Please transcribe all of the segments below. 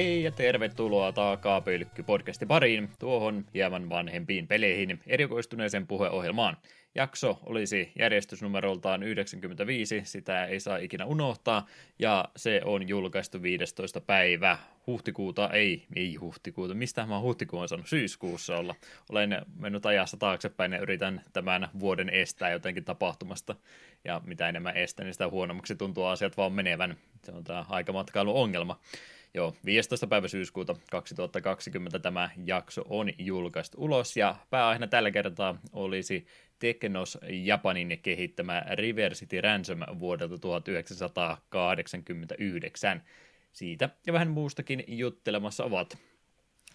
Hei ja tervetuloa Taakapölkky podcasti pariin, tuohon hieman vanhempiin peleihin erikoistuneeseen puheohjelmaan. Jakso olisi järjestysnumeroltaan 95, sitä ei saa ikinä unohtaa, ja se on julkaistu 15. päivä huhtikuuta, ei, ei huhtikuuta, mistä mä huhtikuun saanut syyskuussa olla. Olen mennyt ajassa taaksepäin ja yritän tämän vuoden estää jotenkin tapahtumasta, ja mitä enemmän estää, niin sitä huonommaksi tuntuu asiat vaan menevän. Se on tämä aikamatkailun ongelma. Joo, 15. päivä syyskuuta 2020 tämä jakso on julkaistu ulos ja pääaiheena tällä kertaa olisi Teknos Japanin kehittämä Riversity Ransom vuodelta 1989. Siitä ja vähän muustakin juttelemassa ovat.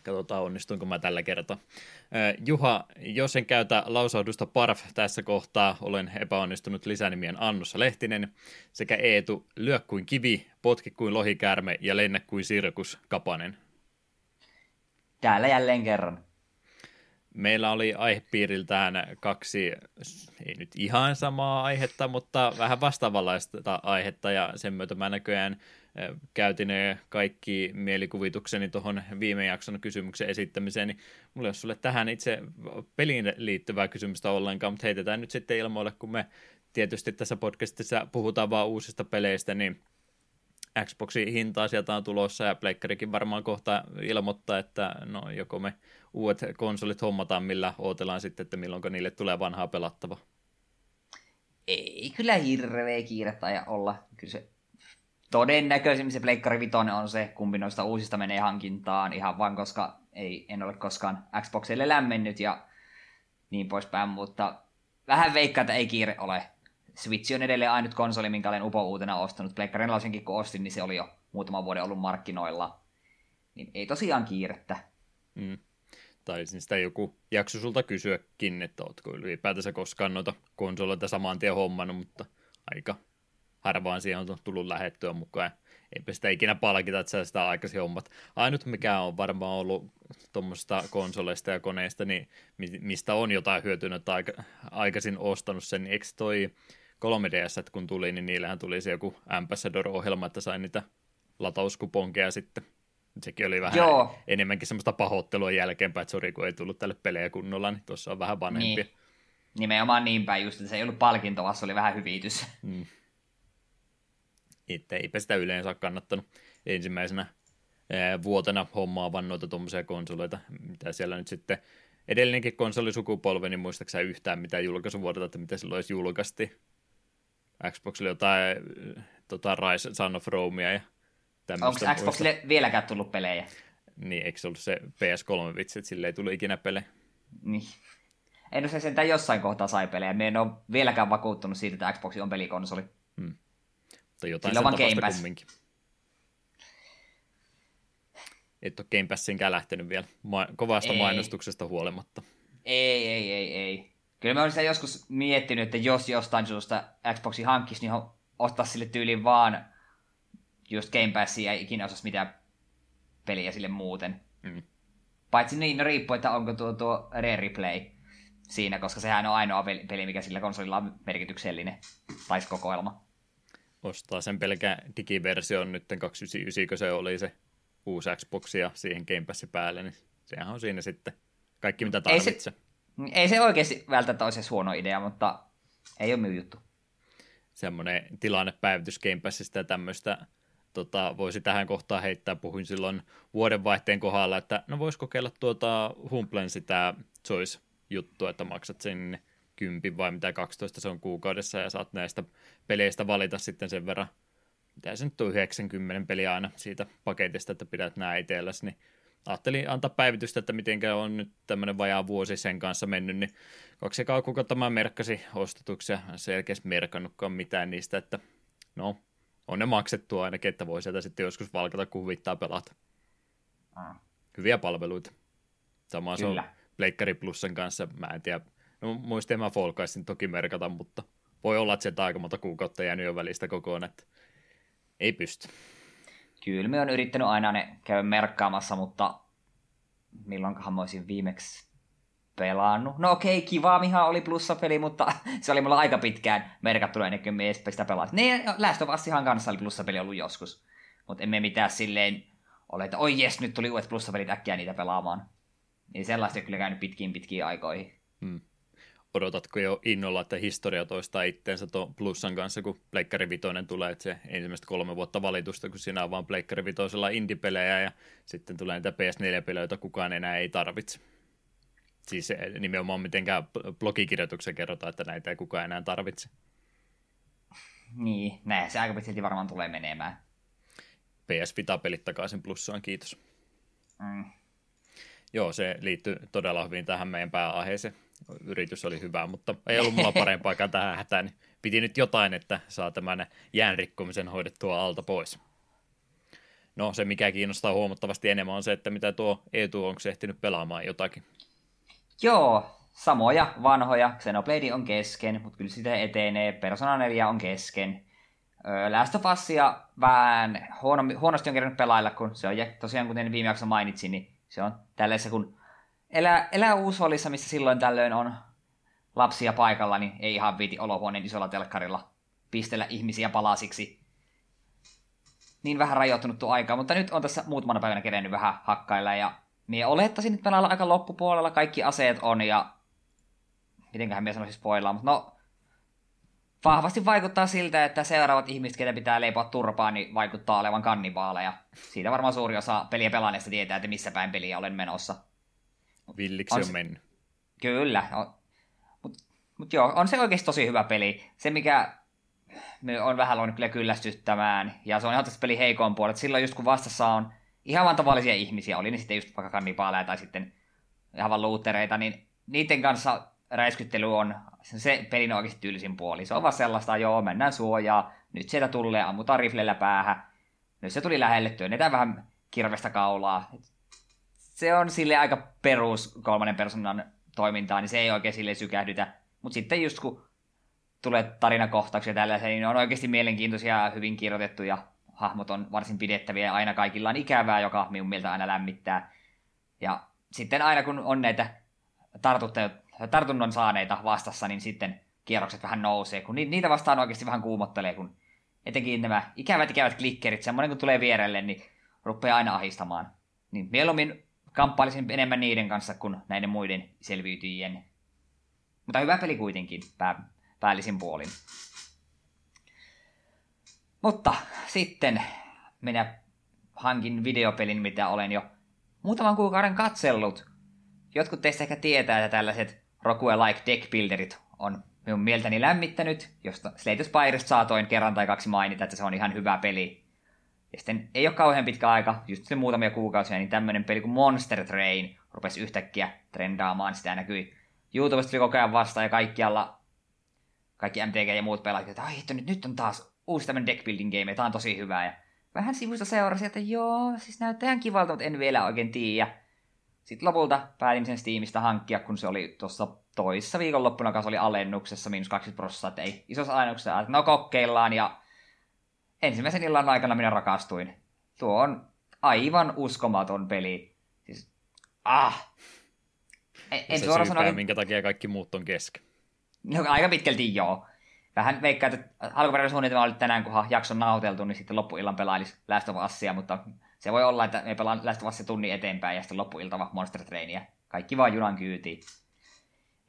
Katsotaan onnistunko mä tällä kertaa. Juha, jos en käytä lausahdusta parf tässä kohtaa, olen epäonnistunut lisänimien Annossa Lehtinen, sekä Eetu lyö kuin kivi, potki kuin lohikäärme ja lennä kuin sirkus Kapanen. Täällä jälleen kerran. Meillä oli aihepiiriltään kaksi, ei nyt ihan samaa aihetta, mutta vähän vastaavanlaista aihetta, ja sen myötä mä näköjään käytin kaikki mielikuvitukseni tuohon viime jakson kysymyksen esittämiseen, niin mulla ei ole sulle tähän itse peliin liittyvää kysymystä ollenkaan, mutta heitetään nyt sitten ilmoille, kun me tietysti tässä podcastissa puhutaan vaan uusista peleistä, niin Xboxin hintaa sieltä on tulossa ja Pleikkarikin varmaan kohta ilmoittaa, että no joko me uudet konsolit hommataan, millä odotellaan sitten, että milloin niille tulee vanhaa pelattava. Ei kyllä hirveä kiirettä ja olla. Kyllä se todennäköisimmin se Pleikkari Vitoinen on se, kumpi noista uusista menee hankintaan, ihan vain koska ei, en ole koskaan Xboxille lämmennyt ja niin poispäin, mutta vähän veikkaa, että ei kiire ole. Switch on edelleen ainut konsoli, minkä olen upo uutena ostanut. Pleikkarin lausenkin kun ostin, niin se oli jo muutama vuoden ollut markkinoilla. Niin ei tosiaan kiirettä. Mm. Tai siis sitä joku jakso sulta kysyäkin, että ootko ylipäätänsä koskaan noita konsoleita saman tien hommannut, mutta aika harvaan siihen on tullut lähettyä mukaan. Eipä sitä ikinä palkita, että sä sitä aikaisin hommat. Ainut mikä on varmaan ollut tuommoista konsoleista ja koneista, niin mistä on jotain hyötynyt tai aikaisin ostanut sen, niin eikö toi 3DS, että kun tuli, niin niillähän tuli se joku Ambassador-ohjelma, että sai niitä latauskuponkeja sitten. Sekin oli vähän Joo. enemmänkin semmoista pahoittelua jälkeenpäin, että sori kun ei tullut tälle pelejä kunnolla, niin tuossa on vähän vanhempi. Niin. Nimenomaan niin päin just, että se ei ollut palkinto, vaan se oli vähän hyvitys. Mm itse eipä sitä yleensä kannattanut ensimmäisenä vuotena hommaavan noita tuommoisia konsoleita, mitä siellä nyt sitten edellinenkin konsolisukupolvi, niin muistaaksä yhtään mitä julkaisuvuodelta, että mitä silloin edes julkaisti. Xboxille jotain tota, Rise Son of Romea ja tämmöistä. Onko Xboxille muista. vieläkään tullut pelejä? Niin, eikö se ollut se PS3-vitsi, että sille ei tullut ikinä pelejä? Niin. En ole sentään jossain kohtaa sai pelejä. Me en ole vieläkään vakuuttunut siitä, että Xbox on pelikonsoli. Hmm. Tai jotain Sillä sen tapasta kumminkin. Et ole Game Passinkään lähtenyt vielä ma- kovasta ei. mainostuksesta huolimatta. Ei, ei, ei, ei. Kyllä mä olisin joskus miettinyt, että jos jostain syystä Xboxi hankkisi, niin ostaa sille tyyliin vaan just Game Passia ja ikinä osas mitään peliä sille muuten. Mm. Paitsi niin, no riippuu, että onko tuo, tuo Rare Replay siinä, koska sehän on ainoa peli, mikä sillä konsolilla on merkityksellinen, tai kokoelma ostaa sen pelkän digiversion nyt 299, kun se oli se uusi Xbox ja siihen Game Passin päälle, niin sehän on siinä sitten kaikki mitä tarvitsee. Ei se, ei se oikeasti välttämättä olisi huono idea, mutta ei ole minun juttu. Semmoinen tilannepäivitys Game Passista ja tämmöistä tota, voisi tähän kohtaan heittää. Puhuin silloin vuodenvaihteen kohdalla, että no voisi kokeilla tuota Humplen sitä Choice-juttua, että maksat sen 10 vai mitä 12 se on kuukaudessa ja saat näistä peleistä valita sitten sen verran, mitä se nyt on 90 peliä aina siitä paketista, että pidät nämä itselläsi, niin ajattelin antaa päivitystä, että miten on nyt tämmöinen vajaa vuosi sen kanssa mennyt, niin kaksi ekaa kuukautta mä merkkasi ostetuksia, selkeästi merkannutkaan mitään niistä, että no, on ne maksettu ainakin, että voi sieltä sitten joskus valkata, kun huvittaa pelata. Ah. Hyviä palveluita. Sama se on Pleikkari Plussen kanssa, mä en tiedä, No muistin mä Fall Guysin toki merkata, mutta voi olla, että sieltä aika monta kuukautta jäänyt jo välistä kokoon, että ei pysty. Kyllä me on yrittänyt aina ne käydä merkkaamassa, mutta milloinkohan mä olisin viimeksi pelannut. No okei, okay, kiva, mihan oli plussapeli, mutta se oli mulla aika pitkään merkattu ennen kuin me sitä pelaa. Ne Last of Usihan kanssa oli plussapeli ollut joskus, mutta emme mitään silleen ole, että oi jes, nyt tuli uudet plussapelit äkkiä niitä pelaamaan. Niin sellaista ei kyllä käynyt pitkiin pitkiin aikoihin. Hmm. Odotatko jo innolla, että historia toistaa itteensä tuon plussan kanssa, kun Pleikkari Vitoinen tulee, että se ensimmäistä kolme vuotta valitusta, kun siinä on vaan Pleikkari Vitoisella indie-pelejä ja sitten tulee niitä PS4-pelejä, joita kukaan enää ei tarvitse. Siis nimenomaan mitenkään blogikirjoituksen kerrotaan, että näitä ei kukaan enää tarvitse. Niin, näin se aika pitkälti varmaan tulee menemään. PS Vita-pelit takaisin plussaan, kiitos. Mm. Joo, se liittyy todella hyvin tähän meidän pääaiheeseen. Yritys oli hyvä, mutta ei ollut mulla parempaakaan tähän hätään. Niin piti nyt jotain, että saa tämän jäänrikkomisen hoidettua alta pois. No se, mikä kiinnostaa huomattavasti enemmän, on se, että mitä tuo Eetu onko ehtinyt pelaamaan jotakin. Joo, samoja vanhoja. Xenoblade on kesken, mutta kyllä sitä etenee. Persona 4 on kesken. Last of Usia vähän huono, huonosti on kerännyt pelailla, kun se on tosiaan, kuten viime jaksossa mainitsin, niin se on tällaisessa, kun elää, elää uusholissa, missä silloin tällöin on lapsia paikalla, niin ei ihan viiti olohuoneen isolla telkkarilla pistellä ihmisiä palasiksi. Niin vähän rajoittunut tuo aika, mutta nyt on tässä muutamana päivänä kerennyt vähän hakkailla ja minä olettaisin, että pelailla aika loppupuolella kaikki aseet on ja mitenköhän minä sanoisin spoilaa, mutta no vahvasti vaikuttaa siltä, että seuraavat ihmiset, ketä pitää leipoa turpaa, niin vaikuttaa olevan kannibaaleja. Siitä varmaan suuri osa peliä pelaaneista tietää, että missä päin peliä olen menossa. Villiksi on, on mennyt. Kyllä. On, Mutta mut joo, on se oikeasti tosi hyvä peli. Se, mikä on vähän luonut kyllä kyllästyttämään, ja se on ihan tässä peli heikoon puolella. Silloin just kun vastassa on ihan vaan tavallisia ihmisiä, oli ne sitten just vaikka kannibaaleja tai sitten ihan vaan luuttereita, niin niiden kanssa räiskyttely on se pelin oikeasti tyylisin puoli. Se on vaan sellaista, joo, mennään suojaa, nyt sieltä tulee, ammutaan riflellä päähän. Nyt se tuli lähelle, työnnetään vähän kirvestä kaulaa. Se on sille aika perus kolmannen persoonan toimintaa, niin se ei oikein sille sykähdytä. Mutta sitten just kun tulee tarinakohtauksia tällaisia, niin ne on oikeasti mielenkiintoisia ja hyvin kirjoitettuja. Hahmot on varsin pidettäviä ja aina kaikilla on ikävää, joka minun mieltä aina lämmittää. Ja sitten aina kun on näitä tartunnon saaneita vastassa, niin sitten kierrokset vähän nousee, kun niitä vastaan oikeasti vähän kuumottelee, kun etenkin nämä ikävät ikävät klikkerit, semmoinen kun tulee vierelle, niin rupeaa aina ahistamaan. Niin mieluummin kamppailisin enemmän niiden kanssa kuin näiden muiden selviytyjien. Mutta hyvä peli kuitenkin, pää, päällisin puolin. Mutta sitten minä hankin videopelin, mitä olen jo muutaman kuukauden katsellut. Jotkut teistä ehkä tietää, että tällaiset Rogue-like deckbuilderit on minun mieltäni lämmittänyt, josta Slate Spiresta saatoin kerran tai kaksi mainita, että se on ihan hyvä peli. Ja sitten ei ole kauhean pitkä aika, just se muutamia kuukausia, niin tämmöinen peli kuin Monster Train rupesi yhtäkkiä trendaamaan. Sitä näkyi YouTubesta tuli koko ajan vasta ja kaikkialla kaikki MTG ja muut pelaajat, että ai, nyt, nyt on taas uusi tämmöinen deckbuilding game, ja tämä on tosi hyvä. Ja vähän sivusta seurasi, että joo, siis näyttää ihan kivalta, mutta en vielä oikein tiedä. Sitten lopulta päätin sen Steamista hankkia, kun se oli tuossa toissa viikonloppuna kanssa oli alennuksessa, miinus 20 prosenttia, että ei isossa alennuksessa, että no kokeillaan, ja ensimmäisen illan aikana minä rakastuin. Tuo on aivan uskomaton peli. Siis, ah! En, en se suoraan sanoa, minkä takia kaikki muut on kesken. No aika pitkälti joo. Vähän veikkaa, että alkuperäinen suunnitelma oli tänään, kunhan jakson nauteltu, niin sitten loppuillan pelailisi Last of Usia, mutta se voi olla, että me pelaan Last of Usia tunnin eteenpäin ja sitten loppuiltava Monster Trainia. Kaikki vaan junan kyytiin.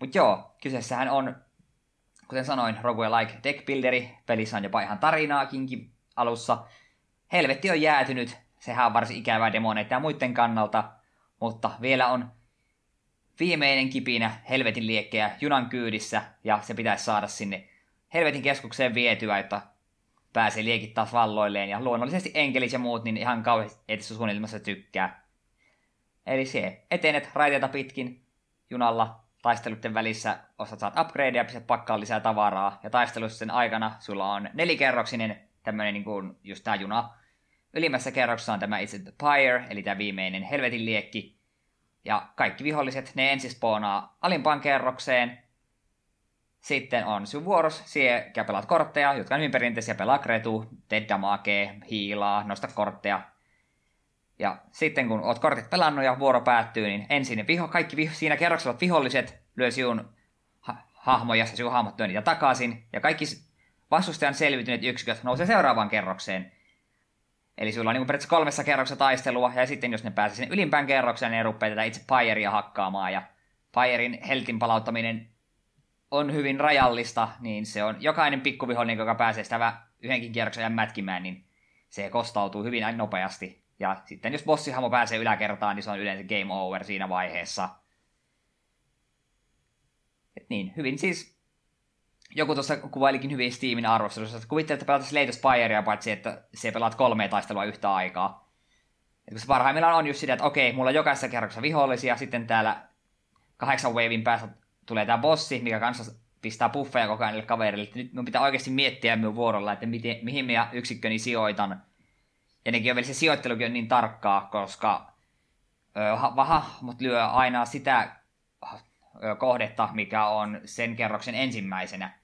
Mutta joo, kyseessähän on, kuten sanoin, Rogue-like deckbuilderi. Pelissä on jopa ihan tarinaakin alussa. Helvetti on jäätynyt. Sehän on varsin ikävää demoneita ja muiden kannalta. Mutta vielä on viimeinen kipinä helvetin liekkejä junan kyydissä. Ja se pitäisi saada sinne helvetin keskukseen vietyä, että pääsee liekit taas valloilleen. Ja luonnollisesti enkelit ja muut, niin ihan kauheasti suunnitelmassa tykkää. Eli se etenet raiteita pitkin junalla taisteluiden välissä osat saat upgradeja, pistät pakkaan lisää tavaraa, ja taistelussen aikana sulla on nelikerroksinen tämmöinen niin kuin just tää juna. Ylimmässä kerroksessa on tämä itse The Pyre, eli tämä viimeinen helvetin liekki. Ja kaikki viholliset, ne ensin spoonaa alimpaan kerrokseen. Sitten on sun vuoros, siellä pelaat kortteja, jotka on hyvin perinteisiä, pelaa kretu, teet hiilaa, nosta kortteja, ja sitten kun oot kortit pelannut ja vuoro päättyy, niin ensin viho, kaikki viho, siinä kerroksella viholliset lyö sinun ha- hahmoja ja sinun hahmot niitä takaisin. Ja kaikki vastustajan selviytyneet yksiköt nousee seuraavaan kerrokseen. Eli sulla on niin periaatteessa kolmessa kerroksessa taistelua, ja sitten jos ne pääsee sinne ylimpään kerrokseen, niin ne rupeaa tätä itse Pyreia hakkaamaan, ja Pyrein heltin palauttaminen on hyvin rajallista, niin se on jokainen pikkuvihollinen, joka pääsee sitä yhdenkin kierroksen ajan mätkimään, niin se kostautuu hyvin nopeasti. Ja sitten jos bossihamo pääsee yläkertaan, niin se on yleensä game over siinä vaiheessa. Et niin, hyvin siis joku tuossa kuvailikin hyvin Steamin arvostelussa, että kuvittelee, että pelataan Slate Spyrea, paitsi että se pelaat kolme taistelua yhtä aikaa. Et kun se parhaimmillaan on just sitä, että okei, mulla on jokaisessa kerroksessa vihollisia, sitten täällä kahdeksan wavein päässä tulee tämä bossi, mikä kanssa pistää buffeja koko ajan kaverille. Nyt minun pitää oikeasti miettiä minun vuorolla, että miten, mihin minä yksikköni sijoitan. Ja nekin on vielä se sijoittelukin on niin tarkkaa, koska hahmot lyö aina sitä kohdetta, mikä on sen kerroksen ensimmäisenä.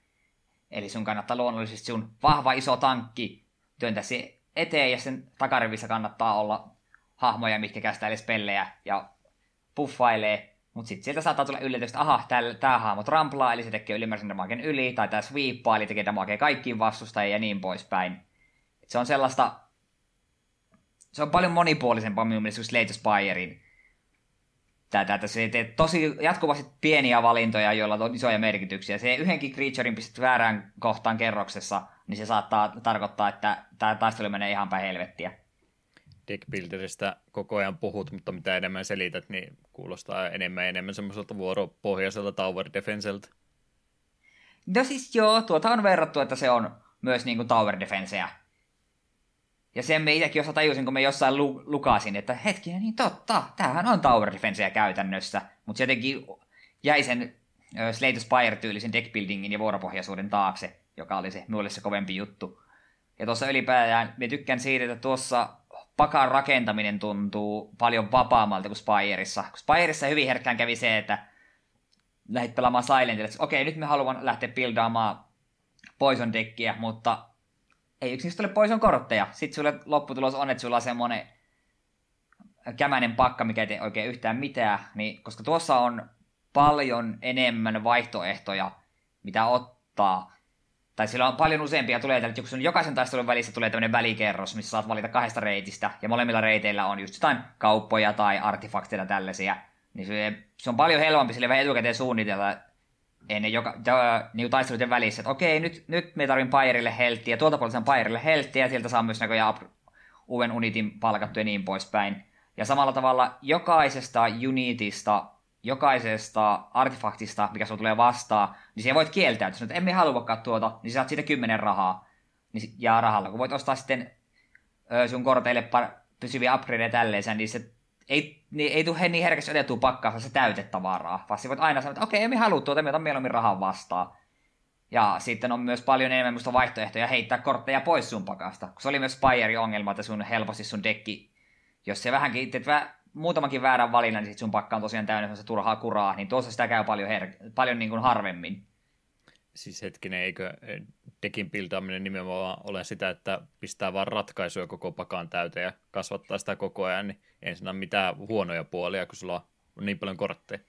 Eli sun kannattaa luonnollisesti sun vahva iso tankki työntää se eteen ja sen takarivissä kannattaa olla hahmoja, mitkä kästää spellejä ja puffailee. Mutta sitten sieltä saattaa tulla yllätys, että aha, tämä hahmo tramplaa, eli se tekee ylimääräisen damagen yli, tai tämä sweepaa, eli tekee damagea kaikkiin vastustajia ja niin poispäin. Et se on sellaista, se on paljon monipuolisempaa minun mielestä kuin Slate Spirein tätä, että se teet tosi jatkuvasti pieniä valintoja, joilla on isoja merkityksiä. Se yhdenkin creaturein pistät väärään kohtaan kerroksessa, niin se saattaa tarkoittaa, että tämä taistelu menee ihan päin helvettiä. Deckbuilderista koko ajan puhut, mutta mitä enemmän selität, niin kuulostaa enemmän ja enemmän semmoiselta vuoropohjaiselta tower defenseltä. No siis joo, tuota on verrattu, että se on myös niin kuin tower defenseä. Ja sen me itsekin osa tajusin, kun me jossain lu- lukasin, että hetkinen, niin totta, tämähän on tower defenseä käytännössä. Mutta se jotenkin jäi sen Slate Spire-tyylisen deckbuildingin ja vuoropohjaisuuden taakse, joka oli se minulle se kovempi juttu. Ja tuossa ylipäätään me tykkään siitä, että tuossa pakan rakentaminen tuntuu paljon vapaammalta kuin Spireissa. Kun Spireissa hyvin herkkään kävi se, että lähdit pelaamaan Silentille, että okei, nyt me haluan lähteä buildaamaan Poison deckia, mutta ei yksinkertaisesti ole Poison kortteja. Sitten sulle lopputulos on, että sulla on semmoinen kämäinen pakka, mikä ei tee oikein yhtään mitään, niin, koska tuossa on paljon enemmän vaihtoehtoja, mitä ottaa tai sillä on paljon useampia tulee, että kun jokaisen taistelun välissä tulee tämmöinen välikerros, missä saat valita kahdesta reitistä, ja molemmilla reiteillä on just jotain kauppoja tai artefakteja tällaisia, niin se, se on paljon helpompi sille vähän etukäteen suunnitella ennen joka, ja, niin taisteluiden välissä, että okei, nyt, nyt me tarvin Pairille helttiä, tuolta puolelta saan Pairille helttiä, ja sieltä saa myös näköjään uuden unitin palkattu ja niin poispäin. Ja samalla tavalla jokaisesta unitista jokaisesta artefaktista, mikä sulla tulee vastaan, niin se voit kieltäytyä, että emme haluakaan tuota, niin saat siitä kymmenen rahaa. Niin, ja rahalla, kun voit ostaa sitten sun korteille pysyviä upgradeja tälleen, niin se ei, niin, ei tule niin herkästi otettua pakkaa se täytetavaraa, vaan sä voit aina sanoa, että okei, emme halua tuota, me otan mieluummin rahaa vastaan. Ja sitten on myös paljon enemmän musta vaihtoehtoja heittää kortteja pois sun pakasta. Se oli myös Spire ongelma, että sun helposti sun dekki, jos se vähänkin teet muutamankin väärän valinnan, niin sit sun pakka on tosiaan täynnä se turhaa kuraa, niin tuossa sitä käy paljon, her- paljon niin kuin harvemmin. Siis hetkinen, eikö dekin piltaaminen nimenomaan ole sitä, että pistää vaan ratkaisuja koko pakan täyteen ja kasvattaa sitä koko ajan, niin ei siinä mitään huonoja puolia, kun sulla on niin paljon kortteja.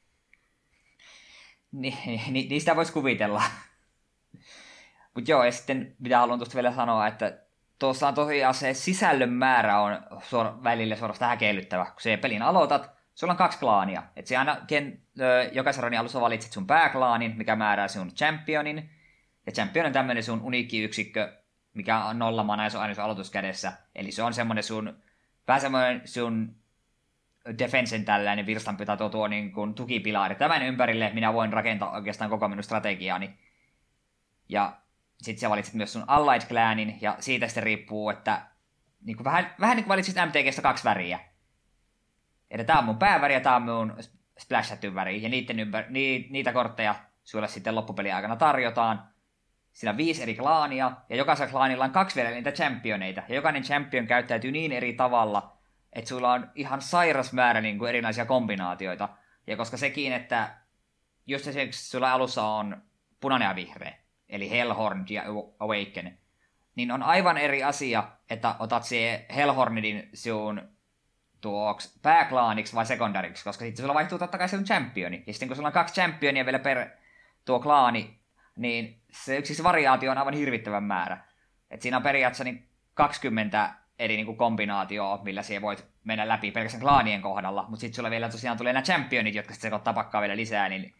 Ni, ni, niistä voisi kuvitella. Mutta joo, ja sitten mitä haluan tuosta vielä sanoa, että tuossa on tosiaan se sisällön määrä on suor- välillä suorastaan häkeilyttävä. Kun se pelin aloitat, sulla on kaksi klaania. Et se aina, ken, ö, jokaisen ronin alussa valitset sun pääklaanin, mikä määrää sun championin. Ja champion on tämmöinen sun uniikki yksikkö, mikä on nolla mana ja se on aina sun aloituskädessä. Eli se on semmoinen sun, vähän semmoinen sun defensen tällainen virstanpita tuo, tuo niin kuin tukipilari. Tämän ympärille minä voin rakentaa oikeastaan koko minun strategiaani. Ja sitten sä valitset myös sun Allied Clanin, ja siitä sitten riippuu, että niin kuin vähän, vähän niin kuin valitsit MTGstä kaksi väriä. Että tää on mun pääväri ja tää on mun splashatty väri, ja niiden ympär- ni, niitä kortteja sulle sitten loppupelin aikana tarjotaan. Siinä on viisi eri klaania, ja jokaisella klaanilla on kaksi vielä niitä championeita, ja jokainen champion käyttäytyy niin eri tavalla, että sulla on ihan sairas määrä niin kuin erinäisiä kombinaatioita. Ja koska sekin, että just esimerkiksi sulla alussa on punainen ja vihreä, eli Hellhorn ja Awaken, niin on aivan eri asia, että otat se Hellhornidin sun tuoksi pääklaaniksi vai sekundariksi, koska sitten sulla vaihtuu totta kai se championi. Ja sitten kun sulla on kaksi championia vielä per tuo klaani, niin se yksi variaatio on aivan hirvittävän määrä. Et siinä on periaatteessa niin 20 eri niin kuin kombinaatioa, millä siihen voit mennä läpi pelkästään klaanien kohdalla, mutta sitten sulla vielä tosiaan tulee nämä championit, jotka sitten sekoittaa pakkaa vielä lisää, niin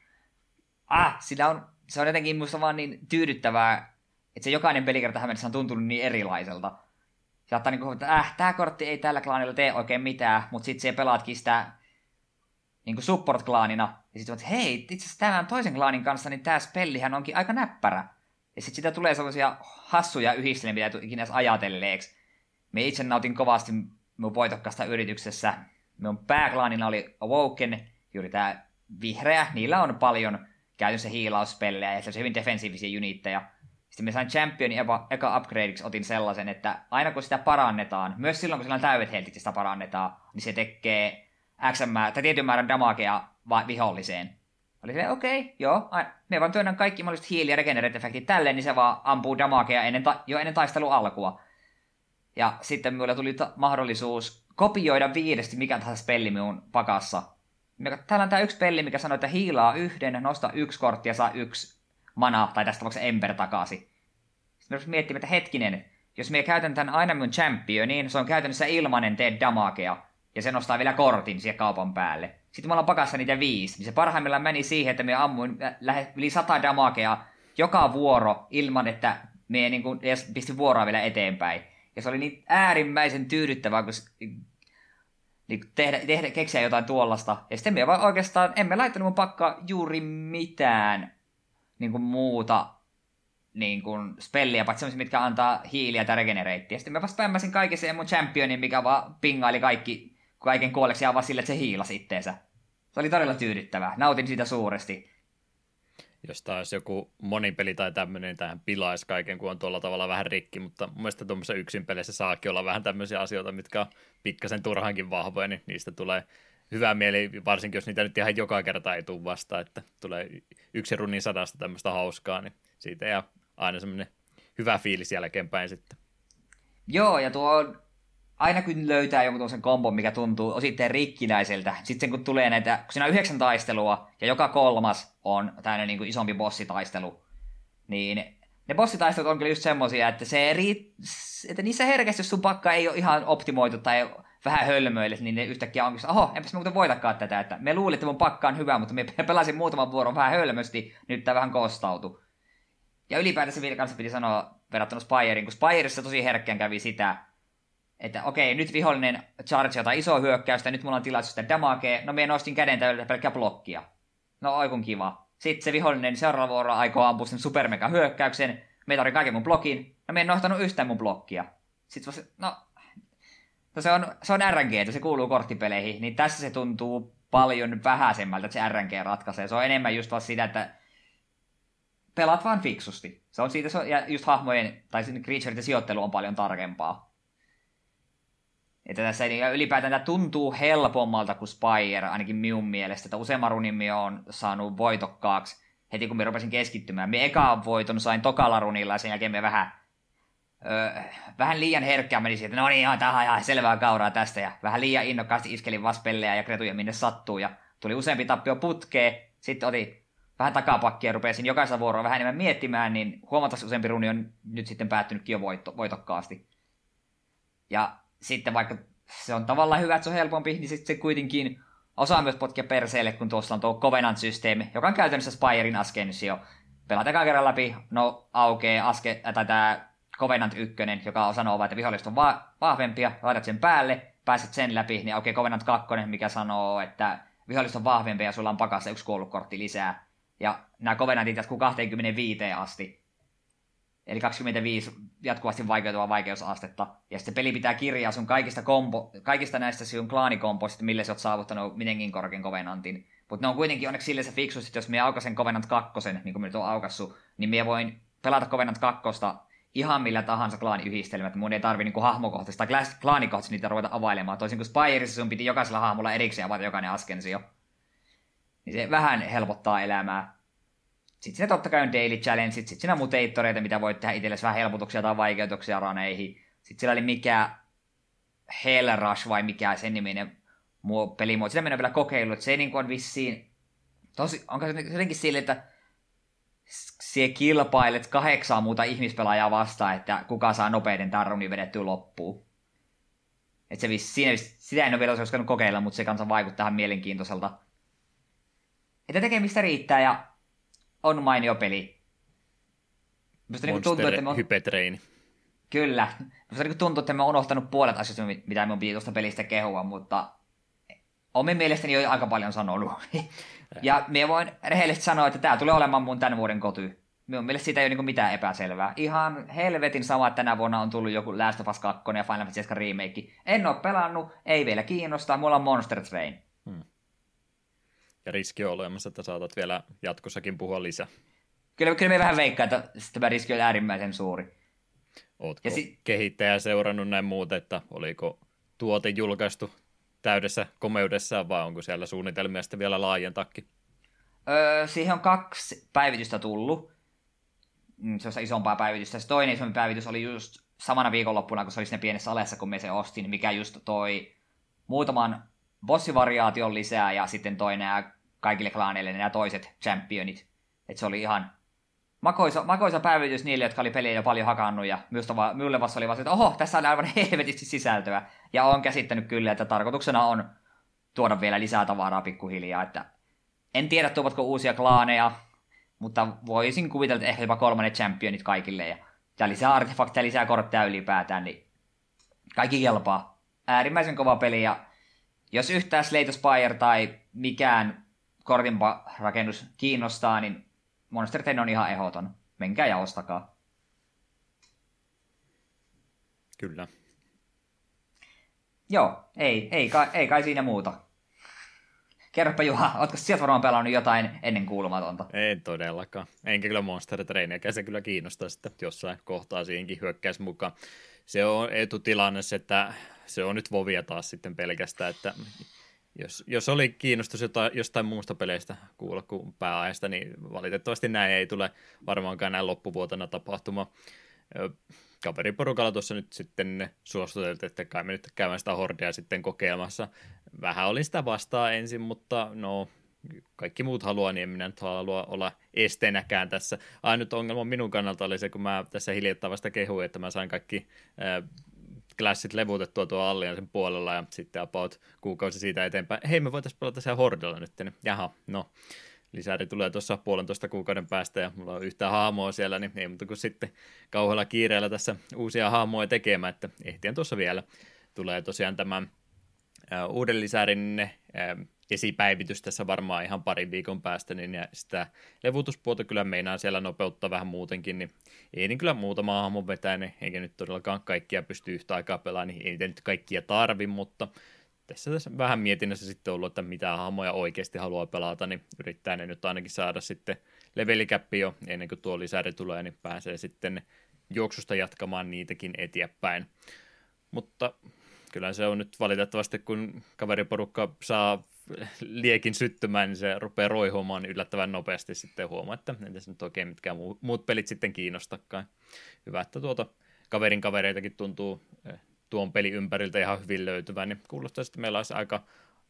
ah, sillä on, se on jotenkin musta vaan niin tyydyttävää, että se jokainen pelikerta tähän mennessä on tuntunut niin erilaiselta. Saattaa niin kuin, että äh, tämä kortti ei tällä klaanilla tee oikein mitään, mutta sitten se pelaatkin sitä niin kuin support-klaanina, ja sitten että hei, itse asiassa tämän toisen klaanin kanssa, niin tämä spellihän onkin aika näppärä. Ja sitten sitä tulee sellaisia hassuja yhdistelmiä, mitä ikinä ajatelleeksi. Me itse nautin kovasti mun voitokkaasta yrityksessä. Minun pääklaanina oli Awoken, juuri tämä vihreä. Niillä on paljon käytännössä hiilauspellejä ja se hyvin defensiivisiä unitteja. Sitten me sain Championin eka, eka upgradeiksi otin sellaisen, että aina kun sitä parannetaan, myös silloin kun sillä on täydet heltit, sitä parannetaan, niin se tekee X määrä, tai tietyn määrän damagea viholliseen. Oli se, okei, okay, joo, me vaan työnnän kaikki mahdolliset hiili- ja regenerate-efektit tälleen, niin se vaan ampuu damagea ennen ta- jo ennen taistelun alkua. Ja sitten minulle tuli ta- mahdollisuus kopioida viidesti mikä tahansa spelli minun pakassa. Täällä on tämä yksi pelli, mikä sanoo, että hiilaa yhden, nosta yksi kortti ja saa yksi mana, tai tästä tapauksessa ember takaisin. Sitten me miettimään, että hetkinen, jos me käytän tämän aina mun championiin, se on käytännössä ilmanen tee damagea, ja se nostaa vielä kortin siihen kaupan päälle. Sitten me ollaan pakassa niitä viisi, niin se parhaimmillaan meni siihen, että me ammuin lähes yli sata damagea joka vuoro ilman, että me niin kuin edes pisti vuoroa vielä eteenpäin. Ja se oli niin äärimmäisen tyydyttävää, kun niin tehdä, tehdä, keksiä jotain tuollasta. Ja sitten me vaan oikeastaan, emme laittanut mun pakka juuri mitään niin kuin muuta niin kuin spelliä, paitsi sellaisia, mitkä antaa hiiliä tai regenereittiä. Sitten mä vasta pämmäsin kaikessa mun championin, mikä vaan pingaili kaikki, kaiken kuolleksi ja vaan sille, että se hiilasi itteensä. Se oli todella tyydyttävää. Nautin siitä suuresti jos taas joku monipeli tai tämmöinen, niin tähän pilaisi kaiken, kun on tuolla tavalla vähän rikki, mutta mun mielestä tuommoisessa yksin pelissä saakin olla vähän tämmöisiä asioita, mitkä on pikkasen turhankin vahvoja, niin niistä tulee hyvä mieli, varsinkin jos niitä nyt ihan joka kerta ei tule vastaan, että tulee yksi runin sadasta tämmöistä hauskaa, niin siitä ja aina semmoinen hyvä fiilis jälkeenpäin sitten. Joo, ja tuo on aina kun löytää jonkun tuollaisen kombon, mikä tuntuu osittain rikkinäiseltä, sitten kun tulee näitä, kun siinä on yhdeksän taistelua, ja joka kolmas on tämmöinen niin kuin isompi bossitaistelu, niin ne bossitaistelut on kyllä just semmosia, että, se eri, että niissä herkästi, jos sun pakka ei ole ihan optimoitu tai vähän hölmöille, niin ne yhtäkkiä onkin, oho, enpäs mä muuten voitakaan tätä, että me luulin, että mun pakka on hyvä, mutta me pelasin muutaman vuoron vähän hölmösti, nyt tää vähän kostautui. Ja ylipäätänsä vielä kanssa piti sanoa verrattuna Spyriin, kun Spyreissa tosi herkkään kävi sitä, että okei, nyt vihollinen charge jotain isoa hyökkäystä, nyt mulla on tilaisuus sitä damagea, no minä nostin käden täydellä pelkkää blokkia. No oikun kiva. Sitten se vihollinen seuraava vuoro aikoo ampua sen supermega hyökkäyksen, me tarvitsen kaiken mun blokin, no minä en nostanut yhtään mun blokkia. Sitten se, no, no se on, se on RNG, se kuuluu korttipeleihin, niin tässä se tuntuu paljon vähäisemmältä, että se RNG ratkaisee. Se on enemmän just vaan sitä, että pelaat vaan fiksusti. Se on siitä, ja just hahmojen, tai creatureiden sijoittelu on paljon tarkempaa. Että tässä ylipäätään tämä tuntuu helpommalta kuin Spire, ainakin minun mielestä. Että useamman runin on saanut voitokkaaksi heti kun me rupesin keskittymään. Me ekaan voiton sain tokalla runilla ja sen jälkeen me vähän, öö, vähän liian herkkää meni siitä, no niin, ihan tähän ihan selvää kauraa tästä. Ja vähän liian innokkaasti iskelin vaspelleja ja kretuja minne sattuu. Ja tuli useampi tappio putkeen. Sitten otin vähän takapakkia ja rupesin jokaisella vuoroa vähän enemmän miettimään, niin huomattavasti useampi runi on nyt sitten päättynytkin jo voitto, voitokkaasti. Ja sitten vaikka se on tavallaan hyvä, että se on helpompi, niin sitten se kuitenkin osaa myös potkia perseelle, kun tuossa on tuo Covenant-systeemi, joka on käytännössä Spirein askensio. Pelaat ekan kerran läpi, no aukee aske, äh, tai tämä Covenant 1, joka on sanoo että viholliset on va- vahvempia, laitat sen päälle, pääset sen läpi, niin aukeaa Covenant 2, mikä sanoo, että viholliset on vahvempia ja sulla on pakassa yksi kuollut kortti lisää. Ja nämä Covenantit jatkuu 25 asti. Eli 25 jatkuvasti vaikeutuvaa vaikeusastetta. Ja sitten peli pitää kirjaa sun kaikista, kompo, kaikista näistä sun klaanikompoista, millä sä oot saavuttanut mitenkin korkean kovenantin. Mutta ne on kuitenkin onneksi sille se fiksus, että jos me aukasen Covenant 2, niin kuin me nyt on aukassu, niin me voin pelata Covenant 2 ihan millä tahansa klaaniyhdistelmät. Mun ei tarvi niin hahmokohtaisesti tai klaanikohtaisesti niitä ruveta availemaan. Toisin kuin Spireissa sun piti jokaisella hahmolla erikseen avata jokainen askensio. Niin se vähän helpottaa elämää. Sitten siinä totta kai on daily challenge, sitten siinä on mutaattoreita, mitä voit tehdä itsellesi vähän helpotuksia tai vaikeutuksia raneihin. Sitten siellä oli mikä Hell Rush vai mikä sen niminen pelimuoto. Sitä mennään vielä kokeilu, että se niin on vissiin, tosi, onko se jotenkin sille, että sie kilpailet kahdeksaa muuta ihmispelaajaa vastaan, että kuka saa nopeiden tarrunin vedettyä loppuun. että se vissi, siinä, sitä en ole vielä koskaan kokeilla, mutta se kanssa vaikuttaa tähän mielenkiintoiselta. Että tekemistä riittää ja on mainio peli. Musta niin tuntuu, että on... hypetreini. Kyllä. Musta niin tuntuu, että me on unohtanut puolet asioista, mitä me on tuosta pelistä kehua, mutta omin mielestäni jo aika paljon sanonut. ja me voin rehellisesti sanoa, että tämä tulee olemaan mun tämän vuoden koty. Minun mielestä siitä ei ole niin mitään epäselvää. Ihan helvetin sama, että tänä vuonna on tullut joku Last of Us 2 ja Final Fantasy 7 remake. En ole pelannut, ei vielä kiinnostaa, mulla on Monster Train. Ja riski on olemassa, että saatat vielä jatkossakin puhua lisää. Kyllä, kyllä me vähän veikkaa, että tämä riski on äärimmäisen suuri. Oletko si- kehittäjä seurannut näin muuta, että oliko tuote julkaistu täydessä komeudessaan vai onko siellä suunnitelmia sitten vielä laajentakin? Öö, siihen on kaksi päivitystä tullut. Mm, se on isompaa päivitystä. Se toinen isompi päivitys oli just samana viikonloppuna, kun se oli siinä pienessä alessa, kun me se ostin, mikä just toi muutaman bossivariaation lisää ja sitten toi nämä kaikille klaaneille nämä toiset championit. Et se oli ihan makoisa, makoisa päivitys niille, jotka oli peliä jo paljon hakannut, ja minulle vasta oli vasta, että oho, tässä on aivan helvetisti sisältöä. Ja olen käsittänyt kyllä, että tarkoituksena on tuoda vielä lisää tavaraa pikkuhiljaa, että en tiedä, tuovatko uusia klaaneja, mutta voisin kuvitella, että ehkä jopa kolmannen championit kaikille, ja, ja lisää artefakteja, lisää kortteja ylipäätään, niin kaikki kelpaa. Äärimmäisen kova peli, ja jos yhtään Slate Spire tai mikään kortinpa rakennus kiinnostaa, niin Monster Train on ihan ehdoton. Menkää ja ostakaa. Kyllä. Joo, ei, ei, kai, ei kai siinä muuta. Kerropa Juha, ootko sieltä varmaan pelannut jotain ennen kuulumatonta? Ei todellakaan. Enkä kyllä Monster Trainiä, se kyllä kiinnostaa sitten jossain kohtaa siihenkin hyökkäys mukaan. Se on etutilanne, että se on nyt Vovia taas sitten pelkästään, että jos, jos oli kiinnostus jota, jostain muusta peleistä kuulla kuin pääaiheesta, niin valitettavasti näin ei tule varmaankaan näin loppuvuotena tapahtuma. Kaveriporukalla tuossa nyt sitten suostuteltiin, että kai me nyt käymään sitä hordia sitten kokeilemassa. Vähän oli sitä vastaa ensin, mutta no kaikki muut haluaa, niin en minä nyt halua olla esteenäkään tässä. Ainut ongelma minun kannalta oli se, kun mä tässä hiljattain vasta kehuin, että mä sain kaikki klassit levutettua tuo Alliansin puolella ja sitten about kuukausi siitä eteenpäin. Hei, me voitaisiin pelata siellä Hordella nyt. Niin, jaha, no. Lisäri tulee tuossa puolentoista kuukauden päästä ja mulla on yhtä haamoa siellä, niin ei muuta kuin sitten kauhealla kiireellä tässä uusia haamoja tekemään, että ehtien tuossa vielä. Tulee tosiaan tämä uuden lisärin esipäivitys tässä varmaan ihan parin viikon päästä, niin sitä levutuspuolta kyllä meinaa siellä nopeuttaa vähän muutenkin, niin ei niin kyllä muutama hahmon vetää, niin eikä nyt todellakaan kaikkia pysty yhtä aikaa pelaamaan, niin ei niitä nyt kaikkia tarvi, mutta tässä, tässä vähän mietinnässä sitten ollut, että mitä hahmoja oikeasti haluaa pelata, niin yrittää ne nyt ainakin saada sitten levelikäppi jo ennen kuin tuo lisäri tulee, niin pääsee sitten juoksusta jatkamaan niitäkin eteenpäin. Mutta kyllä se on nyt valitettavasti, kun kaveriporukka saa liekin syttymään, niin se rupeaa roihumaan yllättävän nopeasti sitten huomaa, että entä se nyt oikein mitkään muut pelit sitten kiinnostakaan. Hyvä, että tuota kaverin kavereitakin tuntuu eh, tuon peli ympäriltä ihan hyvin löytyvän, niin kuulostaa, että meillä olisi aika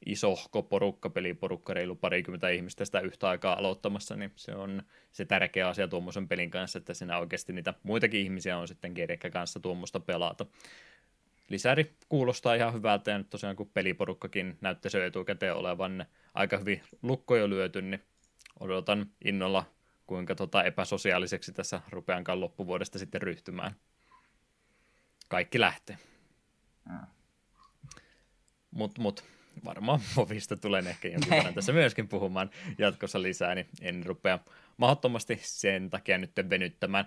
isohko porukka, peliporukka, reilu parikymmentä ihmistä sitä yhtä aikaa aloittamassa, niin se on se tärkeä asia tuommoisen pelin kanssa, että siinä oikeasti niitä muitakin ihmisiä on sitten kerekkä kanssa tuommoista pelata lisäri kuulostaa ihan hyvältä ja nyt tosiaan kun peliporukkakin näyttäisi jo etukäteen olevan aika hyvin lukko jo lyöty, niin odotan innolla kuinka tota epäsosiaaliseksi tässä rupeankaan loppuvuodesta sitten ryhtymään. Kaikki lähtee. Mm. Mut, mut, varmaan Movista tulee ehkä jonkin verran tässä myöskin puhumaan jatkossa lisää, niin en rupea mahdottomasti sen takia nyt venyttämään.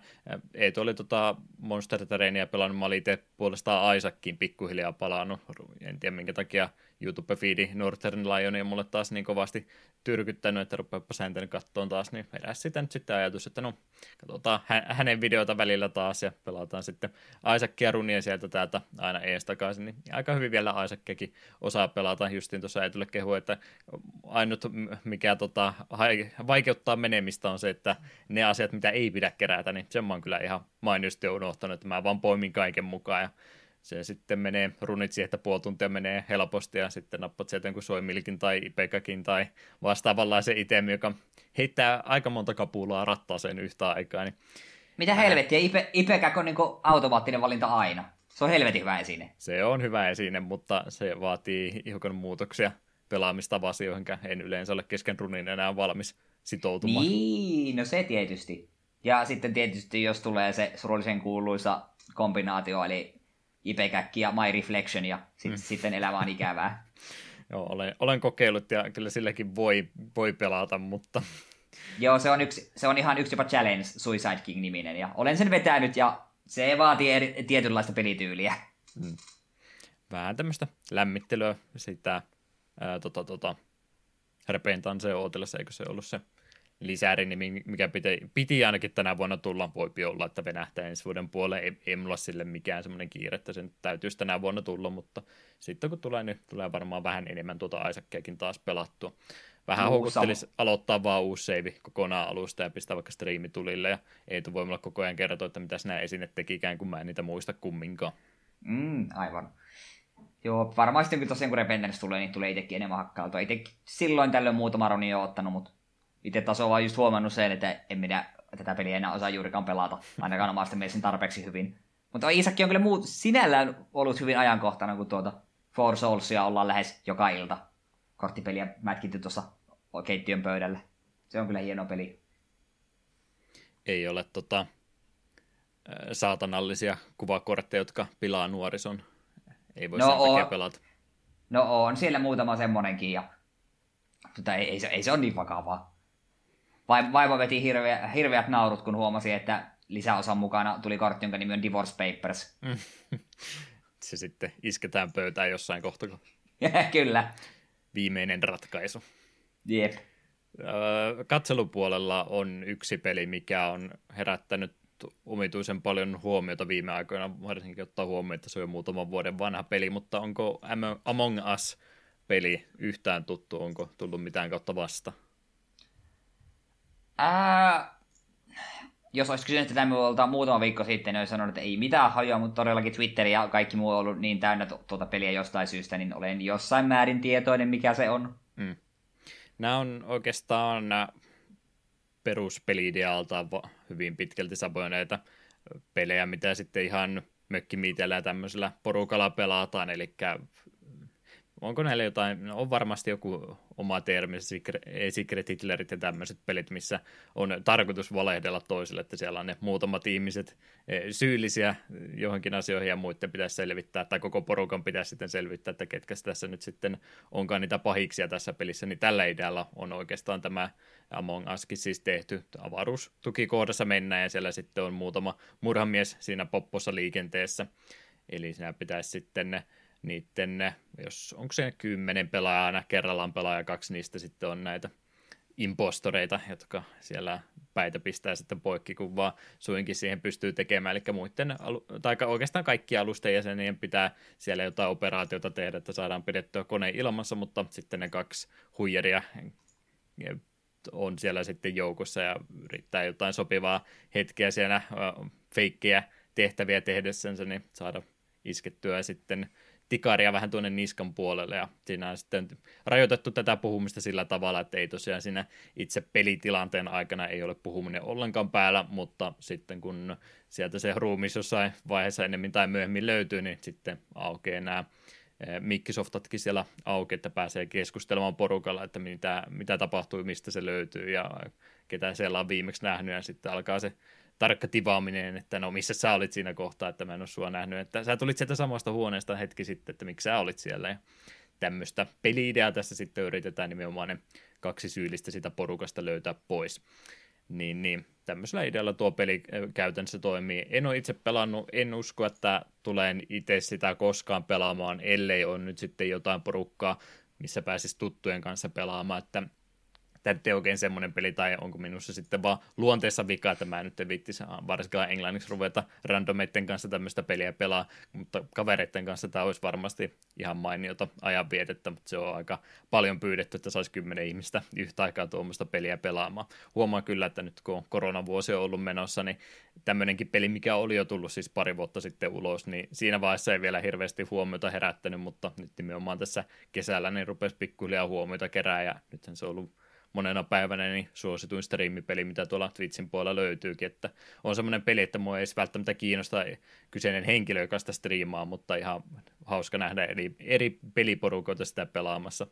Eetu oli tota Monster Terrainia pelannut, mä olin itse puolestaan Aisakkiin pikkuhiljaa palannut, en tiedä minkä takia YouTube-feedi Northern Lionia mulle taas niin kovasti tyrkyttänyt, että rupeapa sääntänyt kattoon taas, niin heräsi sitä nyt sitten ajatus, että no, katsotaan hänen videota välillä taas ja pelataan sitten Aisakkia runia sieltä täältä aina ees takaisin, niin aika hyvin vielä Aisakkiakin osaa pelata, justiin tuossa ei tule kehu, että ainut mikä tota, vaikeuttaa menemistä on se, että ne asiat, mitä ei pidä kerätä, niin sen mä oon kyllä ihan mainiosti unohtanut, että mä vaan poimin kaiken mukaan ja se sitten menee runit siihen, että puoli tuntia menee helposti ja sitten nappat sieltä jonkun soimilkin tai ipekakin tai vastaavanlaisen itemi, joka heittää aika monta kapulaa rattaaseen yhtä aikaa. Niin Mitä helvettiä, Ipe, Ipekak on niin automaattinen valinta aina. Se on helvetin hyvä esine. Se on hyvä esine, mutta se vaatii hiukan muutoksia pelaamistavasi, johon en yleensä ole kesken runin enää valmis sitoutumaan. Niin, no se tietysti. Ja sitten tietysti, jos tulee se surullisen kuuluisa kombinaatio, eli Ipekäkki ja My Reflection, ja sit, mm. sitten elämä on ikävää. Joo, olen, olen kokeillut, ja kyllä silläkin voi, voi pelata, mutta... Joo, se on, yksi, se on ihan yksi jopa Challenge Suicide King-niminen, ja olen sen vetänyt, ja se vaatii eri, tietynlaista pelityyliä. Mm. Vähän tämmöistä lämmittelyä, sitä ää, tota, tota, Repentance ootellessa, eikö se ollut se lisäri, mikä piti, piti ainakin tänä vuonna tulla, voi olla, että venähtää ensi vuoden puolelle, ei, ei mulla sille mikään semmoinen kiire, että sen täytyisi tänä vuonna tulla, mutta sitten kun tulee, niin tulee varmaan vähän enemmän tuota Isaackiakin taas pelattua. Vähän no, houkuttelisi aloittaa vaan uusi save kokonaan alusta ja pistää vaikka striimitulille ja ei voi mulla koko ajan kertoa, että mitä nämä esine tekikään, kun mä en niitä muista kumminkaan. Mm, aivan. Joo, varmaan sitten kun tosiaan kun Repentance tulee, niin tulee itsekin enemmän hakkailtua. Itse silloin tällöin muutama roni jo ottanut, mutta itse taas on vaan just huomannut sen, että en minä tätä peliä enää osaa juurikaan pelata, ainakaan omasta mielestäni tarpeeksi hyvin. Mutta Isakki on kyllä muut, sinällään ollut hyvin ajankohtana, kun tuota Four Soulsia ollaan lähes joka ilta korttipeliä mätkitty tuossa keittiön pöydällä. Se on kyllä hieno peli. Ei ole tota, saatanallisia kuvakortteja, jotka pilaa nuorison. Ei voi no, sen takia pelata. No on siellä muutama semmonenkin, ja mutta ei, ei, se, ei se ole niin vakavaa. Vaiva veti hirveä, hirveät naurut, kun huomasi, että lisäosan mukana tuli kortti, jonka nimi on Divorce Papers. se sitten isketään pöytään jossain kohtaa. Kyllä. Viimeinen ratkaisu. Jep. Katselupuolella on yksi peli, mikä on herättänyt omituisen paljon huomiota viime aikoina, varsinkin ottaa huomioon, että se on jo muutaman vuoden vanha peli, mutta onko Among Us-peli yhtään tuttu, onko tullut mitään kautta vasta? Ää, jos olisi kysynyt tätä minulta muutama viikko sitten, niin olisi sanonut, että ei mitään hajoa, mutta todellakin Twitter ja kaikki muu on ollut niin täynnä tuota peliä jostain syystä, niin olen jossain määrin tietoinen, mikä se on. Mm. Nämä on oikeastaan peruspeli-idealta hyvin pitkälti samoja pelejä, mitä sitten ihan mökkimiitellä ja tämmöisellä porukalla pelataan, eli onko näillä jotain, no on varmasti joku oma termi, Secret Hitlerit ja tämmöiset pelit, missä on tarkoitus valehdella toisille, että siellä on ne muutamat ihmiset e, syyllisiä johonkin asioihin ja muiden pitäisi selvittää, tai koko porukan pitäisi sitten selvittää, että ketkä tässä nyt sitten onkaan niitä pahiksia tässä pelissä, niin tällä idealla on oikeastaan tämä Among Uskin siis tehty avaruustukikohdassa mennään, ja siellä sitten on muutama murhamies siinä poppossa liikenteessä, eli siinä pitäisi sitten niiden, jos onko se kymmenen pelaajaa aina kerrallaan pelaaja, kaksi niistä sitten on näitä impostoreita, jotka siellä päitä pistää sitten poikki, kun vaan suinkin siihen pystyy tekemään. Eli muiden, tai oikeastaan kaikki alusten jäsenien pitää siellä jotain operaatiota tehdä, että saadaan pidettyä kone ilmassa, mutta sitten ne kaksi huijaria on siellä sitten joukossa ja yrittää jotain sopivaa hetkeä siellä feikkejä tehtäviä tehdessänsä, niin saada iskettyä sitten tikaria vähän tuonne niskan puolelle ja siinä on sitten rajoitettu tätä puhumista sillä tavalla, että ei tosiaan siinä itse pelitilanteen aikana ei ole puhuminen ollenkaan päällä, mutta sitten kun sieltä se ruumis jossain vaiheessa enemmän tai myöhemmin löytyy, niin sitten aukeaa nämä eh, mikkisoftatkin siellä auki, että pääsee keskustelemaan porukalla, että mitä, mitä tapahtuu, mistä se löytyy ja ketä siellä on viimeksi nähnyt ja sitten alkaa se tarkka tivaaminen, että no missä sä olit siinä kohtaa, että mä en ole sua nähnyt, että sä tulit sieltä samasta huoneesta hetki sitten, että miksi sä olit siellä ja tämmöistä peli-ideaa tässä sitten yritetään nimenomaan ne kaksi syyllistä sitä porukasta löytää pois. Niin, niin tämmöisellä idealla tuo peli äh, käytännössä toimii. En ole itse pelannut, en usko, että tulen itse sitä koskaan pelaamaan, ellei on nyt sitten jotain porukkaa, missä pääsisi tuttujen kanssa pelaamaan, että tämä ei oikein semmoinen peli, tai onko minussa sitten vaan luonteessa vika, että mä nyt en viittisi varsinkaan englanniksi ruveta randomeiden kanssa tämmöistä peliä pelaa, mutta kavereiden kanssa tämä olisi varmasti ihan mainiota ajanvietettä, mutta se on aika paljon pyydetty, että saisi kymmenen ihmistä yhtä aikaa tuommoista peliä pelaamaan. Huomaan kyllä, että nyt kun koronavuosi on ollut menossa, niin tämmöinenkin peli, mikä oli jo tullut siis pari vuotta sitten ulos, niin siinä vaiheessa ei vielä hirveästi huomiota herättänyt, mutta nyt nimenomaan tässä kesällä niin rupesi pikkuhiljaa huomiota kerää, ja nythän se on ollut monena päivänä niin suosituin striimipeli, mitä tuolla Twitchin puolella löytyykin, että on semmoinen peli, että mua ei välttämättä kiinnosta kyseinen henkilö, joka sitä striimaa, mutta ihan hauska nähdä eri, eri peliporukoita sitä pelaamassa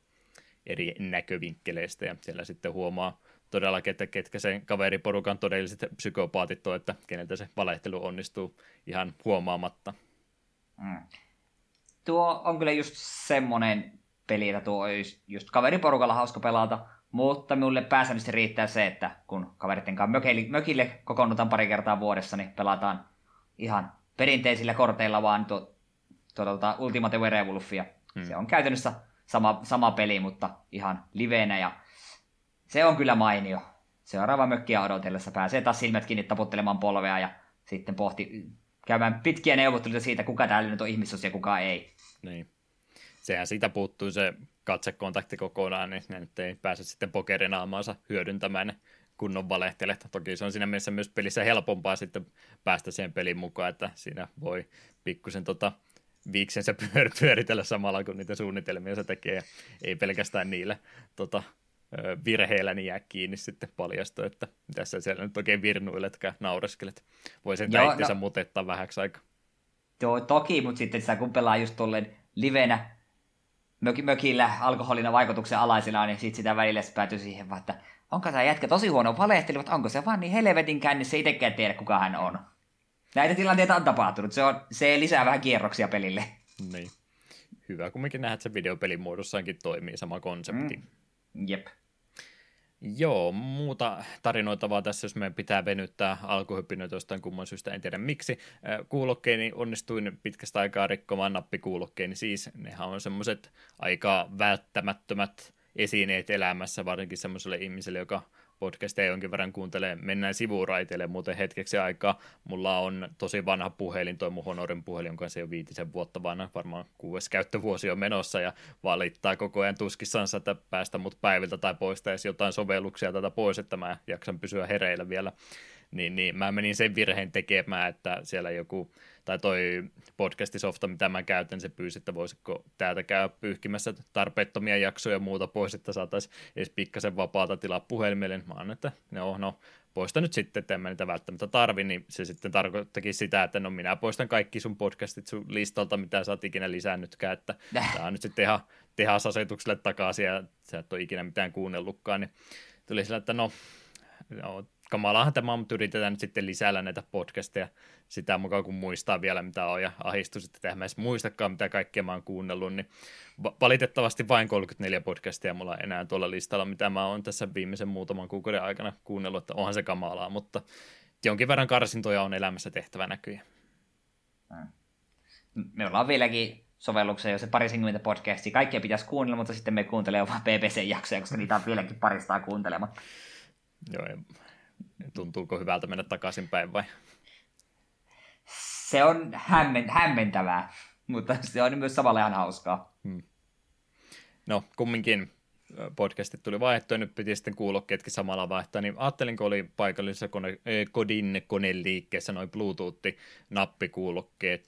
eri näkövinkkeleistä, ja siellä sitten huomaa todellakin, että ketkä sen kaveriporukan todelliset psykopaatit on, että keneltä se valehtelu onnistuu ihan huomaamatta. Mm. Tuo on kyllä just semmoinen peli, että tuo just, just kaveriporukalla hauska pelata, mutta minulle pääsääntöisesti riittää se, että kun kaveritten kanssa mökille, mökille kokoonnutaan pari kertaa vuodessa, niin pelataan ihan perinteisillä korteilla vaan tuo, tuo, tuota Ultimate Werewolfia. Hmm. Se on käytännössä sama, sama peli, mutta ihan liveenä ja se on kyllä mainio. Seuraava mökkiä odotellessa pääsee taas silmät kiinni taputtelemaan polvea ja sitten pohti käymään pitkiä neuvotteluita siitä, kuka täällä nyt on ihmisos ja kuka ei. Niin. Sehän siitä puuttuu se katsekontakti kokonaan, niin ne nyt ei pääse sitten pokerinaamaansa hyödyntämään kunnon valehtelet. Toki se on siinä mielessä myös pelissä helpompaa sitten päästä siihen pelin mukaan, että siinä voi pikkusen tota viiksensä pyör- pyöritellä samalla, kun niitä suunnitelmia se tekee, ei pelkästään niillä tota, virheillä niin jää kiinni sitten paljasto, että mitä sä siellä nyt oikein virnuiletkään, naureskelet. Voi sen itsensä no, mutettaa vähäksi aikaa. Joo, toki, mutta sitten sitä kun pelaa just tolleen livenä mök- mökillä alkoholina vaikutuksen alaisena, niin sitten sitä välillä päätyy siihen vaan, että onko tämä jätkä tosi huono valehteli, onko se vaan niin helvetin kännissä itsekään tiedä, kuka hän on. Näitä tilanteita on tapahtunut, se, on, se lisää vähän kierroksia pelille. Niin. Hyvä kumminkin nähdä, että se videopelin muodossaankin toimii sama konsepti. Mm. Jep. Joo, muuta tarinoitavaa tässä, jos meidän pitää venyttää alkuhyppinöitä jostain kumman syystä, en tiedä miksi. Kuulokkeeni onnistuin pitkästä aikaa rikkomaan nappikuulokkeeni, siis nehän on semmoiset aika välttämättömät esineet elämässä, varsinkin semmoiselle ihmiselle, joka podcasteja jonkin verran kuuntelee, mennään sivuraiteille muuten hetkeksi aikaa. Mulla on tosi vanha puhelin, toi mun Honorin puhelin, jonka se on viitisen vuotta vanha, varmaan kuudes käyttövuosi on menossa ja valittaa koko ajan tuskissansa, että päästä mut päiviltä tai poistaisi jotain sovelluksia tätä pois, että mä jaksan pysyä hereillä vielä. Niin, niin mä menin sen virheen tekemään, että siellä joku tai toi podcastisofta, mitä mä käytän, se pyysi, että voisiko täältä käydä pyyhkimässä tarpeettomia jaksoja ja muuta pois, että saataisiin edes pikkasen vapaata tilaa puhelimelle. Mä annan, että no, no poista nyt sitten, että en mä niitä välttämättä tarvi, niin se sitten tarkoittakin sitä, että no minä poistan kaikki sun podcastit sun listalta, mitä sä oot ikinä lisännytkään, että tämä on nyt sitten ihan tehasasetukselle takaisin ja sä et ole ikinä mitään kuunnellutkaan, niin tuli sillä, että no, no kamalaahan tämä on, mutta yritetään nyt sitten lisäillä näitä podcasteja sitä mukaan, kun muistaa vielä, mitä on, ja ahistus, että eihän mä edes muistakaan, mitä kaikkea mä oon kuunnellut, niin valitettavasti vain 34 podcastia mulla enää tuolla listalla, mitä mä oon tässä viimeisen muutaman kuukauden aikana kuunnellut, että onhan se kamalaa, mutta jonkin verran karsintoja on elämässä tehtävä näkyjä. Hmm. Me ollaan vieläkin sovelluksia, jos se parisenkymmentä podcastia. Kaikkea pitäisi kuunnella, mutta sitten me kuuntelee vain BBC-jaksoja, koska niitä on vieläkin paristaa kuuntelematta. Joo, tuntuuko hyvältä mennä takaisinpäin vai? Se on hämmen, hämmentävää, mutta se on myös samalla ihan hauskaa. Hmm. No, kumminkin podcastit tuli vaihdettua, nyt piti sitten kuulokkeetkin samalla vaihtaa, niin ajattelin, kun oli paikallisessa kone, kodin koneliikkeessä noin Bluetooth-nappikuulokkeet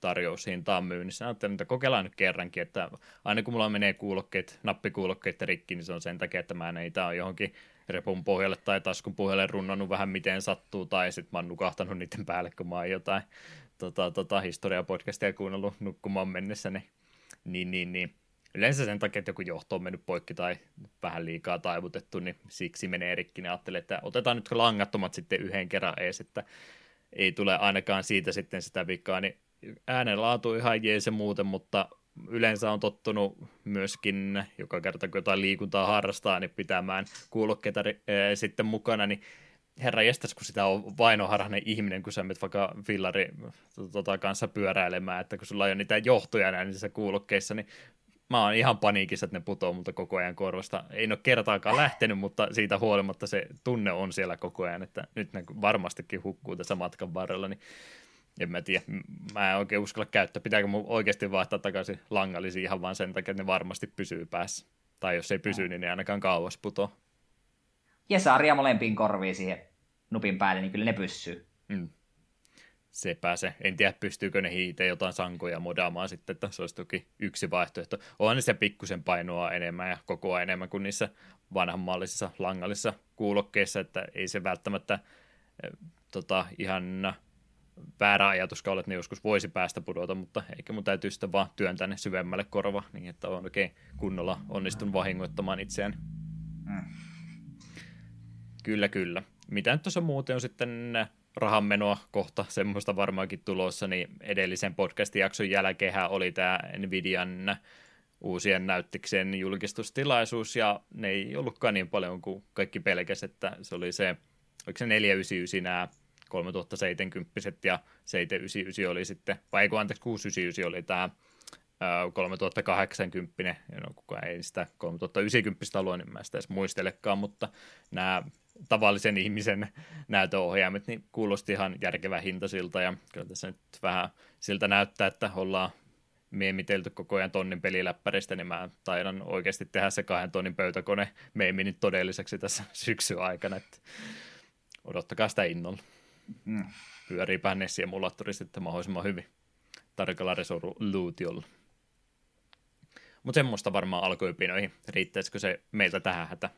tarjoushintaan myynnissä. Ajattelin, että kokeillaan nyt kerrankin, että aina kun mulla menee kuulokkeet, nappikuulokkeet rikki, niin se on sen takia, että mä en niitä ole johonkin repun pohjalle tai taskun pohjalle runnannut vähän miten sattuu, tai sitten mä oon nukahtanut niiden päälle, kun mä oon jotain tota, tota, historiapodcastia kuunnellut nukkumaan mennessä, niin, niin, niin, niin. Yleensä sen takia, että joku johto on mennyt poikki tai vähän liikaa taivutettu, niin siksi menee rikki, niin ajattelin, että otetaan nyt langattomat sitten yhden kerran ees, että ei tule ainakaan siitä sitten sitä vikaa, niin äänenlaatu ihan jees ja muuten, mutta yleensä on tottunut myöskin joka kerta, kun jotain liikuntaa harrastaa, niin pitämään kuulokkeita e, sitten mukana, niin herra jestas, kun sitä on vainoharhainen ihminen, kun sä menet vaikka fillari tota, kanssa pyöräilemään, että kun sulla on jo niitä johtoja näissä kuulokkeissa, niin mä oon ihan paniikissa, että ne putoo multa koko ajan korvasta. Ei ole kertaakaan lähtenyt, mutta siitä huolimatta se tunne on siellä koko ajan, että nyt ne varmastikin hukkuu tässä matkan varrella, niin en mä tiedä, mä en oikein uskalla käyttää. Pitääkö mun oikeasti vaihtaa takaisin langallisiin ihan vaan sen takia, että ne varmasti pysyy päässä. Tai jos ei pysy, niin ne ainakaan kauas puto. Ja saaria molempiin korviin siihen nupin päälle, niin kyllä ne pysyy. Mm. sepä se. En tiedä, pystyykö ne hiite jotain sankoja modaamaan sitten, että se olisi toki yksi vaihtoehto. Onhan se pikkusen painoa enemmän ja kokoa enemmän kuin niissä vanhanmallisissa langallisissa kuulokkeissa, että ei se välttämättä eh, tota, ihan väärä ajatuska ole, että ne joskus voisi päästä pudota, mutta eikä mun täytyy sitten vaan työntää ne syvemmälle korva, niin että on oikein kunnolla onnistun vahingoittamaan itseään. Mm. Kyllä, kyllä. Mitä nyt tuossa muuten on sitten rahanmenoa kohta, semmoista varmaankin tulossa, niin edellisen podcast-jakson jälkeen oli tämä Nvidian uusien näyttikseen julkistustilaisuus, ja ne ei ollutkaan niin paljon kuin kaikki pelkäs, että se oli se, oliko se 499 nämä 3070 ja 799 oli sitten, vai kun anteeksi 699 oli tämä 3080, no kukaan ei sitä 3090 halua, niin mä sitä edes muistelekaan, mutta nämä tavallisen ihmisen näytöohjaimet, niin kuulosti ihan järkevän hintasilta, ja kyllä tässä nyt vähän siltä näyttää, että ollaan meemitelty koko ajan tonnin peliläppäristä, niin mä taidan oikeasti tehdä se kahden tonnin pöytäkone meemi todelliseksi tässä syksyn aikana, että odottakaa sitä innolla. Mm. Pyöriipä Nessi-emulaattori sitten mahdollisimman hyvin tarkalla resoluutiolla. Mutta semmoista varmaan alkuipinoihin. Riittäisikö se meiltä tähän hätä?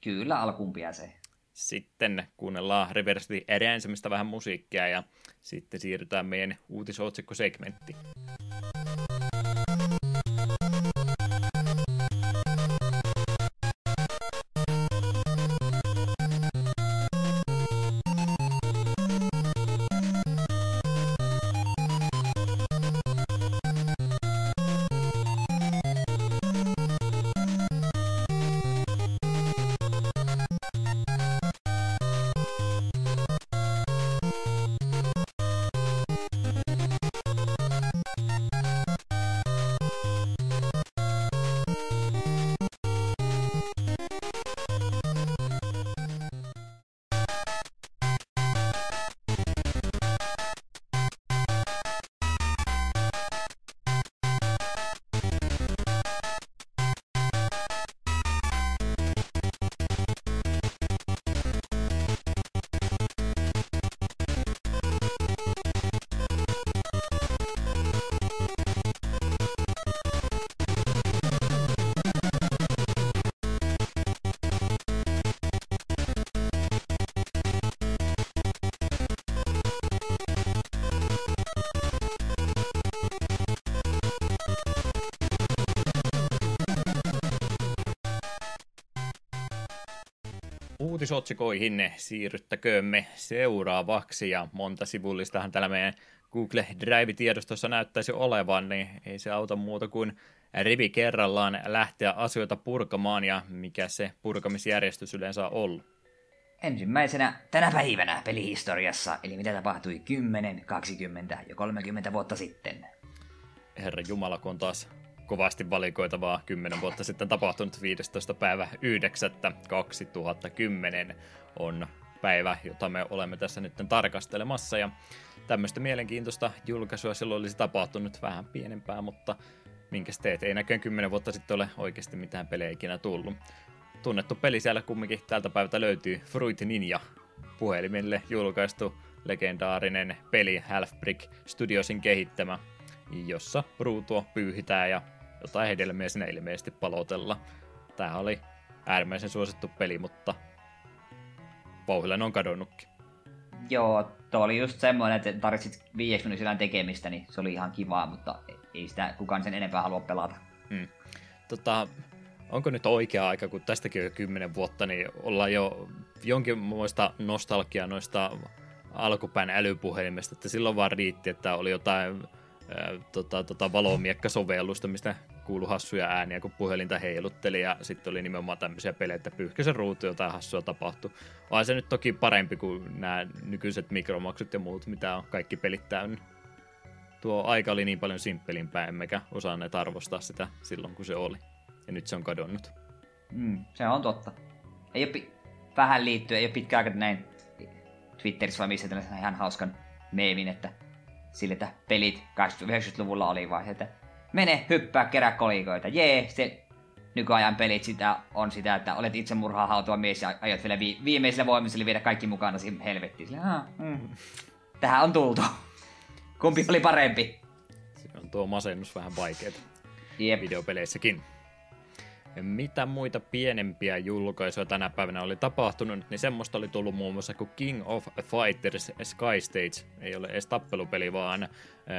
Kyllä, alkuun se. Sitten kuunnellaan Reversity Eräänsemistä vähän musiikkia ja sitten siirrytään meidän uutisotsikkosegmenttiin. Uutisotsikoihin siirryttäköömme seuraavaksi, ja monta sivullistahan täällä meidän Google Drive-tiedostossa näyttäisi olevan, niin ei se auta muuta kuin rivi kerrallaan lähteä asioita purkamaan, ja mikä se purkamisjärjestys yleensä on ollut. Ensimmäisenä tänä päivänä pelihistoriassa, eli mitä tapahtui 10, 20 ja 30 vuotta sitten. Herra Jumala, kun taas kovasti valikoitavaa 10 vuotta sitten tapahtunut 15. päivä 9. 2010 on päivä, jota me olemme tässä nyt tarkastelemassa ja tämmöistä mielenkiintoista julkaisua silloin olisi tapahtunut vähän pienempää, mutta minkä teet, ei näköjään 10 vuotta sitten ole oikeasti mitään pelejä ikinä tullut. Tunnettu peli siellä kumminkin tältä päivältä löytyy Fruit Ninja puhelimille julkaistu legendaarinen peli Half Brick Studiosin kehittämä, jossa ruutua pyyhitään ja jotain hedelmiä sinne ilmeisesti palotella. Tämä oli äärimmäisen suosittu peli, mutta vauhilla on kadonnutkin. Joo, tuo oli just semmoinen, että tarvitsit viideksi minuutin tekemistä, niin se oli ihan kivaa, mutta ei sitä kukaan sen enempää halua pelata. Hmm. Tota, onko nyt oikea aika, kun tästäkin on jo kymmenen vuotta, niin ollaan jo jonkinmoista nostalgiaa noista alkupään älypuhelimista, että silloin vaan riitti, että oli jotain tota, tota, valomiekka-sovellusta, mistä kuului hassuja ääniä, kun puhelinta heilutteli, ja sitten oli nimenomaan tämmöisiä pelejä, että pyyhkäisen ruutu jotain hassua tapahtui. On se nyt toki parempi kuin nämä nykyiset mikromaksut ja muut, mitä on kaikki pelit täynnä. Tuo aika oli niin paljon simppelimpää, emmekä osanneet arvostaa sitä silloin, kun se oli. Ja nyt se on kadonnut. Mm, se on totta. Ei ole pi- vähän liittyä, ei ole pitkä aika näin Twitterissä vai missä ihan hauskan meemin, että sille, että pelit 80-90-luvulla oli vaan että mene, hyppää, kerää kolikoita, jee, se nykyajan pelit sitä on sitä, että olet itse murhaa hautua mies ja aiot vielä vi- viimeisellä voimisella viedä kaikki mukana siihen helvettiin. Sille, mm. Tähän on tultu. Kumpi oli parempi? Se on tuo masennus vähän vaikeaa Jep. videopeleissäkin. Mitä muita pienempiä julkaisuja tänä päivänä oli tapahtunut, niin semmoista oli tullut muun muassa kuin King of Fighters Sky Stage. Ei ole edes tappelupeli, vaan äh,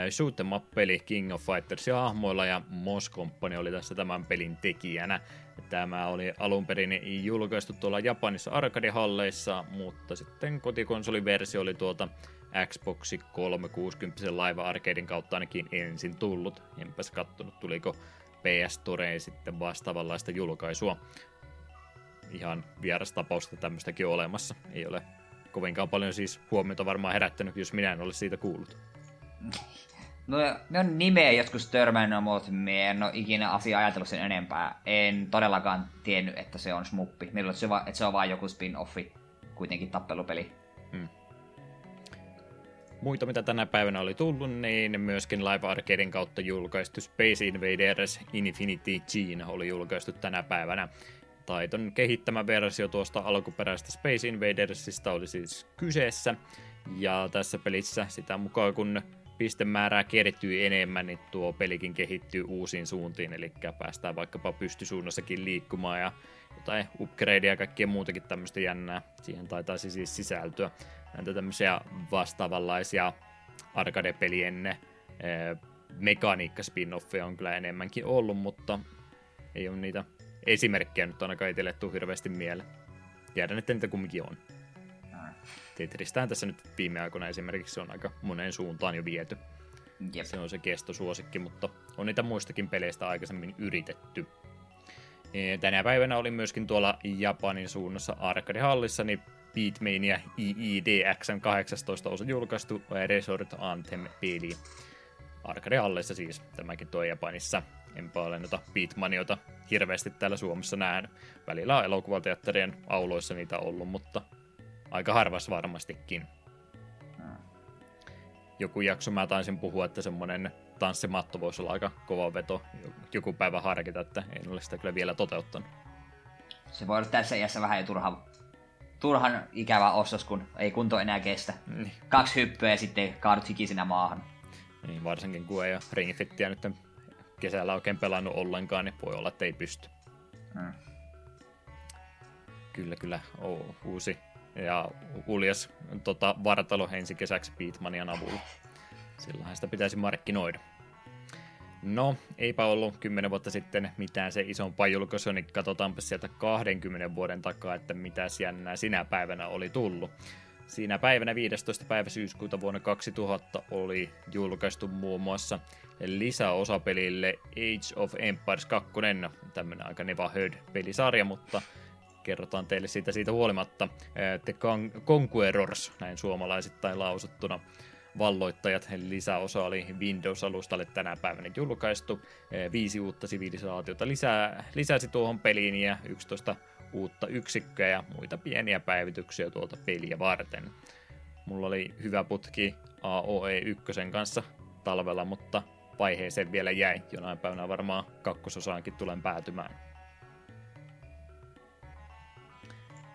shoot em up-peli King of Fighters ja hahmoilla, ja Moss Company oli tässä tämän pelin tekijänä. Tämä oli alun perin julkaistu tuolla Japanissa arcade-halleissa, mutta sitten kotikonsoliversio oli tuolta Xbox 360 Live Arcadein kautta ainakin ensin tullut. Enpäs kattonut, tuliko PS Storeen sitten vastaavanlaista julkaisua. Ihan vieras tapausta tämmöistäkin on olemassa. Ei ole kovinkaan paljon siis huomiota varmaan herättänyt, jos minä en ole siitä kuullut. No, me on nimeä joskus törmännyt, mutta me en ole ikinä asiaa ajatellut sen enempää. En todellakaan tiennyt, että se on smuppi. Että se, va- että se on vain joku spin-offi, kuitenkin tappelupeli. Hmm. Muita, mitä tänä päivänä oli tullut, niin myöskin Live Arcadein kautta julkaistu Space Invaders Infinity Gene oli julkaistu tänä päivänä. Taiton kehittämä versio tuosta alkuperäisestä Space Invadersista oli siis kyseessä. Ja tässä pelissä sitä mukaan kun pistemäärää kertyy enemmän, niin tuo pelikin kehittyy uusiin suuntiin, eli päästään vaikkapa pystysuunnassakin liikkumaan ja jotain upgradeja ja kaikkea muutakin tämmöistä jännää. Siihen taitaisi siis sisältyä näitä tämmöisiä vastaavanlaisia arcade-pelien eh, mekaniikka spin on kyllä enemmänkin ollut, mutta ei ole niitä esimerkkejä nyt ainakaan itselle tuu hirveästi mieleen. Tiedän, että niitä kumminkin on. Tetristään tässä nyt viime aikoina esimerkiksi on aika moneen suuntaan jo viety. Jep. Se on se kestosuosikki, mutta on niitä muistakin peleistä aikaisemmin yritetty. E, tänä päivänä oli myöskin tuolla Japanin suunnassa Arcade-hallissa, niin Beatmania IIDXn 18 osa julkaistu Resort Anthem-peli. Arcade-hallissa siis, tämäkin tuo Japanissa. Enpä ole noita Beatmaniota hirveästi täällä Suomessa nähnyt. Välillä on elokuvateatterien auloissa niitä ollut, mutta aika harvassa varmastikin. Joku jakso mä taisin puhua, että semmonen tanssimatto voisi olla aika kova veto. Joku päivä harkita, että en ole sitä kyllä vielä toteuttanut. Se voi olla tässä iässä vähän jo turhan, turhan ikävä ostos, kun ei kunto enää kestä. Mm. Kaksi hyppyä ja sitten kaadut hikisinä maahan. Niin, varsinkin kun ei ole ringfittiä nyt kesällä oikein pelannut ollenkaan, niin voi olla, että ei pysty. Mm. Kyllä, kyllä. Oh, uusi ja uljas tota, vartalo ensi kesäksi Beatmanian avulla. Sillähän sitä pitäisi markkinoida. No, eipä ollut 10 vuotta sitten mitään se isompaa julkaisu, niin katsotaanpa sieltä 20 vuoden takaa, että mitä jännää sinä päivänä oli tullut. Siinä päivänä 15. päivä syyskuuta vuonna 2000 oli julkaistu muun muassa lisäosapelille Age of Empires 2, tämmönen aika Neva Heard-pelisarja, mutta kerrotaan teille siitä siitä huolimatta. The Conquerors, näin suomalaisittain lausuttuna. Valloittajat, lisäosa oli Windows-alustalle tänä päivänä julkaistu. Viisi uutta sivilisaatiota lisää, lisäsi tuohon peliin ja 11 uutta yksikköä ja muita pieniä päivityksiä tuolta peliä varten. Mulla oli hyvä putki AOE 1 kanssa talvella, mutta vaiheeseen vielä jäi. Jonain päivänä varmaan kakkososaankin tulen päätymään.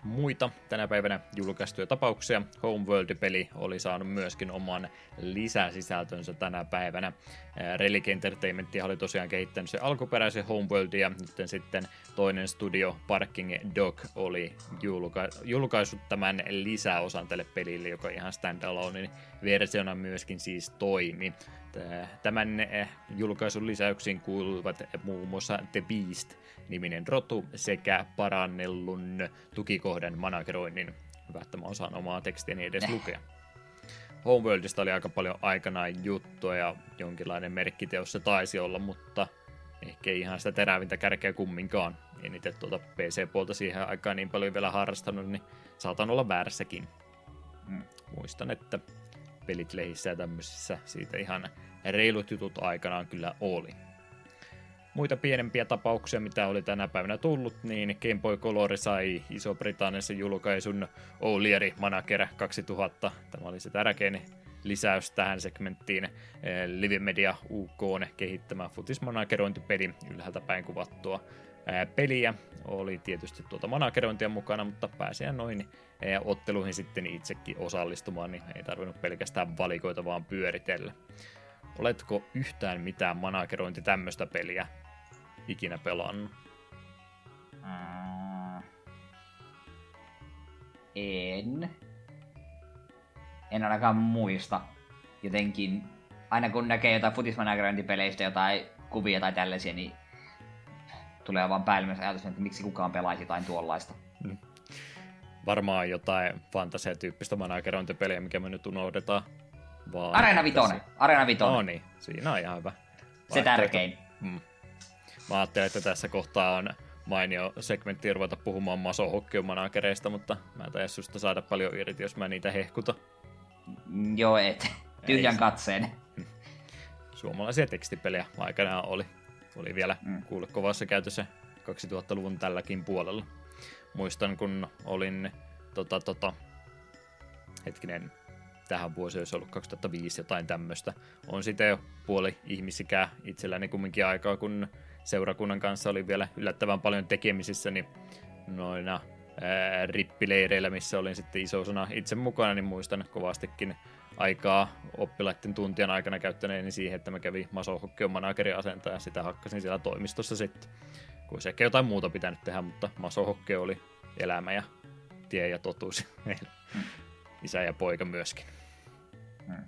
Muita tänä päivänä julkaistuja tapauksia. Homeworld-peli oli saanut myöskin oman lisäsisältönsä tänä päivänä. Relic Entertainment oli tosiaan kehittänyt se alkuperäisen Homeworld ja nyt sitten toinen studio Parking Dog oli julka- julkaissut tämän lisäosan tälle pelille, joka ihan standalone versiona myöskin siis toimi. Tämän eh, julkaisun lisäyksiin kuuluvat muun muassa The Beast, niminen rotu sekä parannellun tukikohdan manageroinnin. Hyvä, että mä osaan omaa tekstiäni edes lukea. Homeworldista oli aika paljon aikanaan juttua ja jonkinlainen merkkiteos se taisi olla, mutta ehkä ihan sitä terävintä kärkeä kumminkaan. En itse tuota PC-puolta siihen aikaan niin paljon vielä harrastanut, niin saatan olla väärässäkin. Mm. Muistan, että pelit lehissä ja tämmöisissä siitä ihan reilut jutut aikanaan kyllä oli muita pienempiä tapauksia, mitä oli tänä päivänä tullut, niin Game Boy Color sai Iso-Britanniassa julkaisun O'Leary Manager 2000. Tämä oli se tärkein lisäys tähän segmenttiin. Live Media UK on kehittämä futismanagerointipeli ylhäältä päin kuvattua ää, peliä. Oli tietysti tuota managerointia mukana, mutta pääsee noin ää, otteluihin sitten itsekin osallistumaan, niin ei tarvinnut pelkästään valikoita vaan pyöritellä. Oletko yhtään mitään managerointi tämmöistä peliä ikinä pelannut? En. En ainakaan muista. Jotenkin, aina kun näkee jotain futismanagerointipeleistä, jotain kuvia tai tällaisia, niin tulee vaan päällimmäisen ajatus, että miksi kukaan pelaisi jotain tuollaista. Mm. Varmaan jotain fantasia-tyyppistä managerointipeliä, mikä me nyt unohdetaan. Vaan Arena Vitoinen. Arena Vitoinen. No niin, siinä on ihan hyvä. Se tärkein. Mm. Mä ajattelin, että tässä kohtaa on mainio segmentti ruveta puhumaan Maso managereista, mutta mä en susta saada paljon irti, jos mä niitä hehkuta. Mm, joo, et. Tyhjän Ei. katseen. Suomalaisia tekstipelejä aikanaan oli. Oli vielä mm. kuule kovassa käytössä 2000-luvun tälläkin puolella. Muistan, kun olin tota, tota, hetkinen, tähän vuosi olisi ollut 2005 jotain tämmöistä. On sitten jo puoli ihmisikää itselläni kumminkin aikaa, kun seurakunnan kanssa oli vielä yllättävän paljon tekemisissä, niin noina ää, rippileireillä, missä olin sitten isosana itse mukana, niin muistan kovastikin aikaa oppilaiden tuntien aikana käyttäneeni siihen, että mä kävin Masohokkeon managerin asenta ja sitä hakkasin siellä toimistossa sitten. Kun se jotain muuta pitänyt tehdä, mutta Masohokke oli elämä ja tie ja totuus. Isä ja poika myöskin. Hmm.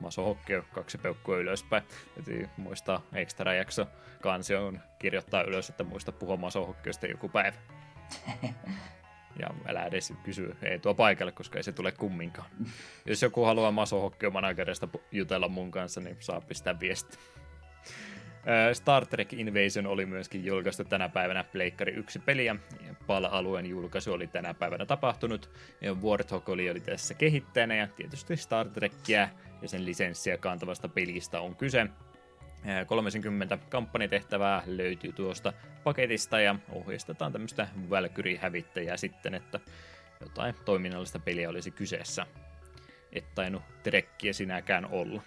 Masohokke kaksi peukkua ylöspäin. Täytyy muistaa ekstra jakso kansion kirjoittaa ylös, että muista puhua Masohokkeosta joku päivä. Ja älä edes kysy ei tuo paikalle, koska ei se tule kumminkaan. Jos joku haluaa Masohokkio managerista jutella mun kanssa, niin saa pistää viesti. Star Trek Invasion oli myöskin julkaistu tänä päivänä Pleikkari 1 peliä. PAL-alueen julkaisu oli tänä päivänä tapahtunut. Warthog oli, oli tässä kehittäjänä ja tietysti Star Trekkiä ja sen lisenssiä kantavasta pelistä on kyse. 30 kampanjatehtävää löytyy tuosta paketista ja ohjeistetaan tämmöistä välkyrihävittäjää sitten, että jotain toiminnallista peliä olisi kyseessä. Et tainnut trekkiä sinäkään olla.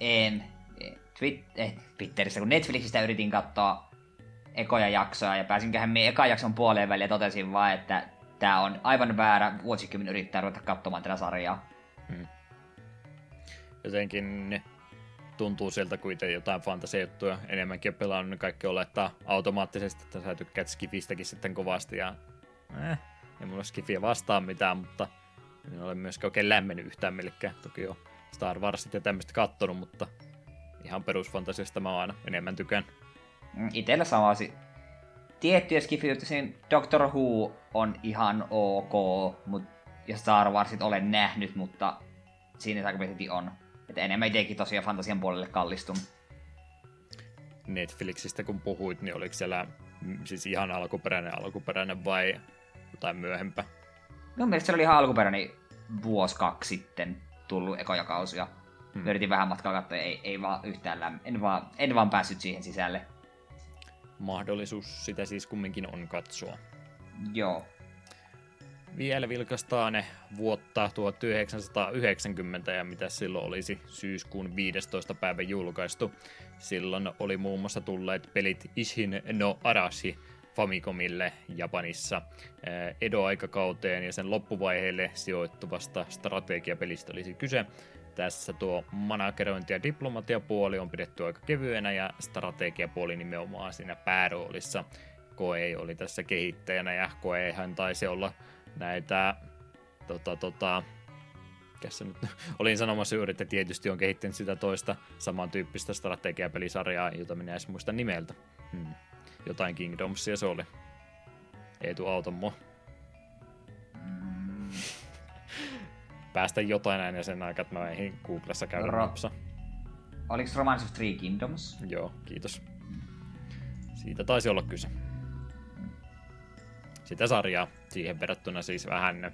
En. Eh, Twitterissä, kun Netflixistä yritin katsoa ekoja jaksoja ja pääsinköhän me eka jakson puoleen väliin ja totesin vaan, että tämä on aivan väärä vuosikymmen yrittää ruveta katsomaan tätä sarjaa. Hmm. Jotenkin tuntuu siltä, kun itse jotain fantasiajuttuja enemmänkin on pelannut, niin kaikki olettaa automaattisesti, että sä tykkäät Skifistäkin sitten kovasti. Ja eh, ei mulla Skifiä vastaan mitään, mutta en ole myöskään oikein lämmennyt yhtään millekään. Toki on Star Warsit ja tämmöistä kattonut, mutta ihan perusfantasiasta mä aina enemmän tykään. Mm, Itellä samasi. Tiettyjä skifi Doctor Who on ihan ok, mut, ja Star Warsit olen nähnyt, mutta siinä se on. Että enemmän itsekin tosiaan fantasian puolelle kallistun. Netflixistä kun puhuit, niin oliko siellä siis ihan alkuperäinen alkuperäinen vai jotain myöhempää? Mun mielestä se oli ihan alkuperäinen vuosi kaksi sitten tullut ekoja kausia. Hmm. Yritin vähän matkaa katsoa, ei, ei vaan yhtään en, vaan, en vaan päässyt siihen sisälle. Mahdollisuus sitä siis kumminkin on katsoa. Joo vielä vilkastaan vuotta 1990 ja mitä silloin olisi syyskuun 15. päivä julkaistu. Silloin oli muun muassa tulleet pelit Ishin no Arashi Famicomille Japanissa Edo-aikakauteen ja sen loppuvaiheelle sijoittuvasta strategiapelistä olisi kyse. Tässä tuo managerointi- ja diplomatiapuoli on pidetty aika kevyenä ja strategiapuoli nimenomaan siinä pääroolissa. Koei oli tässä kehittäjänä ja Koeihan taisi olla näitä tota, tota, nyt olin sanomassa juuri, että tietysti on kehittänyt sitä toista samantyyppistä strategiapelisarjaa, jota minä edes muista nimeltä. Hmm. Jotain Kingdomsia se oli. Ei tuu auton mua. Mm. Päästä jotain näin ja sen aikaa, että mä eihin Googlessa käydä Ro- napsa. Oliko Romance of Three Kingdoms? Joo, kiitos. Siitä taisi olla kyse sitä sarjaa siihen verrattuna siis vähän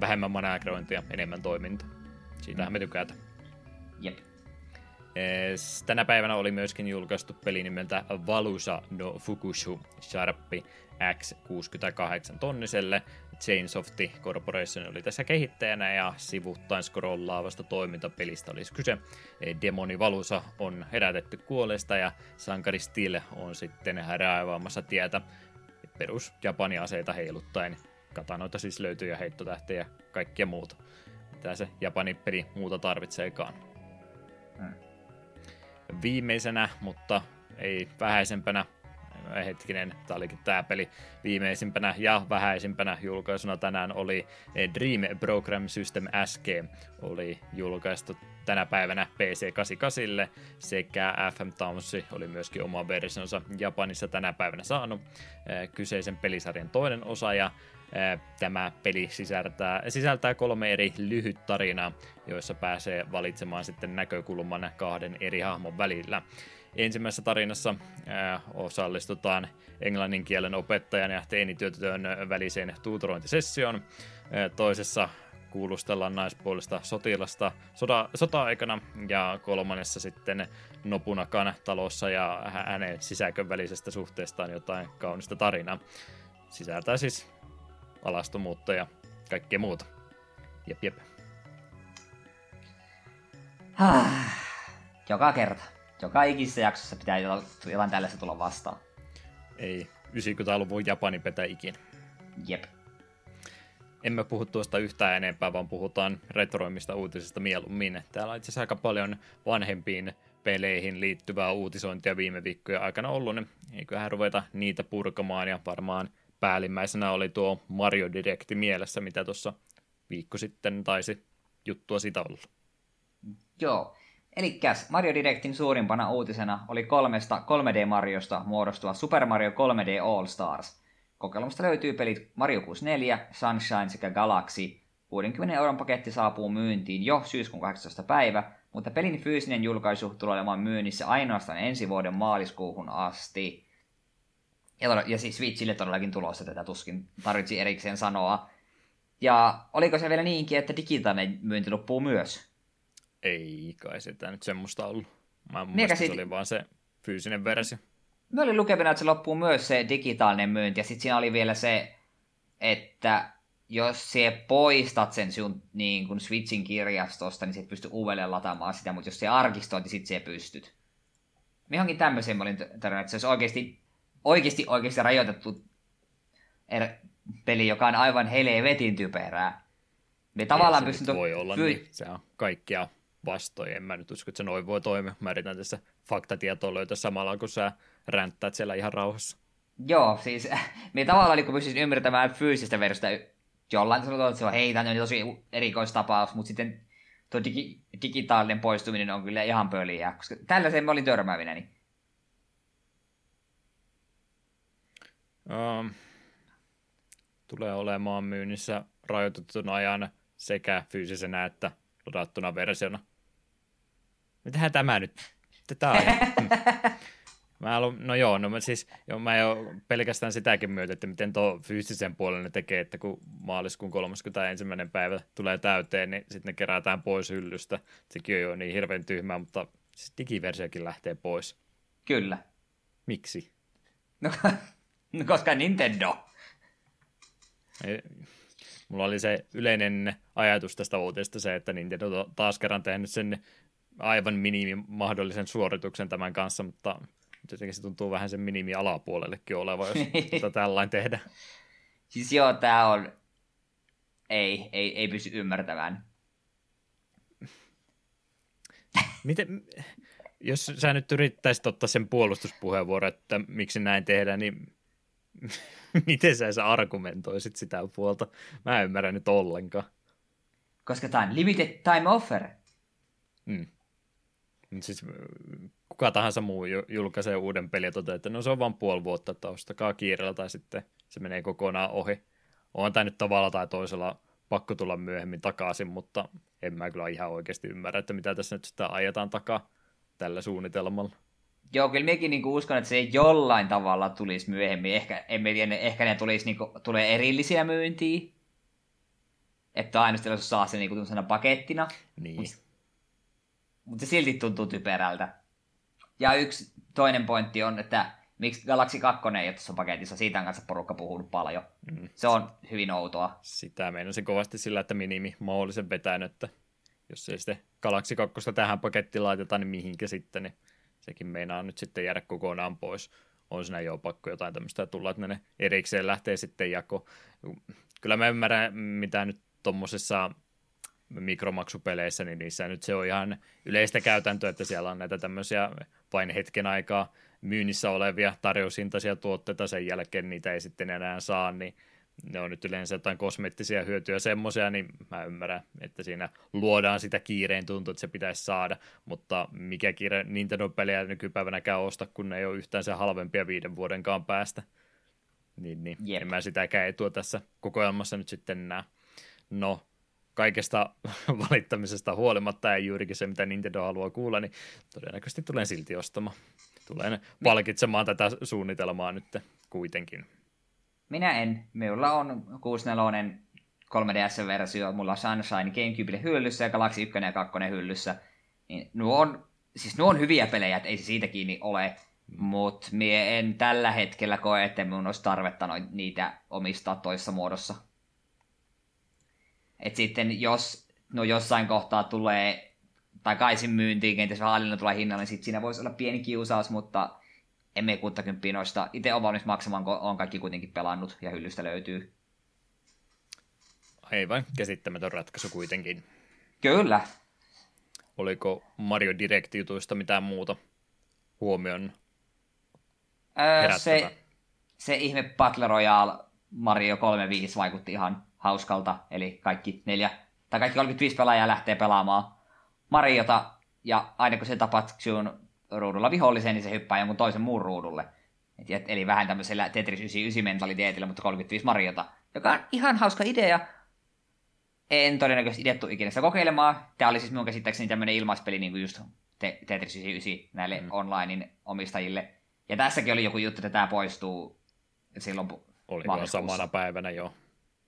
vähemmän managerointia, enemmän toimintaa. Siitähän mm. me tykätään. Jep. Tänä päivänä oli myöskin julkaistu peli nimeltä Valusa no Fukushu Sharpi X68 tonniselle. Chainsofti Corporation oli tässä kehittäjänä ja sivuttain scrollaavasta toimintapelistä olisi kyse. Demoni Valusa on herätetty kuolesta ja sankari Steel on sitten raivaamassa tietä perus Japani-aseita heiluttaen. Katanoita siis löytyy ja heittotähtejä ja kaikkea muuta. Mitä se Japanin peli muuta tarvitseekaan. Hmm. Viimeisenä, mutta ei vähäisempänä, hetkinen, tämä olikin tämä peli viimeisimpänä ja vähäisimpänä julkaisuna tänään oli Dream Program System SG, oli julkaistu tänä päivänä PC88 sekä FM Towns oli myöskin oma versionsa Japanissa tänä päivänä saanut kyseisen pelisarjan toinen osa ja Tämä peli sisältää, sisältää kolme eri lyhyt tarinaa, joissa pääsee valitsemaan sitten näkökulman kahden eri hahmon välillä. Ensimmäisessä tarinassa äh, osallistutaan englannin kielen opettajan ja teinityötön väliseen tuutorointisessioon. Äh, toisessa kuulustellaan naispuolista sotilasta soda, sota-aikana ja kolmannessa sitten Nopunakan talossa ja hänen sisäkön välisestä suhteestaan jotain kaunista tarinaa. Sisältää siis alastomuutta ja kaikkea muuta. Jep, jep. Joka kerta. Joka ikisessä jaksossa pitää jotain tällaista tulla vastaan. Ei 90-luvun Japani petä ikinä. Jep. Emme puhu tuosta yhtään enempää, vaan puhutaan retroimista uutisista mieluummin. Täällä on itse asiassa aika paljon vanhempiin peleihin liittyvää uutisointia viime viikkojen aikana ollut, niin eiköhän ruveta niitä purkamaan ja varmaan päällimmäisenä oli tuo Mario Directi mielessä, mitä tuossa viikko sitten taisi juttua sitä olla. Joo, Eli Mario Directin suurimpana uutisena oli kolmesta 3D-Mariosta muodostuva Super Mario 3D All Stars. Kokeilusta löytyy pelit Mario 64, Sunshine sekä Galaxy. 60 euron paketti saapuu myyntiin jo syyskuun 18. päivä, mutta pelin fyysinen julkaisu tulee olemaan myynnissä ainoastaan ensi vuoden maaliskuuhun asti. Ja, ja siis Switchille todellakin tulossa tätä tuskin tarvitsi erikseen sanoa. Ja oliko se vielä niinkin, että digitaalinen myynti loppuu myös? Ei kai sitä nyt semmoista ollut. Mä muistin, se oli vaan se fyysinen versio. Mä olin lukevina, että se loppuu myös se digitaalinen myynti, ja sitten siinä oli vielä se, että jos se poistat sen sun niin kun Switchin kirjastosta, niin sä et pysty uudelleen lataamaan sitä, mutta jos se arkistoit, niin sit se pystyt. Johonkin tämmöisen mä olin tarvinnut, että se olisi oikeasti, oikeasti, oikeasti rajoitettu er, peli, joka on aivan helvetin typerää. Me tavallaan pystyn... voi olla, fy... niin. Se on kaikkia vastoin. En mä nyt usko, että se noin voi toimia. Mä yritän tässä faktatietoa löytää samalla, kun sä ränttäät siellä ihan rauhassa. Joo, siis me tavallaan niin kun pystyisin ymmärtämään fyysistä versiota jollain sanotaan, että se on hei, tämä on tosi erikoistapaus, mutta sitten tuo digi, digitaalinen poistuminen on kyllä ihan pöliä, koska tällaiseen mä olin törmäävinäni. Um, tulee olemaan myynnissä rajoitetun ajan sekä fyysisenä että ladattuna versiona. Mitähän tämä nyt? Tätä on. Mä haluan, no joo, no mä siis, joo, mä jo pelkästään sitäkin myötä, että miten tuo fyysisen puolen ne tekee, että kun maaliskuun 31. päivä tulee täyteen, niin sitten ne kerätään pois hyllystä. Sekin on jo niin hirveän tyhmää, mutta siis digiversiokin lähtee pois. Kyllä. Miksi? No koska Nintendo. Ei, mulla oli se yleinen ajatus tästä uutisesta se, että Nintendo on taas kerran tehnyt sen aivan minimi mahdollisen suorituksen tämän kanssa, mutta jotenkin se tuntuu vähän sen minimi alapuolellekin oleva, jos tätä tällainen tehdään. Siis joo, tämä on... Ei, ei, ei pysty ymmärtämään. Miten, jos sä nyt yrittäisit ottaa sen puolustuspuheenvuoron, että miksi näin tehdään, niin miten sä, sä argumentoisit sitä puolta? Mä en ymmärrä nyt ollenkaan. Koska tämä on limited time offer. Mm. Siis kuka tahansa muu julkaisee uuden pelin ja toteaa, että no se on vain puoli vuotta, että ostakaa kiireellä tai sitten se menee kokonaan ohi. On tämä nyt tavalla tai toisella pakko tulla myöhemmin takaisin, mutta en mä kyllä ihan oikeasti ymmärrä, että mitä tässä nyt sitä ajetaan takaa tällä suunnitelmalla. Joo, kyllä minäkin niinku uskon, että se ei jollain tavalla tulisi myöhemmin. Ehkä, en tiedä, ehkä ne tulisi, niinku, tulee erillisiä myyntiä. Että aina saa se niinku pakettina. Niin. mutta se silti tuntuu typerältä. Ja yksi toinen pointti on, että miksi Galaxy 2 ei ole tuossa paketissa, siitä on kanssa porukka puhunut paljon. Mm. Se on hyvin outoa. Sitä se kovasti sillä, että minimi mahdollisen vetänyt, että jos ei sitten Galaxy 2 tähän pakettiin laiteta, niin mihinkä sitten, niin sekin meinaa nyt sitten jäädä kokonaan pois. On siinä jo pakko jotain tämmöistä tulla, että ne erikseen lähtee sitten jako. Kyllä mä ymmärrän, mitä nyt tuommoisessa mikromaksupeleissä, niin niissä nyt se on ihan yleistä käytäntöä, että siellä on näitä tämmöisiä vain hetken aikaa myynnissä olevia tarjoushintaisia tuotteita, sen jälkeen niitä ei sitten enää saa, niin ne on nyt yleensä jotain kosmeettisia hyötyjä semmoisia, niin mä ymmärrän, että siinä luodaan sitä kiireen tuntua, että se pitäisi saada, mutta mikä kiire Nintendo-pelejä nykypäivänäkään osta, kun ne ei ole yhtään se halvempia viiden vuodenkaan päästä. Niin, niin en mä sitäkään etua tässä kokoelmassa nyt sitten näe. No, kaikesta valittamisesta huolimatta ja juurikin se, mitä Nintendo haluaa kuulla, niin todennäköisesti tulen silti ostamaan. Tulen palkitsemaan tätä suunnitelmaa nyt kuitenkin. Minä en. Minulla on 64 3DS-versio, mulla on Sunshine Gamecubelle hyllyssä ja Galaxy 1 ja 2 hyllyssä. Niin nuo on, siis nuo on hyviä pelejä, että ei se siitä kiinni ole. Mutta mie en tällä hetkellä koe, että minun olisi tarvetta niitä omistaa toisessa muodossa. Et sitten jos no jossain kohtaa tulee takaisin myyntiin, kenties vähän tulee hinnalle, niin sitten siinä voisi olla pieni kiusaus, mutta emme 60 noista. Itse olen valmis maksamaan, kun on kaikki kuitenkin pelannut ja hyllystä löytyy. Aivan käsittämätön ratkaisu kuitenkin. Kyllä. Oliko Mario Direct-jutuista mitään muuta huomion öö, se, se ihme Battle Royale Mario 35 vaikutti ihan hauskalta, eli kaikki neljä, tai kaikki 35 pelaajaa lähtee pelaamaan Mariota, ja aina kun se tapat sun ruudulla viholliseen, niin se hyppää jonkun toisen muun ruudulle. Et, eli vähän tämmöisellä Tetris 99 mentaliteetillä, mutta 35 Mariota, joka on ihan hauska idea. En todennäköisesti idettu ikinä sitä kokeilemaan. Tämä oli siis minun käsittääkseni tämmöinen ilmaispeli, niin kuin just Tetris 99 näille mm. onlinein omistajille. Ja tässäkin oli joku juttu, että tämä poistuu silloin Oli samana päivänä, joo.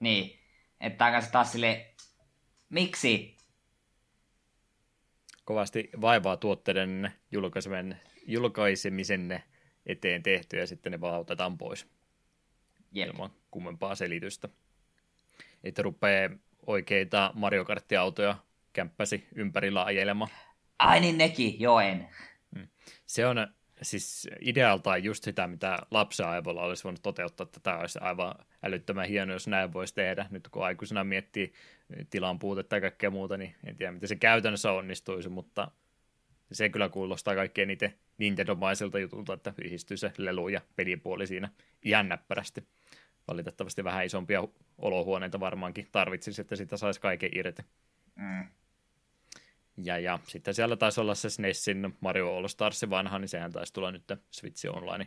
Niin. Että tämä taas sille, miksi? Kovasti vaivaa tuotteiden julkaisemisen, julkaisemisen eteen tehty ja sitten ne vaan otetaan pois. Jep. Ilman kummempaa selitystä. Että rupeaa oikeita Mario Kart-autoja kämppäsi ympärillä ajelemaan. Ai niin nekin, joo en. Mm. Se on siis idealtaan just sitä, mitä lapsen aivolla olisi voinut toteuttaa, että tämä olisi aivan älyttömän hieno, jos näin voisi tehdä. Nyt kun aikuisena miettii tilan puutetta ja kaikkea muuta, niin en tiedä, miten se käytännössä onnistuisi, mutta se kyllä kuulostaa kaikkein niitä Nintendo-maisilta jutulta, että yhdistyy se lelu ja pelipuoli siinä ihan näppärästi. Valitettavasti vähän isompia olohuoneita varmaankin tarvitsisi, että sitä saisi kaiken irti. Mm. Ja, ja sitten siellä taisi olla se SNESin Mario All Stars vanha, niin sehän taisi tulla nyt Switch Online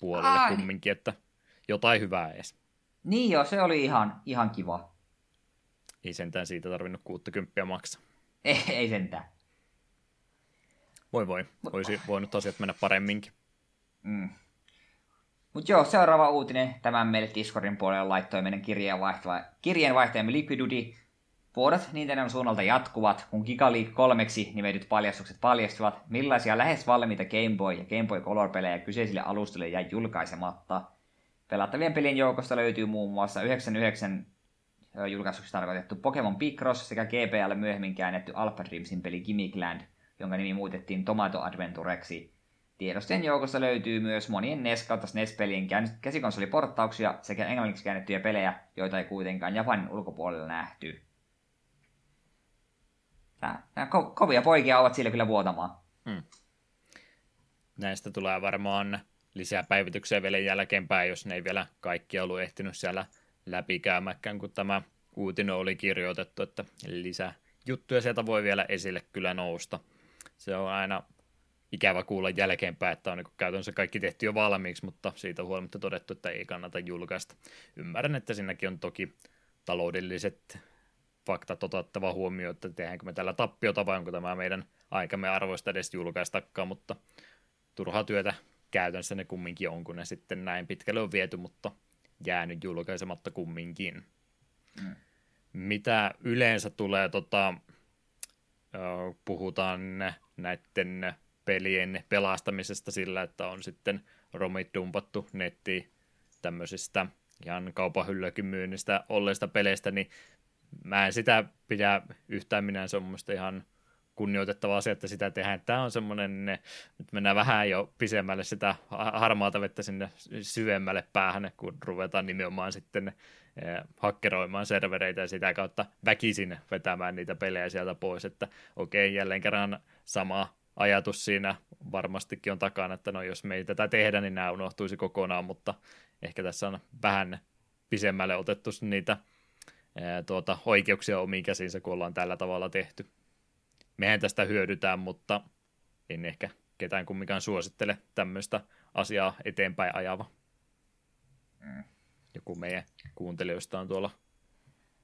puolelle Ai. kumminkin, että jotain hyvää edes. Niin joo, se oli ihan, ihan kiva. Ei sentään siitä tarvinnut 60 maksaa. Ei, ei sentään. Voi voi, olisi voinut asiat mennä paremminkin. Mm. Mutta joo, seuraava uutinen tämän meille Discordin puolelle laittoi meidän kirjeenvaihtajamme Liquidudy Vuodet Nintendon suunnalta jatkuvat, kun Giga League 3 nimetyt paljastukset paljastuvat, millaisia lähes valmiita Game Boy ja Game Boy Color-pelejä kyseisille alustoille jäi julkaisematta. Pelattavien pelien joukosta löytyy muun muassa 99 julkaisuksi tarkoitettu Pokemon Picross sekä GPL myöhemmin käännetty Alpha Dreamsin peli Gimmickland, jonka nimi muutettiin Tomato Adventureksi. Tiedostojen joukossa löytyy myös monien NES kautta SNES-pelien käsikonsoliporttauksia sekä englanniksi käännettyjä pelejä, joita ei kuitenkaan Japanin ulkopuolella nähty. Nämä ko- kovia poikia ovat siellä kyllä vuotamaan. Hmm. Näistä tulee varmaan lisää päivityksiä vielä jälkeenpäin, jos ne ei vielä kaikki ollut ehtinyt siellä läpikäymäkään, kun tämä uutinen oli kirjoitettu, että lisää juttuja sieltä voi vielä esille kyllä nousta. Se on aina ikävä kuulla jälkeenpäin, että on niin käytännössä kaikki tehty jo valmiiksi, mutta siitä huolimatta todettu, että ei kannata julkaista. Ymmärrän, että siinäkin on toki taloudelliset faktat otettava huomioon, että tehdäänkö me tällä tappiota vai onko tämä meidän aikamme arvoista edes julkaistakaan, mutta turhaa työtä käytännössä ne kumminkin on, kun ne sitten näin pitkälle on viety, mutta jäänyt julkaisematta kumminkin. Mm. Mitä yleensä tulee tota, puhutaan näiden pelien pelastamisesta sillä, että on sitten romit dumpattu nettiin tämmöisistä ihan kaupan myynnistä olleista peleistä, niin mä en sitä pidä yhtään minä, se on mun ihan kunnioitettava asia, että sitä tehdään. Tämä on semmoinen, nyt mennään vähän jo pisemmälle sitä harmaata vettä sinne syvemmälle päähän, kun ruvetaan nimenomaan sitten eh, hakkeroimaan servereitä ja sitä kautta väkisin vetämään niitä pelejä sieltä pois, että okei, jälleen kerran sama ajatus siinä varmastikin on takana, että no jos me ei tätä tehdä, niin nämä unohtuisi kokonaan, mutta ehkä tässä on vähän pisemmälle otettu niitä ää, tuota, oikeuksia omiin käsiinsä, kun ollaan tällä tavalla tehty. Mehän tästä hyödytään, mutta en ehkä ketään kumminkaan suosittele tämmöistä asiaa eteenpäin ajava. Mm. Joku meidän kuuntelijoista on tuolla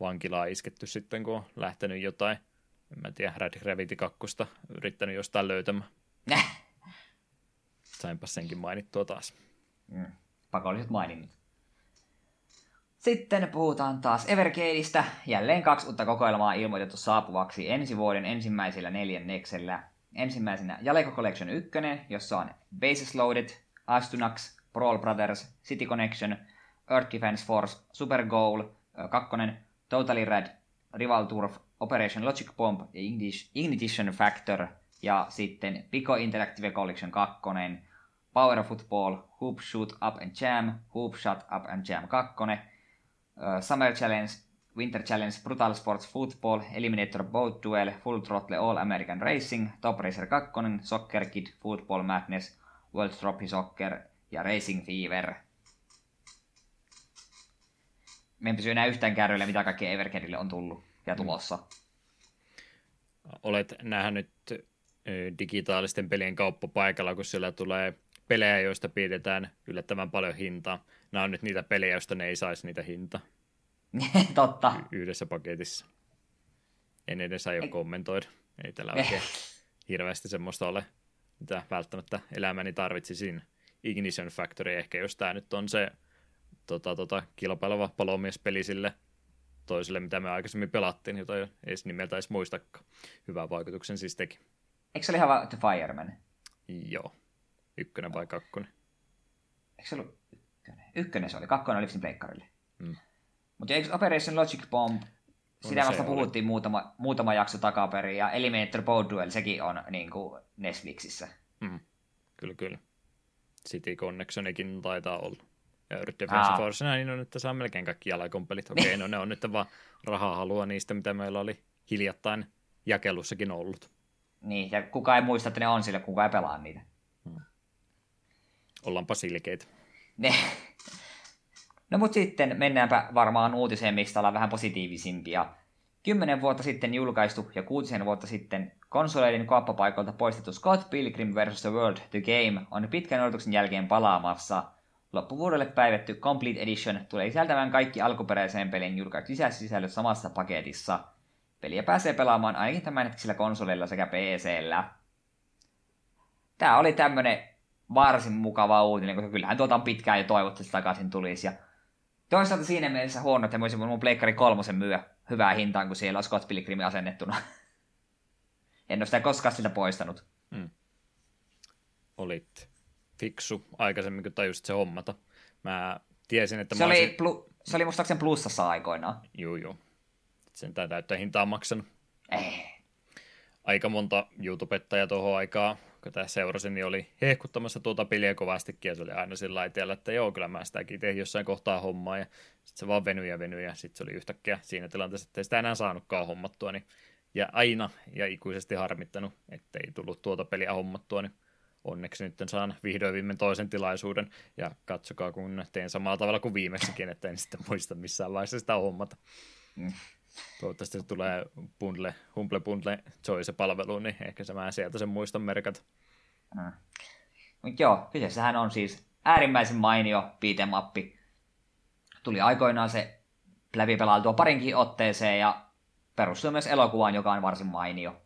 vankilaa isketty sitten, kun on lähtenyt jotain, en mä tiedä, Red Gravity 2 yrittänyt jostain löytämään. Näh. Sainpa senkin mainittua taas. Mm. Pakolliset maininnat. Sitten puhutaan taas Evercadeista. Jälleen kaksi uutta kokoelmaa ilmoitettu saapuvaksi ensi vuoden ensimmäisellä neljänneksellä. Ensimmäisenä Jaleko Collection 1, jossa on Bases Loaded, Astunax, Brawl Brothers, City Connection, Earth Defense Force, Super Goal 2, Totally Red, Rival Turf, Operation Logic Bomb ja Ignition Factor. Ja sitten Pico Interactive Collection 2, Power Football, Hoop Shoot Up and Jam, Hoop Shot Up and Jam 2, uh, Summer Challenge, Winter Challenge, Brutal Sports Football, Eliminator Boat Duel, Full Throttle All American Racing, Top Racer 2, Soccer Kid, Football Madness, World Trophy Soccer ja Racing Fever. Me en pysy enää yhtään kärryillä, mitä kaikkea Evercadelle on tullut ja mm. tulossa. Olet nähnyt digitaalisten pelien kauppapaikalla, kun siellä tulee pelejä, joista pidetään yllättävän paljon hintaa. Nämä on nyt niitä pelejä, joista ne ei saisi niitä hintaa. Totta. Y- yhdessä paketissa. En edes aio ei. kommentoida. Ei tällä oikein hirveästi semmoista ole, mitä välttämättä elämäni tarvitsisin. Ignition Factory ehkä, jos tämä nyt on se tota, tota, kilpaileva palomiespeli sille toiselle, mitä me aikaisemmin pelattiin, jota ei edes nimeltä edes muistakaan. Hyvän vaikutuksen siis teki. Eikö se ole ihan The Fireman? Joo. Ykkönen vai kakkonen? Eikö se ollut ykkönen? Ykkönen se oli, kakkonen oli pleikkarille. Mm. Mutta eikö Operation Logic Bomb, sitä vasta puhuttiin muutama, muutama jakso takaperin, ja Eliminator Board Duel, sekin on niin kuin Netflixissä. Mm. Kyllä, kyllä. City Connectionikin taitaa olla. Ja Earth Defense Aa. Force, niin on, että saa melkein kaikki jalakompelit. Okei, okay, no ne on nyt vaan rahaa halua niistä, mitä meillä oli hiljattain jakelussakin ollut. Niin, ja kuka ei muista, että ne on sillä, kuka ei pelaa niitä. Hmm. Ollaanpa silkeitä. Ne. No mutta sitten mennäänpä varmaan uutiseen, mistä ollaan vähän positiivisimpia. Kymmenen vuotta sitten julkaistu ja kuutisen vuotta sitten konsoleiden kauppapaikoilta poistettu Scott Pilgrim vs. The World The Game on pitkän odotuksen jälkeen palaamassa. Loppuvuodelle päivetty Complete Edition tulee sisältämään kaikki alkuperäiseen pelin julkaistut lisäsisällöt samassa paketissa. Peliä pääsee pelaamaan ainakin tämänhetkisillä konsoleilla sekä PCllä. Tää oli tämmönen varsin mukava uutinen, koska kyllähän tuota on pitkään jo toivottu, että takaisin tulisi. Ja toisaalta siinä mielessä huono, että voisin mun Pleikkari kolmosen myyä hyvää hintaan, kun siellä on Scott Pilgrim asennettuna. en ole sitä koskaan sitä poistanut. Mm. Olit fiksu aikaisemmin, kun tajusit se hommata. Mä tiesin, että se, mä oli olisin... plu... se oli muistaakseni plussassa aikoinaan. Joo, joo. Sen täyttä hintaa maksanut. Ei. Aika monta YouTubettajaa tuohon aikaa kun tämä seurasi, niin oli hehkuttamassa tuota peliä kovastikin, ja se oli aina sillä laiteella, että joo, kyllä mä sitäkin tein jossain kohtaa hommaa, ja sitten se vaan venyi ja venyi, ja sitten se oli yhtäkkiä siinä tilanteessa, että ei sitä enää saanutkaan hommattua, niin, ja aina ja ikuisesti harmittanut, ettei tullut tuota peliä hommattua, niin onneksi nyt saan vihdoin viimein toisen tilaisuuden, ja katsokaa, kun teen samalla tavalla kuin viimeksikin, että en sitten muista missään vaiheessa sitä hommata. Mm. Toivottavasti se tulee bundle, Humble Bundle Choice-palveluun, niin ehkä se mä sieltä sen muistan merkat. Mm. Mutta joo, kyseessähän on siis äärimmäisen mainio piitemappi. Tuli aikoinaan se läpi pelailtua parinkin otteeseen ja perustuu myös elokuvaan, joka on varsin mainio.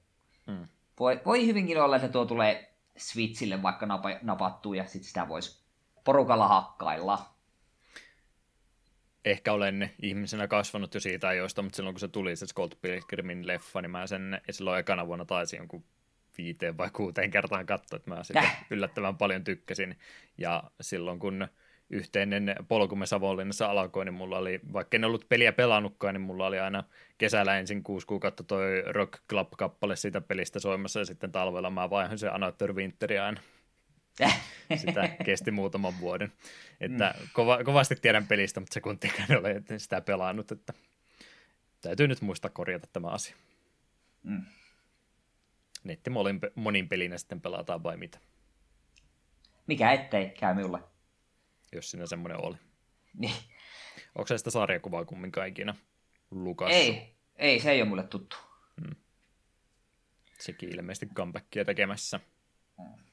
Mm. Voi, voi hyvinkin olla, että tuo tulee Switchille vaikka napa, napattua ja sitten sitä voisi porukalla hakkailla. Ehkä olen ihmisenä kasvanut jo siitä ajoista, mutta silloin kun se tuli se Scott Pilgrimin leffa, niin mä sen silloin ekana vuonna taisin jonkun viiteen vai kuuteen kertaan katsoa, että mä sitä yllättävän paljon tykkäsin. Ja silloin kun yhteinen polkumme Savonlinnassa alkoi, niin mulla oli, vaikka en ollut peliä pelannutkaan, niin mulla oli aina kesällä ensin kuusi kuukautta toi Rock Club-kappale siitä pelistä soimassa, ja sitten talvella mä vaihoin se Another Winter aina. Sitä kesti muutaman vuoden. Että mm. kova, kovasti tiedän pelistä, mutta sekuntikaan ole sitä pelannut, että täytyy nyt muistaa korjata tämä asia. Mm. Netti monin pelinä sitten pelataan vai mitä? Mikä ettei käy minulle. Jos siinä semmoinen oli. Niin. Onko se sitä sarjakuvaa kumminkaan ikinä Lukas? Ei, ei, se ei ole mulle tuttu. Hmm. Sekin ilmeisesti comebackia tekemässä. Hmm.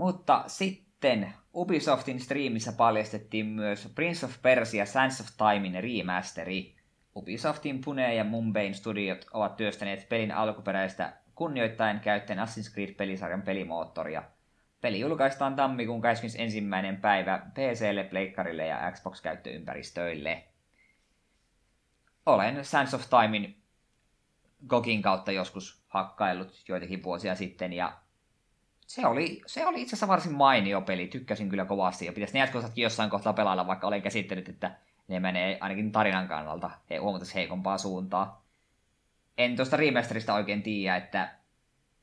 Mutta sitten Ubisoftin striimissä paljastettiin myös Prince of Persia Sands of Timein remasteri. Ubisoftin Pune ja Mumbain studiot ovat työstäneet pelin alkuperäistä kunnioittain käyttäen Assassin's Creed-pelisarjan pelimoottoria. Peli julkaistaan tammikuun 21. päivä PClle, Pleikkarille ja Xbox-käyttöympäristöille. Olen Sands of Timein Gogin kautta joskus hakkaillut joitakin vuosia sitten ja se oli, se oli itse asiassa varsin mainio peli, tykkäsin kyllä kovasti ja pitäisi ne jatkossakin jossain kohtaa pelailla, vaikka olen käsittänyt, että ne menee ainakin tarinan kannalta he, huomattavasti heikompaa suuntaa. En tuosta remasterista oikein tiedä, että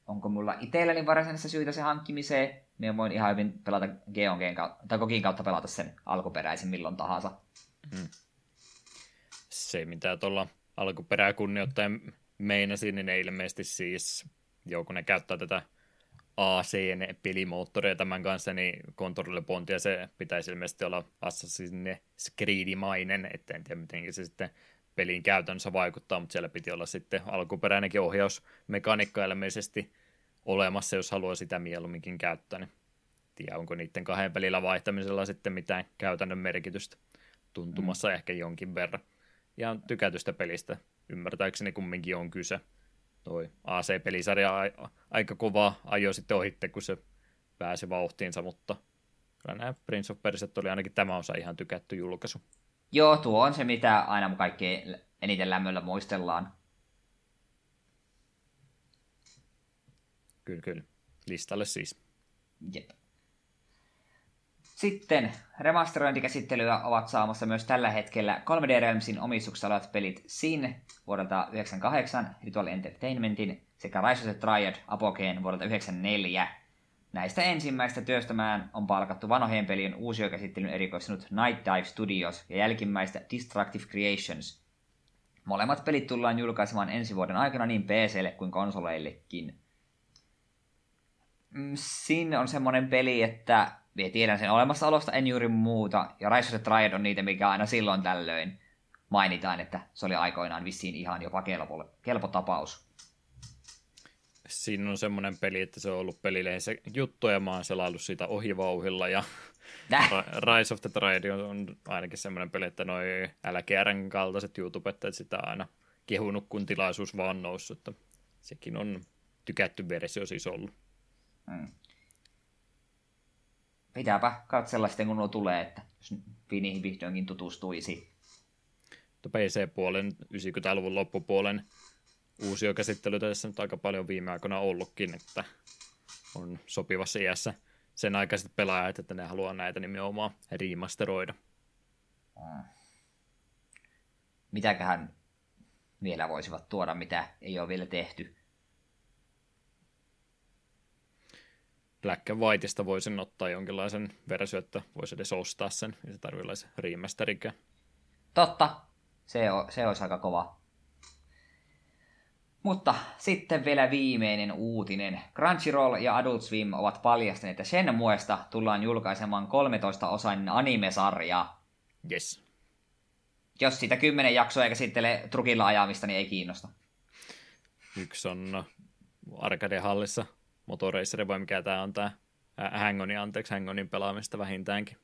onko mulla itselläni varsinaisessa syytä se hankkimiseen. Minä voin ihan hyvin pelata Geongeen kautta, tai Kokin kautta pelata sen alkuperäisen milloin tahansa. Hmm. Se, mitä tuolla alkuperää kunnioittaen meinasin, niin ne ilmeisesti siis, joo, kun ne käyttää tätä AC-pelimoottoria tämän kanssa, niin Control Pontia se pitäisi ilmeisesti olla Assassin's Creed-mainen, että en tiedä miten se sitten pelin käytännössä vaikuttaa, mutta siellä piti olla sitten alkuperäinenkin ohjausmekaniikka ilmeisesti olemassa, jos haluaa sitä mieluumminkin käyttää, niin tiedä onko niiden kahden pelillä vaihtamisella sitten mitään käytännön merkitystä tuntumassa mm. ehkä jonkin verran. Ja tykätystä pelistä ymmärtääkseni kumminkin on kyse toi AC-pelisarja aika kova ajo sitten ohitte, kun se pääsi vauhtiinsa, mutta kyllä nämä Prince of Persia oli ainakin tämä osa ihan tykätty julkaisu. Joo, tuo on se, mitä aina kaikki eniten lämmöllä muistellaan. Kyllä, kyllä. Listalle siis. Jep. Sitten remasterointikäsittelyä ovat saamassa myös tällä hetkellä 3D Realmsin omistuksessa olevat pelit Sin vuodelta 1998, Ritual Entertainmentin sekä Rise of the Triad Apogeen vuodelta 1994. Näistä ensimmäistä työstämään on palkattu vanhojen pelien uusiokäsittelyn erikoistunut Night Dive Studios ja jälkimmäistä Destructive Creations. Molemmat pelit tullaan julkaisemaan ensi vuoden aikana niin PClle kuin konsoleillekin. Mm, Sin on semmonen peli, että minä tiedän sen olemassaolosta, en juuri muuta. Ja Rise of the Triad on niitä, mikä aina silloin tällöin mainitaan, että se oli aikoinaan vissiin ihan jopa kelpo, kelpo tapaus. Siinä on semmoinen peli, että se on ollut pelilehdessä juttu ja mä oon selaillut siitä ohivauhilla ja? Rise of the Triad on ainakin semmoinen peli, että noi LGRn kaltaiset YouTubettajat sitä aina kehunut, kun tilaisuus vaan noussut. Että sekin on tykätty versio siis ollut. Hmm pitääpä katsella sitten, kun nuo tulee, että jos Finihin vihdoinkin tutustuisi. PC-puolen 90-luvun loppupuolen uusia käsittelyitä tässä nyt aika paljon viime aikoina ollutkin, että on sopivassa iässä sen aikaiset pelaajat, että ne haluaa näitä nimenomaan remasteroida. Hmm. Mitäköhän vielä voisivat tuoda, mitä ei ole vielä tehty? Black and Whiteista voisin ottaa jonkinlaisen versio, että voisi edes ostaa sen, ja se tarvitsisi remasterikään. Totta, se, on, se olisi aika kova. Mutta sitten vielä viimeinen uutinen. Crunchyroll ja Adult Swim ovat paljastaneet, että sen muesta tullaan julkaisemaan 13-osainen anime-sarja. Yes. Jos sitä kymmenen jaksoa käsittelee trukilla ajamista, niin ei kiinnosta. Yksi on Arcade-hallissa Motorracer vai mikä tämä on tämä Hangoni, anteeksi, Hangonin pelaamista vähintäänkin.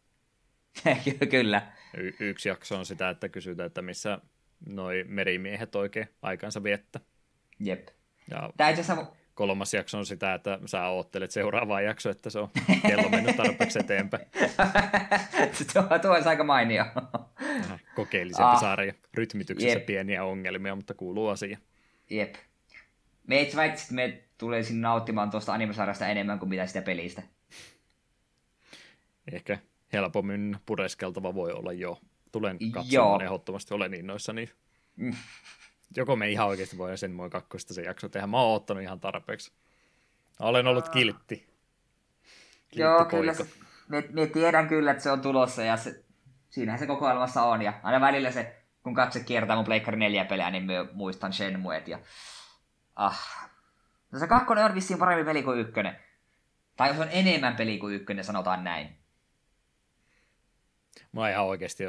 Kyllä. Y- yksi jakso on sitä, että kysytään, että missä noi merimiehet oikein aikansa viettä. Jep. Ja... Tämä itse asiassa kolmas jakso on sitä, että sä oottelet seuraavaa jaksoa, että se on kello mennyt tarpeeksi eteenpäin. tuo, tuo olisi aika mainio. Kokeellisempi ah. sarja. Rytmityksessä Jep. pieniä ongelmia, mutta kuuluu asia. Jep. Me itse me tulee sinne nauttimaan tuosta animesarjasta enemmän kuin mitä sitä pelistä. Ehkä helpommin pureskeltava voi olla jo. Tulen katsomaan ehdottomasti, olen innoissani. Mm. Joko me ihan oikeasti voi sen moi kakkosta se jakso tehdä. Mä oon ottanut ihan tarpeeksi. Olen ollut kiltti. kiltti Joo, poika. kyllä. Me, me, tiedän kyllä, että se on tulossa ja se, siinähän se kokoelmassa on. Ja aina välillä se, kun katse kiertää mun Pleikkari 4 pelejä, niin mä muistan Shenmuet ja... Ah. No se kakkonen on vissiin parempi peli kuin ykkönen. Tai jos on enemmän peli kuin ykkönen, sanotaan näin. Mä ihan oikeasti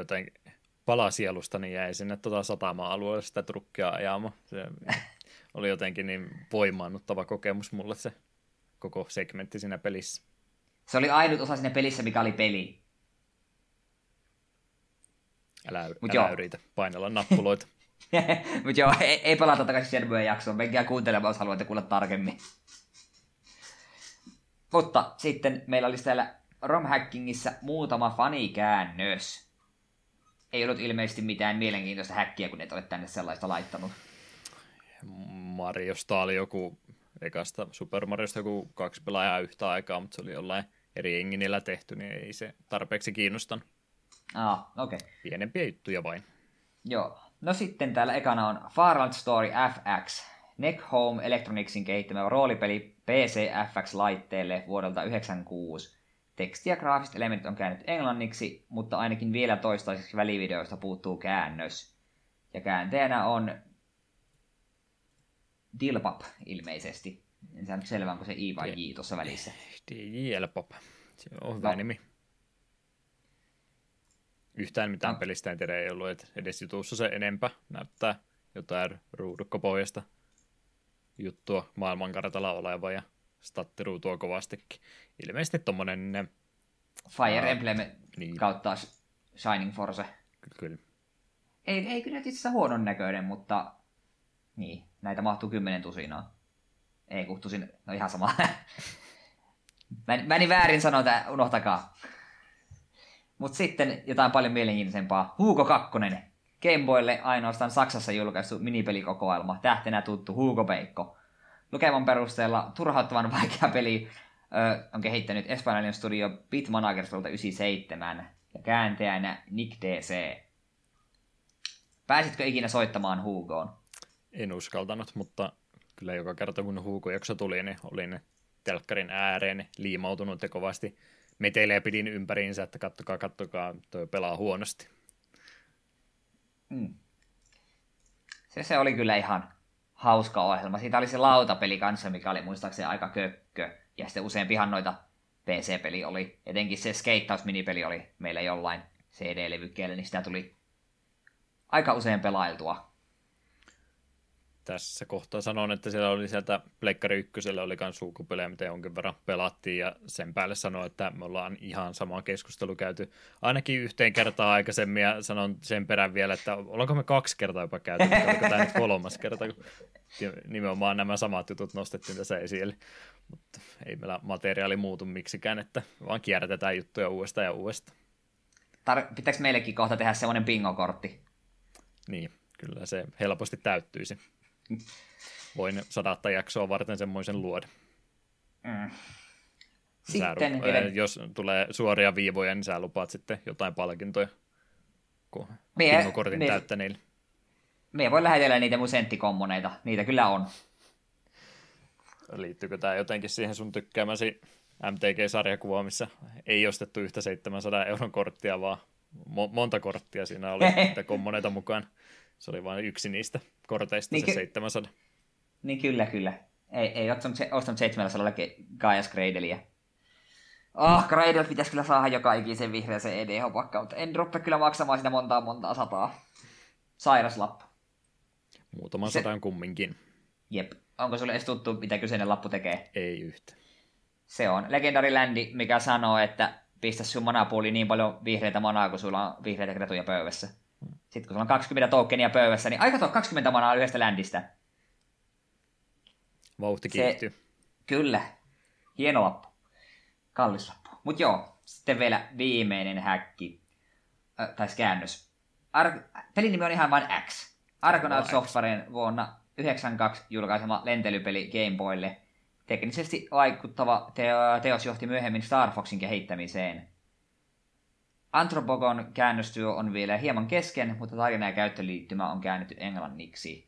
pala sielustani jäi sinne tota satama-alueelle sitä trukkia ajamaan. Se oli jotenkin niin voimaannuttava kokemus mulle se koko segmentti siinä pelissä. Se oli ainut osa siinä pelissä, mikä oli peli. Älä, Mut älä yritä painella nappuloita. Mutta joo, ei, ei palata takaisin Shenmuen jaksoon. Menkää kuuntelemaan, jos haluatte kuulla tarkemmin. Mutta sitten meillä olisi täällä romhackingissä muutama fanikäännös. Ei ollut ilmeisesti mitään mielenkiintoista häkkiä, kun et ole tänne sellaista laittanut. Mariosta oli joku, ekasta Super Mariosta joku kaksi pelaajaa yhtä aikaa, mutta se oli jollain eri enginillä tehty, niin ei se tarpeeksi kiinnostanut. Ah, okei. Okay. Pienempiä juttuja vain. Joo. No sitten täällä ekana on Farland Story FX. Neck Home Electronicsin kehittämä roolipeli PC FX-laitteelle vuodelta 1996. Teksti ja graafiset elementit on käännetty englanniksi, mutta ainakin vielä toistaiseksi välivideoista puuttuu käännös. Ja kääntäjänä on Dilpap ilmeisesti. En saanut selvää, onko se I vai J tuossa välissä. Dilpap. Se on hyvä no. nimi. Yhtään mitään no. pelistä en tiedä, ei ollut että edes jutussa se enempää. Näyttää jotain ruudukkopohjasta juttua maailmankartalla oleva ja stattiruutua kovastikin. Ilmeisesti tommonen... Fire Emblem niin. kautta Shining Force. Kyllä. Ei, ei kyllä itse huonon näköinen, mutta niin, näitä mahtuu kymmenen tusinaa. Ei kun tusin, no ihan sama. mä, mä niin väärin sanoa, että unohtakaa. Mutta sitten jotain paljon mielenkiintoisempaa. Huuko 2. Gameboylle ainoastaan Saksassa julkaistu minipelikokoelma. Tähtenä tuttu Huuko Peikko. Lukevan perusteella turhauttavan vaikea peli ö, on kehittänyt espanjalainen studio Bit Managers 97 ja kääntäjänä Nick DC. Pääsitkö ikinä soittamaan Hugoon? En uskaltanut, mutta kyllä joka kerta kun Hugo jakso tuli, niin olin telkkarin ääreen liimautunut ja kovasti meteilee pidin ympäriinsä, että kattokaa, kattokaa, toi pelaa huonosti. Mm. Se, se oli kyllä ihan hauska ohjelma. Siitä oli se lautapeli kanssa, mikä oli muistaakseni aika kökkö. Ja sitten useampihan noita PC-peli oli. Etenkin se skeittaus-minipeli oli meillä jollain CD-levykkeellä, niin sitä tuli aika usein pelailtua tässä kohtaa sanon, että siellä oli sieltä Pleikkari ykkösellä oli myös sulkupelejä, mitä jonkin verran pelattiin, ja sen päälle sanoin, että me ollaan ihan sama keskustelu käyty ainakin yhteen kertaan aikaisemmin, ja sanon sen perään vielä, että ollaanko me kaksi kertaa jopa käyty, mutta oliko tämä nyt kolmas kerta, kun nimenomaan nämä samat jutut nostettiin tässä esille, mutta ei meillä materiaali muutu miksikään, että vaan kierrätetään juttuja uudestaan ja uudestaan. Tar- Pitääkö meillekin kohta tehdä semmoinen bingo-kortti? Niin, kyllä se helposti täyttyisi. Voin sadatta jaksoa varten semmoisen luoda. Mm. Sitten, sä, ää, jos tulee suoria viivoja, niin sä lupaat sitten jotain palkintoja kun mie, kortin mie, täyttäneille. Mie voi lähetellä niitä mun senttikommoneita, niitä kyllä on. Liittyykö tämä jotenkin siihen sun tykkäämäsi MTG-sarjakuvaan, missä ei ostettu yhtä 700 euron korttia, vaan mo- monta korttia siinä oli niitä kommoneita mukaan. Se oli vain yksi niistä korteista, niin se ky- 700. Niin kyllä, kyllä. Ei, ei ostanut, ostanut 700 Gaias Gradelia. Ah, oh, Gradle pitäisi kyllä saada joka ikisen vihreäseen EDH-pakkaan, mutta en rupea kyllä maksamaan sitä montaa montaa sataa. Sairas lappu. Muutaman se... sadan kumminkin. Jep. Onko sulle edes tuttu, mitä kyseinen lappu tekee? Ei yhtä. Se on Legendary Landi, mikä sanoo, että pistä sun manapuoli niin paljon vihreitä manaa, kun sulla on vihreitä kretuja pöydässä. Sitten kun sulla on 20 tokenia pöydässä, niin aika tuo 20 manaa yhdestä ländistä. Vauhti kiihtyy. Se, kyllä. Hieno lappu. Kallis lappu. Mutta joo, sitten vielä viimeinen häkki. Äh, tai käännös. Ar- pelin nimi on ihan vain X. Argonaut Softwaren vuonna 92 julkaisema lentelypeli Game Boylle. Teknisesti vaikuttava te- teos johti myöhemmin Star Foxin kehittämiseen. Anthropogon käännöstyö on vielä hieman kesken, mutta tarina ja käyttöliittymä on käännetty englanniksi.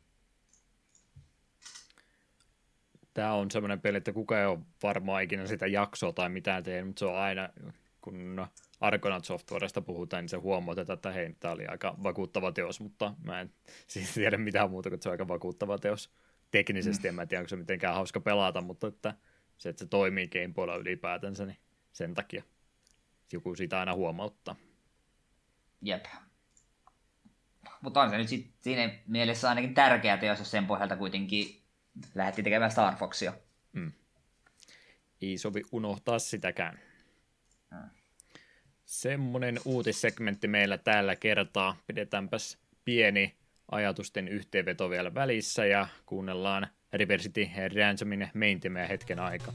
Tämä on semmoinen peli, että kuka ei ole varmaan ikinä sitä jaksoa tai mitään tehnyt, mutta se on aina, kun Argonaut Softwaresta puhutaan, niin se huomautetaan, että hei, tämä oli aika vakuuttava teos, mutta mä en siis tiedä mitään muuta kuin se on aika vakuuttava teos. Teknisesti mm. en mä tiedä, onko se mitenkään hauska pelata, mutta että se, että se toimii Game Boylla ylipäätänsä, niin sen takia joku siitä aina huomauttaa. Jep. Mutta on se nyt sit siinä mielessä ainakin tärkeä teos, jos sen pohjalta kuitenkin lähti tekemään Star Foxia. Mm. Ei sovi unohtaa sitäkään. Mm. Semmoinen uutissegmentti meillä tällä kertaa. Pidetäänpäs pieni ajatusten yhteenveto vielä välissä ja kuunnellaan Reversity Ransomin main hetken aikaa.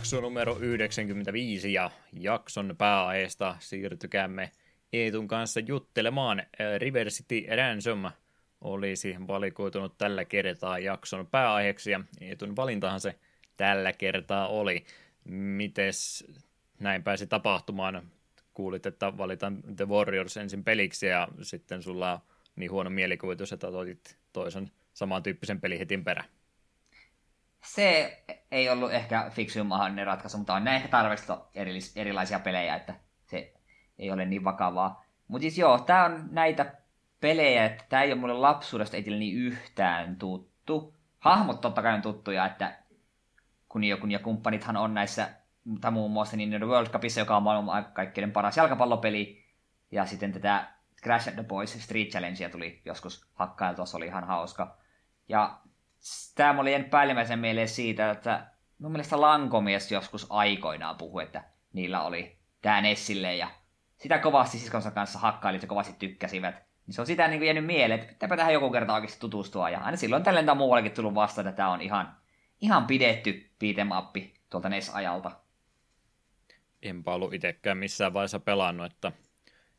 Jakso numero 95 ja jakson pääaiheesta siirtykäämme Eetun kanssa juttelemaan. River City Ransom olisi valikoitunut tällä kertaa jakson pääaiheeksi ja Eetun valintahan se tällä kertaa oli. Mites näin pääsi tapahtumaan? Kuulit, että valitaan The Warriors ensin peliksi ja sitten sulla on niin huono mielikuvitus, että otit toisen samantyyppisen pelin heti perään se ei ollut ehkä fiksuin mahdollinen ratkaisu, mutta on ehkä tarvittu erilaisia pelejä, että se ei ole niin vakavaa. Mutta siis joo, tää on näitä pelejä, että tää ei ole mulle lapsuudesta itselleni yhtään tuttu. Hahmot totta kai on tuttuja, että kun ja kumppanithan on näissä, tai muun muassa niin World Cupissa, joka on maailman kaikkein paras jalkapallopeli, ja sitten tätä Crash and the Boys Street Challengea tuli joskus hakkailtua, se oli ihan hauska. Ja tämä oli jäänyt päällimmäisen mieleen siitä, että mun mielestä Lankomies joskus aikoinaan puhui, että niillä oli tämä Nessille ja sitä kovasti siskonsa kanssa hakkailit ja kovasti tykkäsivät. Niin se on sitä niin jäänyt mieleen, että pitääpä tähän joku kerta oikeasti tutustua. Ja aina silloin tällä tämä muuallakin tullut vasta, että tämä on ihan, ihan pidetty beat'em tuolta NES-ajalta. Enpä ollut itsekään missään vaiheessa pelannut, että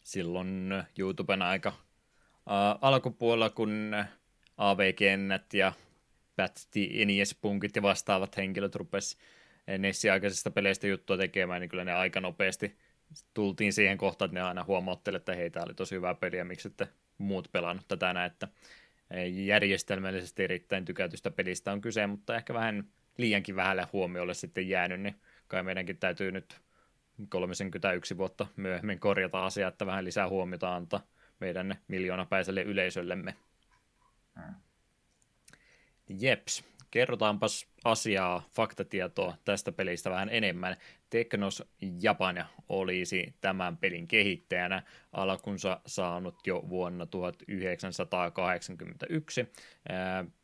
silloin YouTuben aika äh, alkupuolella, kun AV-kennät ja Pätti, NES-punkit ja vastaavat henkilöt rupes Nessin aikaisista peleistä juttua tekemään, niin kyllä ne aika nopeasti tultiin siihen kohtaan, että ne aina huomautteli, että hei, tämä oli tosi hyvä peli ja miksi ette muut pelannut tätä näin, että järjestelmällisesti erittäin tykätystä pelistä on kyse, mutta ehkä vähän liiankin vähälle huomiolle sitten jäänyt, niin kai meidänkin täytyy nyt 31 vuotta myöhemmin korjata asia, että vähän lisää huomiota antaa meidän miljoonapäiselle yleisöllemme. Hmm. Jeps, kerrotaanpas asiaa, faktatietoa tästä pelistä vähän enemmän. Teknos Japan olisi tämän pelin kehittäjänä alkunsa saanut jo vuonna 1981.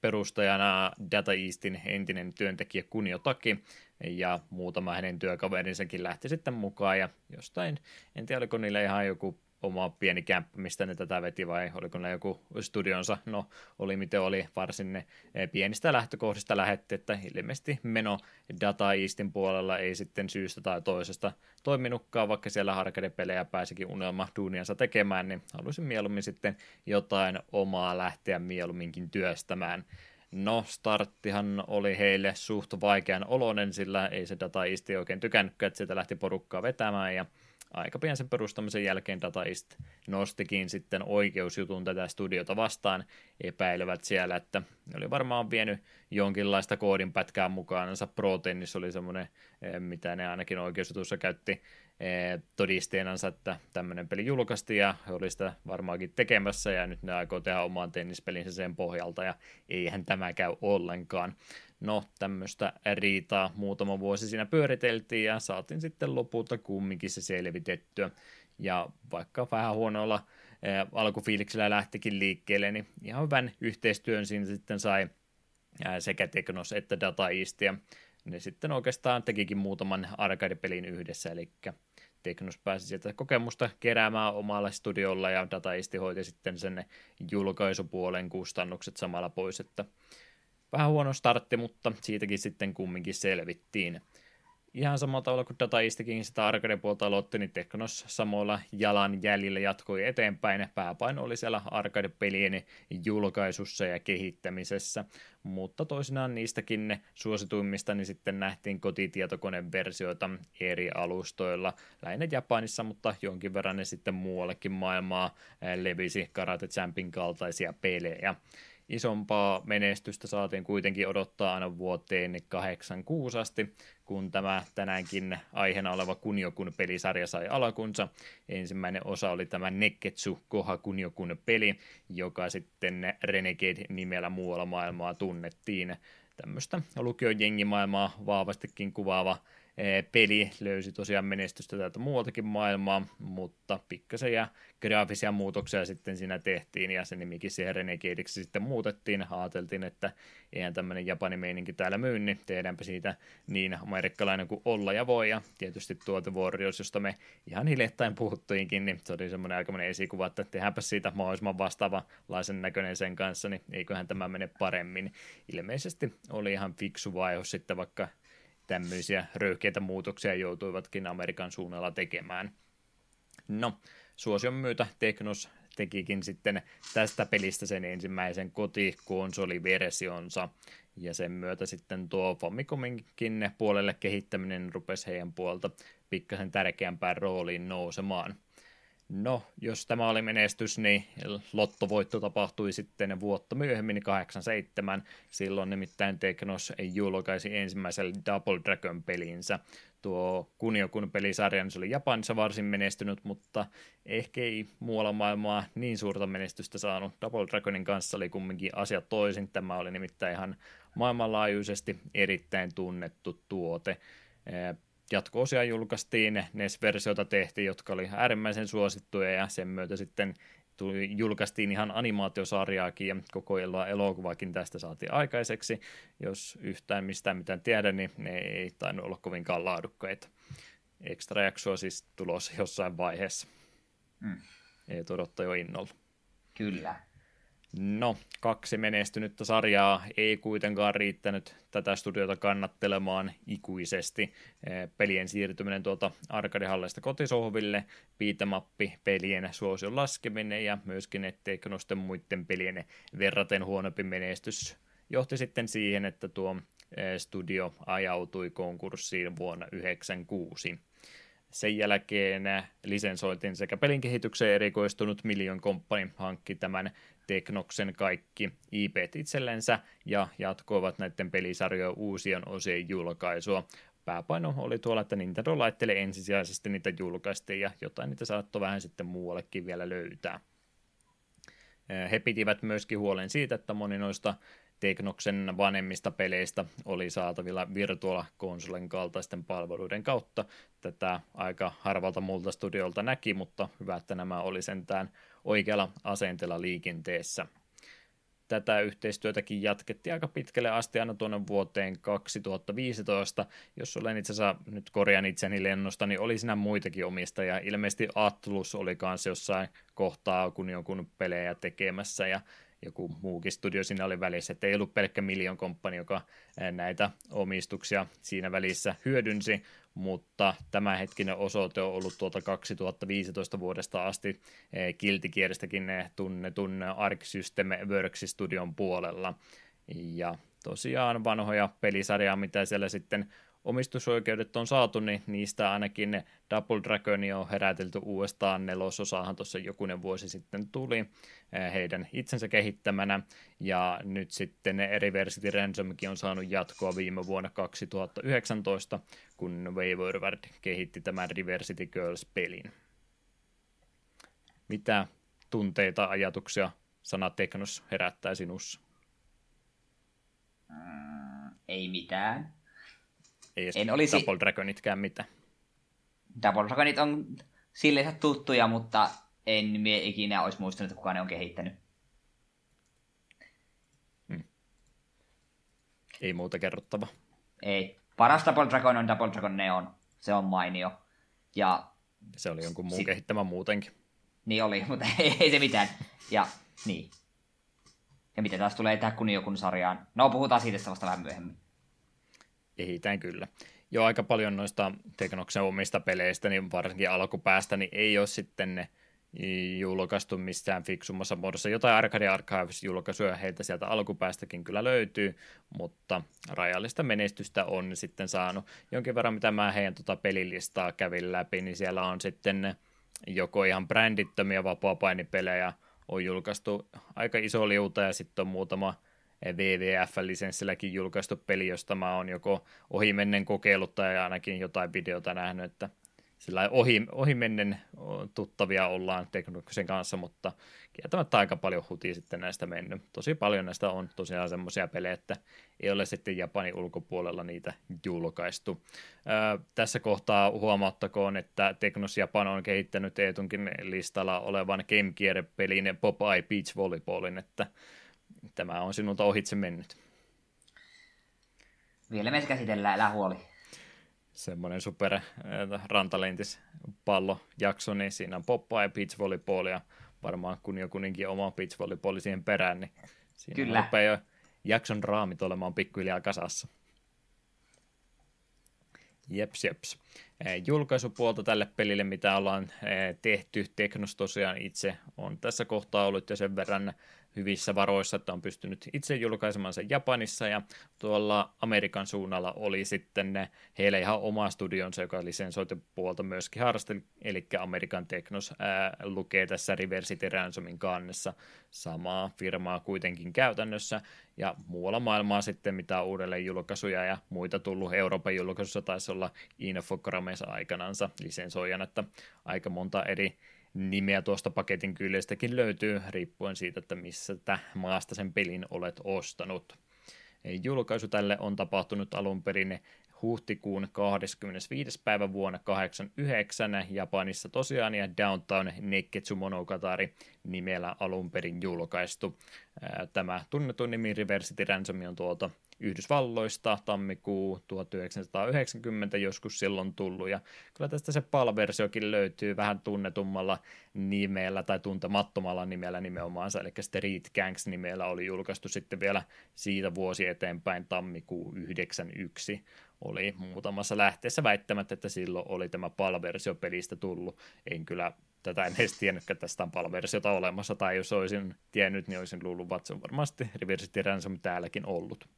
Perustajana Data Eastin entinen työntekijä Kunio Taki ja muutama hänen työkaverinsakin lähti sitten mukaan ja jostain, en tiedä oliko niillä ihan joku oma pieni kämppä, mistä ne tätä veti vai oliko ne joku studionsa, no oli miten oli varsin ne eh, pienistä lähtökohdista lähetti, että ilmeisesti meno Data Eastin puolella ei sitten syystä tai toisesta toiminutkaan, vaikka siellä arcade-pelejä pääsikin unelma duuniansa tekemään, niin halusin mieluummin sitten jotain omaa lähteä mieluumminkin työstämään. No, starttihan oli heille suht vaikean oloinen, sillä ei se Data East oikein tykännytkään, että sieltä lähti porukkaa vetämään, ja aika pian sen perustamisen jälkeen Data East nostikin sitten oikeusjutun tätä studiota vastaan, epäilevät siellä, että oli varmaan vienyt jonkinlaista koodinpätkää mukaansa. Protenis oli semmoinen, eh, mitä ne ainakin oikeusjutussa käytti todisteenansa, että tämmöinen peli julkaistiin ja he oli sitä varmaankin tekemässä ja nyt ne aikoo tehdä oman tennispelinsä sen pohjalta ja eihän tämä käy ollenkaan. No, tämmöistä riitaa muutama vuosi siinä pyöriteltiin ja saatiin sitten lopulta kumminkin se selvitettyä. Ja vaikka vähän huonolla eh, alkufiiliksellä lähtikin liikkeelle, niin ihan hyvän yhteistyön siinä sitten sai eh, sekä Teknos että Data East, ja ne sitten oikeastaan tekikin muutaman arcade-pelin yhdessä, eli Teknos pääsi sieltä kokemusta keräämään omalla studiolla, ja Data East hoiti sitten sen julkaisupuolen kustannukset samalla pois, että vähän huono startti, mutta siitäkin sitten kumminkin selvittiin. Ihan samalla tavalla kuin Data Eastikin sitä arcade-puolta aloitti, niin Teknos samoilla jalan jäljillä jatkoi eteenpäin. Pääpaino oli siellä arcade-pelien julkaisussa ja kehittämisessä, mutta toisinaan niistäkin ne suosituimmista niin sitten nähtiin kotitietokoneversioita eri alustoilla, lähinnä Japanissa, mutta jonkin verran ne sitten muuallekin maailmaa. Levisi Karate Champin kaltaisia pelejä isompaa menestystä saatiin kuitenkin odottaa aina vuoteen 86 asti, kun tämä tänäänkin aiheena oleva Kunjokun pelisarja sai alakunsa. Ensimmäinen osa oli tämä Neketsu Koha Kunjokun peli, joka sitten Renegade-nimellä muualla maailmaa tunnettiin. Tämmöistä lukion jengimaailmaa vahvastikin kuvaava peli löysi tosiaan menestystä täältä muualtakin maailmaa, mutta pikkasen ja graafisia muutoksia sitten siinä tehtiin ja se nimikin siihen Renegadeiksi sitten muutettiin. Ajateltiin, että eihän tämmöinen Japanin meininki täällä myy, niin tehdäänpä siitä niin amerikkalainen kuin olla ja voi. Ja tietysti tuote Warriors, josta me ihan hiljattain puhuttiinkin, niin se oli semmoinen aikamoinen esikuva, että tehdäänpä siitä mahdollisimman vastaavanlaisen näköinen sen kanssa, niin eiköhän tämä mene paremmin. Ilmeisesti oli ihan fiksu vaihe sitten, vaikka tämmöisiä röyhkeitä muutoksia joutuivatkin Amerikan suunnalla tekemään. No, suosion myötä Teknos tekikin sitten tästä pelistä sen ensimmäisen kotikonsoliversionsa, ja sen myötä sitten tuo Famicominkin puolelle kehittäminen rupesi heidän puolta pikkasen tärkeämpään rooliin nousemaan. No, jos tämä oli menestys, niin lottovoitto tapahtui sitten vuotta myöhemmin, 87. Silloin nimittäin Teknos julkaisi ensimmäisen Double Dragon pelinsä. Tuo Kuniokun pelisarja niin se oli Japanissa varsin menestynyt, mutta ehkä ei muualla maailmaa niin suurta menestystä saanut. Double Dragonin kanssa oli kumminkin asiat toisin. Tämä oli nimittäin ihan maailmanlaajuisesti erittäin tunnettu tuote jatko-osia julkaistiin, NES-versioita tehtiin, jotka oli äärimmäisen suosittuja ja sen myötä sitten tuli, julkaistiin ihan animaatiosarjaakin ja koko elokuvakin tästä saatiin aikaiseksi. Jos yhtään mistään mitään tiedä, niin ne ei tainnut olla kovinkaan laadukkaita. Extra jaksoa siis tulossa jossain vaiheessa. Mm. Ei odottaa jo innolla. Kyllä. No, kaksi menestynyttä sarjaa ei kuitenkaan riittänyt tätä studiota kannattelemaan ikuisesti. Eh, pelien siirtyminen tuolta arkadihallista kotisohville, piitamappi, pelien suosion laskeminen ja myöskin etteikö nosten muiden pelien verraten huonompi menestys johti sitten siihen, että tuo eh, studio ajautui konkurssiin vuonna 1996. Sen jälkeen lisensoitin sekä pelin kehitykseen erikoistunut Million Company hankki tämän Teknoksen kaikki IP itsellensä ja jatkoivat näiden pelisarjojen uusien osien julkaisua. Pääpaino oli tuolla, että Nintendo laittelee ensisijaisesti niitä julkaistiin ja jotain niitä saattoi vähän sitten muuallekin vielä löytää. He pitivät myöskin huolen siitä, että moni noista Teknoksen vanhemmista peleistä oli saatavilla Virtual Consolen kaltaisten palveluiden kautta. Tätä aika harvalta muulta studiolta näki, mutta hyvä, että nämä oli sentään oikealla asenteella liikenteessä. Tätä yhteistyötäkin jatkettiin aika pitkälle asti aina tuonne vuoteen 2015. Jos olen itse asiassa, nyt korjaan itseni lennosta, niin oli siinä muitakin omistajia. Ilmeisesti Atlus oli kanssa jossain kohtaa, kun jonkun pelejä tekemässä, ja joku muukin studio siinä oli välissä, että ei ollut pelkkä Million Company, joka näitä omistuksia siinä välissä hyödynsi, mutta tämänhetkinen osoite on ollut tuolta 2015 vuodesta asti kiltikierrestäkin tunnetun Arc System Works Studion puolella. Ja tosiaan vanhoja pelisarjaa, mitä siellä sitten omistusoikeudet on saatu, niin niistä ainakin Double Dragonia on herätelty uudestaan. Nelososahan tuossa jokunen vuosi sitten tuli eh, heidän itsensä kehittämänä, ja nyt sitten Reversity Ransomkin on saanut jatkoa viime vuonna 2019, kun Wayward kehitti tämän Reversity Girls-pelin. Mitä tunteita, ajatuksia sana Teknos herättää sinussa? Mm, ei mitään. Ei en olisi... Double Dragonitkään mitään. Double Dragonit on sille tuttuja, mutta en mie ikinä olisi muistanut, että kuka ne on kehittänyt. Hmm. Ei muuta kerrottava. Ei. Paras Double Dragon on Double Dragon Neon. Se on mainio. Ja se oli jonkun muun sit... kehittämä muutenkin. Niin oli, mutta ei, ei se mitään. Ja niin. Ja mitä taas tulee tähän Kuniokun sarjaan? No, puhutaan siitä vasta vähän myöhemmin. Ehitään kyllä. Jo aika paljon noista Teknoksen omista peleistä, niin varsinkin alkupäästä, niin ei ole sitten ne julkaistu missään fiksummassa muodossa. Jotain Arcade Archives-julkaisuja heiltä sieltä alkupäästäkin kyllä löytyy, mutta rajallista menestystä on sitten saanut. Jonkin verran, mitä mä heidän tuota pelilistaa kävin läpi, niin siellä on sitten joko ihan brändittömiä vapaa-painipelejä, on julkaistu aika iso liuta ja sitten on muutama WWF-lisenssilläkin julkaistu peli, josta mä oon joko ohimennen kokeillut tai ainakin jotain videota nähnyt, että sillä ohi, ohimennen tuttavia ollaan teknologisen kanssa, mutta kieltämättä aika paljon hutia sitten näistä mennyt. Tosi paljon näistä on tosiaan semmoisia pelejä, että ei ole sitten Japanin ulkopuolella niitä julkaistu. Ää, tässä kohtaa huomauttakoon, että Teknos Japan on kehittänyt Eetunkin listalla olevan Game Gear-pelin Popeye Beach Volleyballin, että tämä on sinulta ohitse mennyt. Vielä me käsitellään, älä huoli. Semmoinen super äh, rantalentis jakso, niin siinä on poppa ja beach volleyball ja varmaan kun joku oma beach volleyball siihen perään, niin siinä Kyllä. rupeaa jo jakson raamit olemaan pikkuhiljaa kasassa. Jeps, jeps. Äh, julkaisupuolta tälle pelille, mitä ollaan äh, tehty, Teknos tosiaan itse on tässä kohtaa ollut jo sen verran hyvissä varoissa, että on pystynyt itse julkaisemaan sen Japanissa ja tuolla Amerikan suunnalla oli sitten ne, heillä ihan oma studionsa, joka lisensointipuolta myöskin harrasteli, eli Amerikan Technos ää, lukee tässä Riversity Ransomin kannessa. Samaa firmaa kuitenkin käytännössä. Ja muualla maailmaa sitten mitä uudelleen julkaisuja ja muita tullut. Euroopan julkaisussa taisi olla Infogrames aikanansa lisensoijana, että aika monta eri nimeä tuosta paketin kyljestäkin löytyy, riippuen siitä, että missä maasta sen pelin olet ostanut. Julkaisu tälle on tapahtunut alun perin huhtikuun 25. päivä vuonna 89 Japanissa tosiaan ja Downtown Neketsu Monogatari nimellä alun perin julkaistu. Tämä tunnettu nimi Reversity Ransom on tuolta Yhdysvalloista tammikuu 1990 joskus silloin tullut, ja kyllä tästä se PAL-versiokin löytyy vähän tunnetummalla nimellä tai tuntemattomalla nimellä nimenomaan, eli Street Gangs nimellä oli julkaistu sitten vielä siitä vuosi eteenpäin tammikuu 91 oli muutamassa lähteessä väittämättä, että silloin oli tämä PAL-versio pelistä tullut. En kyllä tätä en edes tiennyt, että tästä on PAL-versiota olemassa, tai jos olisin tiennyt, niin olisin luullut, että se on varmasti Reversity Ransom täälläkin ollut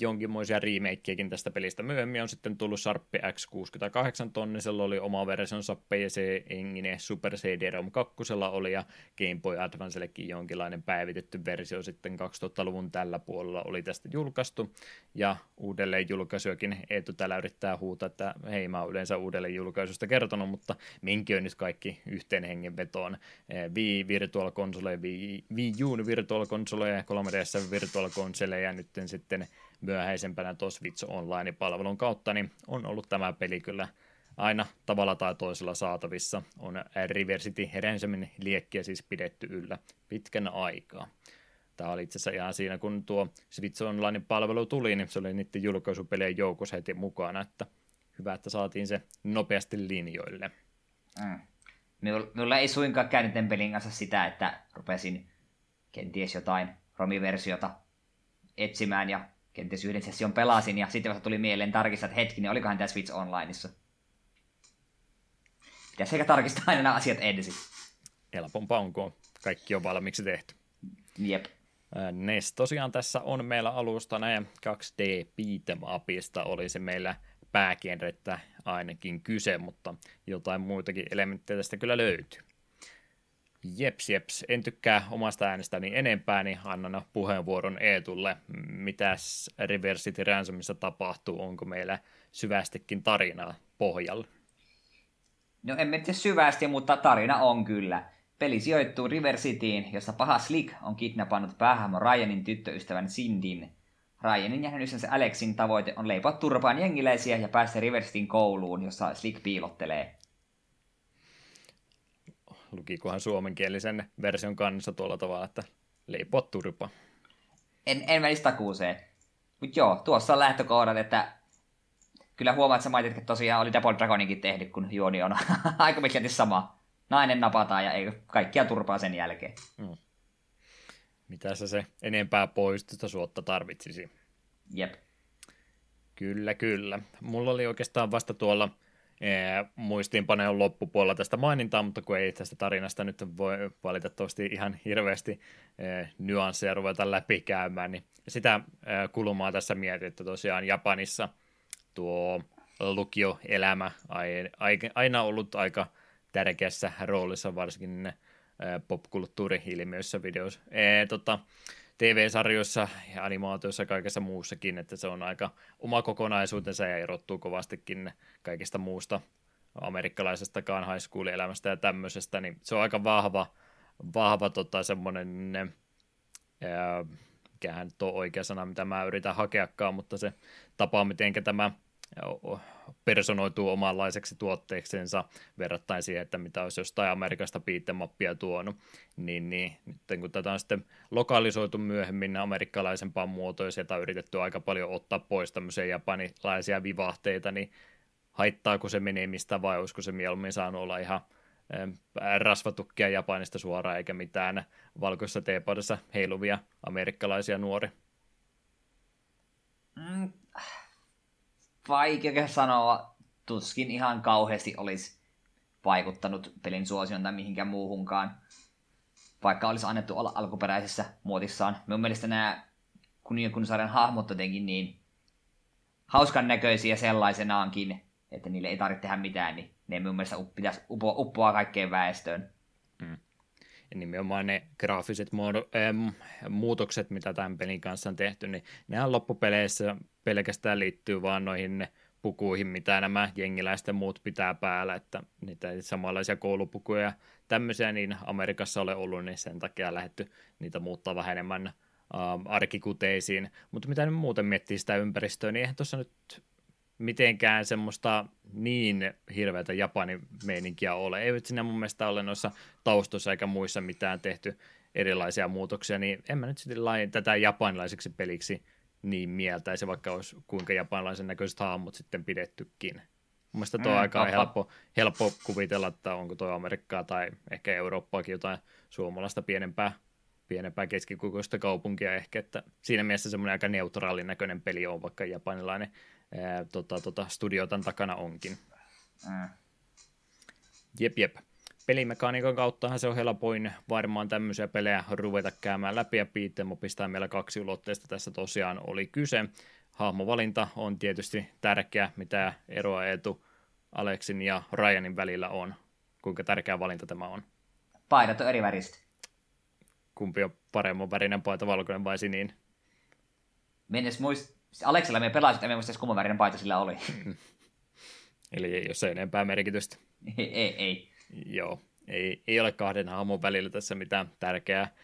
jonkinmoisia remakejakin tästä pelistä. Myöhemmin on sitten tullut Sharp X68 tonnisella oli oma versionsa PC Engine Super CD-ROM 2 oli ja Game Boy Advancellekin jonkinlainen päivitetty versio sitten 2000-luvun tällä puolella oli tästä julkaistu ja uudelleen julkaisuakin Eetu täällä yrittää huutaa, että hei mä oon yleensä uudelleen julkaisusta kertonut, mutta minkä nyt kaikki yhteen hengenvetoon. Wii Virtual Console, Wii, Wii U Virtual Console ja 3DS Virtual Console ja nyt sitten myöhäisempänä tuossa Switch Online-palvelun kautta, niin on ollut tämä peli kyllä aina tavalla tai toisella saatavissa. On Riversity Ransomin liekkiä siis pidetty yllä pitkän aikaa. Tämä oli itse asiassa ihan siinä, kun tuo Switch Online-palvelu tuli, niin se oli niiden julkaisupelien joukossa heti mukana, että hyvä, että saatiin se nopeasti linjoille. Mm. Minulla ei suinkaan käynyt pelin kanssa sitä, että rupesin kenties jotain romiversiota etsimään ja kenties yhden session pelasin ja sitten vasta tuli mieleen tarkistaa, että hetkinen, olikohan tämä Switch Onlineissa. Pitäisi ehkä tarkistaa aina nämä asiat ensin. Helpompaa on, kun kaikki on valmiiksi tehty. Jep. NES tosiaan tässä on meillä alustana ja 2D beat'em upista olisi meillä pääkenrettä ainakin kyse, mutta jotain muitakin elementtejä tästä kyllä löytyy. Jeps, jeps. En tykkää omasta äänestäni enempää, niin annan puheenvuoron Eetulle. Mitäs Reversity Ransomissa tapahtuu? Onko meillä syvästikin tarinaa pohjalla? No en tiedä syvästi, mutta tarina on kyllä. Peli sijoittuu River Cityin, jossa paha Slick on kidnappannut päähämo Ryanin tyttöystävän Sindin. Ryanin ja hänen Alexin tavoite on leipoa turpaan jengiläisiä ja päästä River kouluun, jossa Slick piilottelee lukikohan suomenkielisen version kanssa tuolla tavalla, että leipoa turpa. En, en menisi takuuseen. Mutta joo, tuossa on lähtökohdat, että kyllä huomaat, että sä mainit, että tosiaan oli Double Dragoninkin tehnyt, kun juoni on aika pitkälti sama. Nainen napataan ja ei kaikkia turpaa sen jälkeen. Hmm. Mitä sä se enempää poistusta suotta tarvitsisi? Jep. Kyllä, kyllä. Mulla oli oikeastaan vasta tuolla muistiinpanojen loppupuolella tästä mainintaa, mutta kun ei tästä tarinasta nyt voi valitettavasti ihan hirveästi nyansseja ruveta läpikäymään, niin sitä kulmaa tässä mietin, että tosiaan Japanissa tuo lukioelämä aina ollut aika tärkeässä roolissa, varsinkin popkulttuuri-ilmiöissä videoissa. Tota, TV-sarjoissa ja animaatioissa ja kaikessa muussakin, että se on aika oma kokonaisuutensa ja erottuu kovastikin kaikista muusta amerikkalaisestakaan high school-elämästä ja tämmöisestä, niin se on aika vahva, vahva tota, semmoinen, mikähän nyt on oikea sana, mitä mä yritän hakeakaan, mutta se tapa, miten tämä personoituu omanlaiseksi tuotteeksensa verrattain siihen, että mitä olisi jostain Amerikasta piittemappia tuonut, niin, niin nyt kun tätä on sitten lokalisoitu myöhemmin amerikkalaisempaan muotoon ja sieltä on yritetty aika paljon ottaa pois tämmöisiä japanilaisia vivahteita, niin haittaako se menemistä vai olisiko se mieluummin saanut olla ihan rasvatukkia Japanista suoraan eikä mitään valkoisessa teepaudessa heiluvia amerikkalaisia nuori? Mm, vaikea sanoa, tuskin ihan kauheasti olisi vaikuttanut pelin suosion tai mihinkään muuhunkaan, vaikka olisi annettu olla alkuperäisessä muotissaan. Minun mielestä nämä kuninkunsarjan hahmot jotenkin niin hauskan näköisiä sellaisenaankin, että niille ei tarvitse tehdä mitään, niin ne minun mielestä pitäisi uppoa, uppoa kaikkeen väestöön. Hmm. Ja nimenomaan ne graafiset muodo, ähm, muutokset, mitä tämän pelin kanssa on tehty, niin nehän loppupeleissä pelkästään liittyy vaan noihin pukuihin, mitä nämä jengiläisten muut pitää päällä, että niitä samanlaisia koulupukuja ja tämmöisiä niin Amerikassa ole ollut, niin sen takia lähdetty niitä muuttaa vähän enemmän äh, arkikuteisiin. Mutta mitä nyt muuten miettii sitä ympäristöä, niin eihän tuossa nyt mitenkään semmoista niin hirveätä Japanin meininkiä ole. Ei sinne mun mielestä ole noissa taustoissa eikä muissa mitään tehty erilaisia muutoksia, niin en mä nyt sitten tätä japanilaiseksi peliksi niin mieltäisi, vaikka olisi kuinka japanilaisen näköiset hahmot sitten pidettykin. Mun mielestä tuo mm, aika helppo, helppo kuvitella, että onko tuo Amerikkaa tai ehkä Eurooppaakin jotain suomalaista pienempää, pienempää keskikokoista kaupunkia ehkä, että siinä mielessä semmoinen aika neutraalin näköinen peli on, vaikka japanilainen ää, tota, tota, studiotan takana onkin. Mm. Jep, jep. Pelimekaniikan kauttahan se on helpoin varmaan tämmöisiä pelejä ruveta käymään läpi ja pistää meillä kaksi ulotteista tässä tosiaan oli kyse. Hahmovalinta on tietysti tärkeä, mitä eroa etu Aleksin ja Ryanin välillä on. Kuinka tärkeä valinta tämä on? Paidat on eri väristä. Kumpi on paremman värinen paita, valkoinen vai sinin? Mennessä muist... Aleksilla me pelasit, emme muista kumman värinen paita sillä oli. Eli ei ole se enempää merkitystä. ei, ei. ei. Joo, ei, ei ole kahden hahmon välillä tässä mitään tärkeää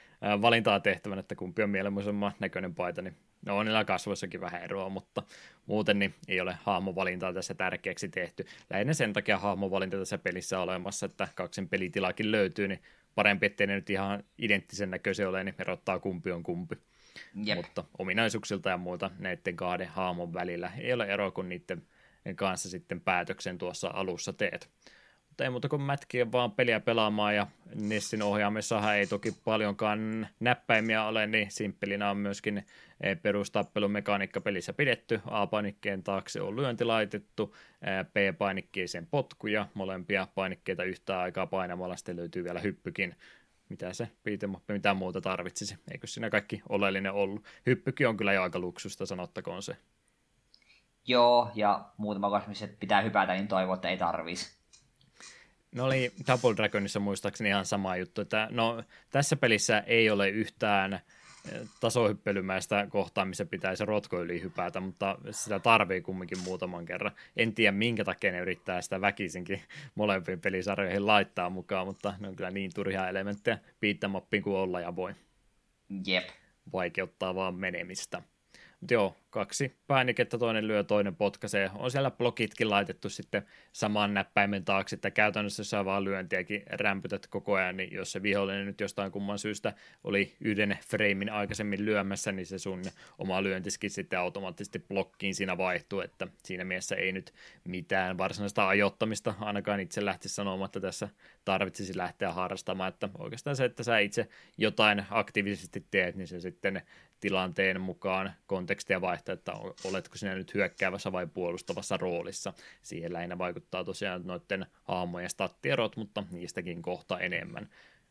valintaa tehtävän, että kumpi on mieluisemman näköinen paita, niin no on niillä kasvoissakin vähän eroa, mutta muuten niin ei ole hahmovalintaa tässä tärkeäksi tehty. Lähinnä sen takia hahmovalinta tässä pelissä on olemassa, että kaksin pelitilakin löytyy, niin parempi, ettei ne nyt ihan identtisen näköisiä ole, niin erottaa kumpi on kumpi. Jep. Mutta ominaisuuksilta ja muuta näiden kahden haamon välillä ei ole eroa, kun niiden kanssa sitten päätöksen tuossa alussa teet. Mutta ei muuta kuin mätkiä vaan peliä pelaamaan ja Nessin ohjaamissahan ei toki paljonkaan näppäimiä ole, niin simppelinä on myöskin eh, perustappelumekaniikka pelissä pidetty. A-panikkeen taakse on lyönti laitettu, eh, B-painikkeeseen potkuja, molempia painikkeita yhtä aikaa painamalla sitten löytyy vielä hyppykin mitä se beat'em mitä muuta tarvitsisi. Eikö siinä kaikki oleellinen ollut? Hyppykin on kyllä jo aika luksusta, sanottakoon se. Joo, ja muutama kohta, missä pitää hypätä, niin toivoo, että ei tarvisi. No oli Double Dragonissa muistaakseni ihan sama juttu, että no tässä pelissä ei ole yhtään tasohyppelymäistä kohtaa, missä pitäisi rotko yli hypätä, mutta sitä tarvii kumminkin muutaman kerran. En tiedä, minkä takia ne yrittää sitä väkisinkin molempiin pelisarjoihin laittaa mukaan, mutta ne on kyllä niin turhia elementtejä piittämappiin kuin olla ja voi. Jep. Vaikeuttaa vaan menemistä. Joo, kaksi päänikettä, toinen lyö, toinen potkaisee. On siellä blokitkin laitettu sitten saman näppäimen taakse, että käytännössä saa vaan lyöntiäkin rämpytät koko ajan, niin jos se vihollinen nyt jostain kumman syystä oli yhden freimin aikaisemmin lyömässä, niin se sun oma lyöntiskin sitten automaattisesti blokkiin siinä vaihtuu, että siinä mielessä ei nyt mitään varsinaista ajoittamista ainakaan itse lähtisi sanomaan, että tässä tarvitsisi lähteä harrastamaan, että oikeastaan se, että sä itse jotain aktiivisesti teet, niin se sitten tilanteen mukaan kontekstia vaihtaa, että oletko sinä nyt hyökkäävässä vai puolustavassa roolissa. Siihen lähinnä vaikuttaa tosiaan noiden hahmojen stattierot, mutta niistäkin kohta enemmän.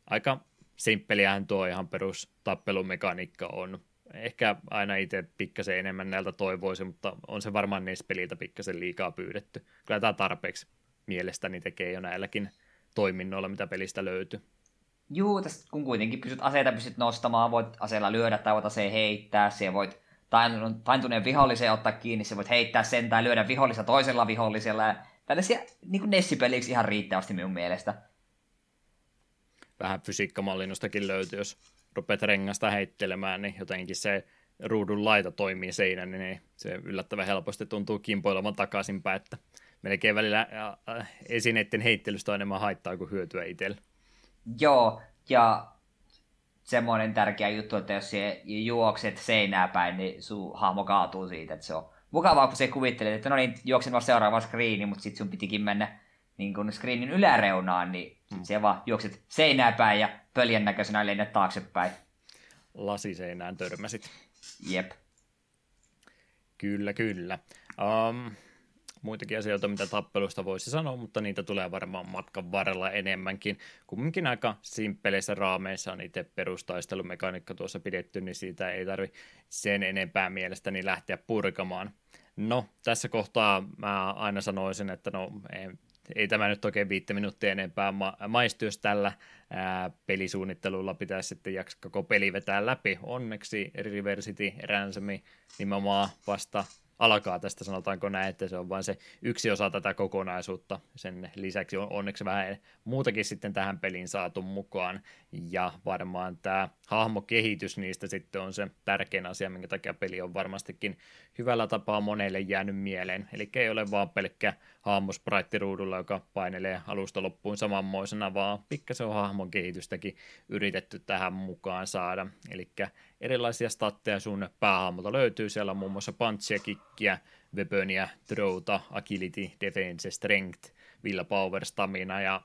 Aika simppeliähän tuo ihan perus tappelumekaniikka on. Ehkä aina itse pikkasen enemmän näiltä toivoisin, mutta on se varmaan niistä peliltä pikkasen liikaa pyydetty. Kyllä tämä tarpeeksi mielestäni tekee jo näilläkin toiminnoilla, mitä pelistä löytyy. Juu, tästä kun kuitenkin pystyt aseita pystyt nostamaan, voit aseella lyödä tai voit aseen heittää, siellä voit taintuneen viholliseen ottaa kiinni, se voit heittää sen tai lyödä vihollista toisella vihollisella. Ja tällaisia niin kuin Nessipeliksi ihan riittävästi minun mielestä. Vähän fysiikkamallinnostakin löytyy, jos rupeat rengasta heittelemään, niin jotenkin se ruudun laita toimii seinän, niin se yllättävän helposti tuntuu kimpoilemaan takaisinpäin, että melkein välillä esineiden heittelystä on enemmän haittaa kuin hyötyä itsellä. Joo, ja semmoinen tärkeä juttu, että jos se juokset seinää päin, niin sun hahmo kaatuu siitä, että se on mukavaa, kun se kuvittelee, että no niin, juoksen vaan seuraava screeni, mutta sitten sun pitikin mennä niin kun screenin yläreunaan, niin hmm. se vaan juokset seinää päin ja pöljän näköisenä lennät taaksepäin. Lasiseinään törmäsit. Jep. Kyllä, kyllä. Um, muitakin asioita, mitä tappelusta voisi sanoa, mutta niitä tulee varmaan matkan varrella enemmänkin. Kumminkin aika simppeleissä raameissa on itse perustaistelumekaniikka tuossa pidetty, niin siitä ei tarvi sen enempää mielestäni lähteä purkamaan. No, tässä kohtaa mä aina sanoisin, että no, ei, ei tämä nyt oikein viittä minuuttia enempää ma- maistu, jos tällä ää, pelisuunnittelulla pitäisi sitten jaksa koko peli vetää läpi. Onneksi Reversity Ransomi nimenomaan vasta alkaa tästä, sanotaanko näin, että se on vain se yksi osa tätä kokonaisuutta. Sen lisäksi on onneksi vähän muutakin sitten tähän peliin saatu mukaan, ja varmaan tämä hahmokehitys niistä sitten on se tärkein asia, minkä takia peli on varmastikin hyvällä tapaa monelle jäänyt mieleen. Eli ei ole vaan pelkkä hahmo ruudulla, joka painelee alusta loppuun samanmoisena, vaan pikkasen on hahmon kehitystäkin yritetty tähän mukaan saada. Eli erilaisia statteja sun päähahmolta löytyy. Siellä on muun muassa punchia, kikkiä, weaponia, throwta, agility, defense, strength, will power, stamina ja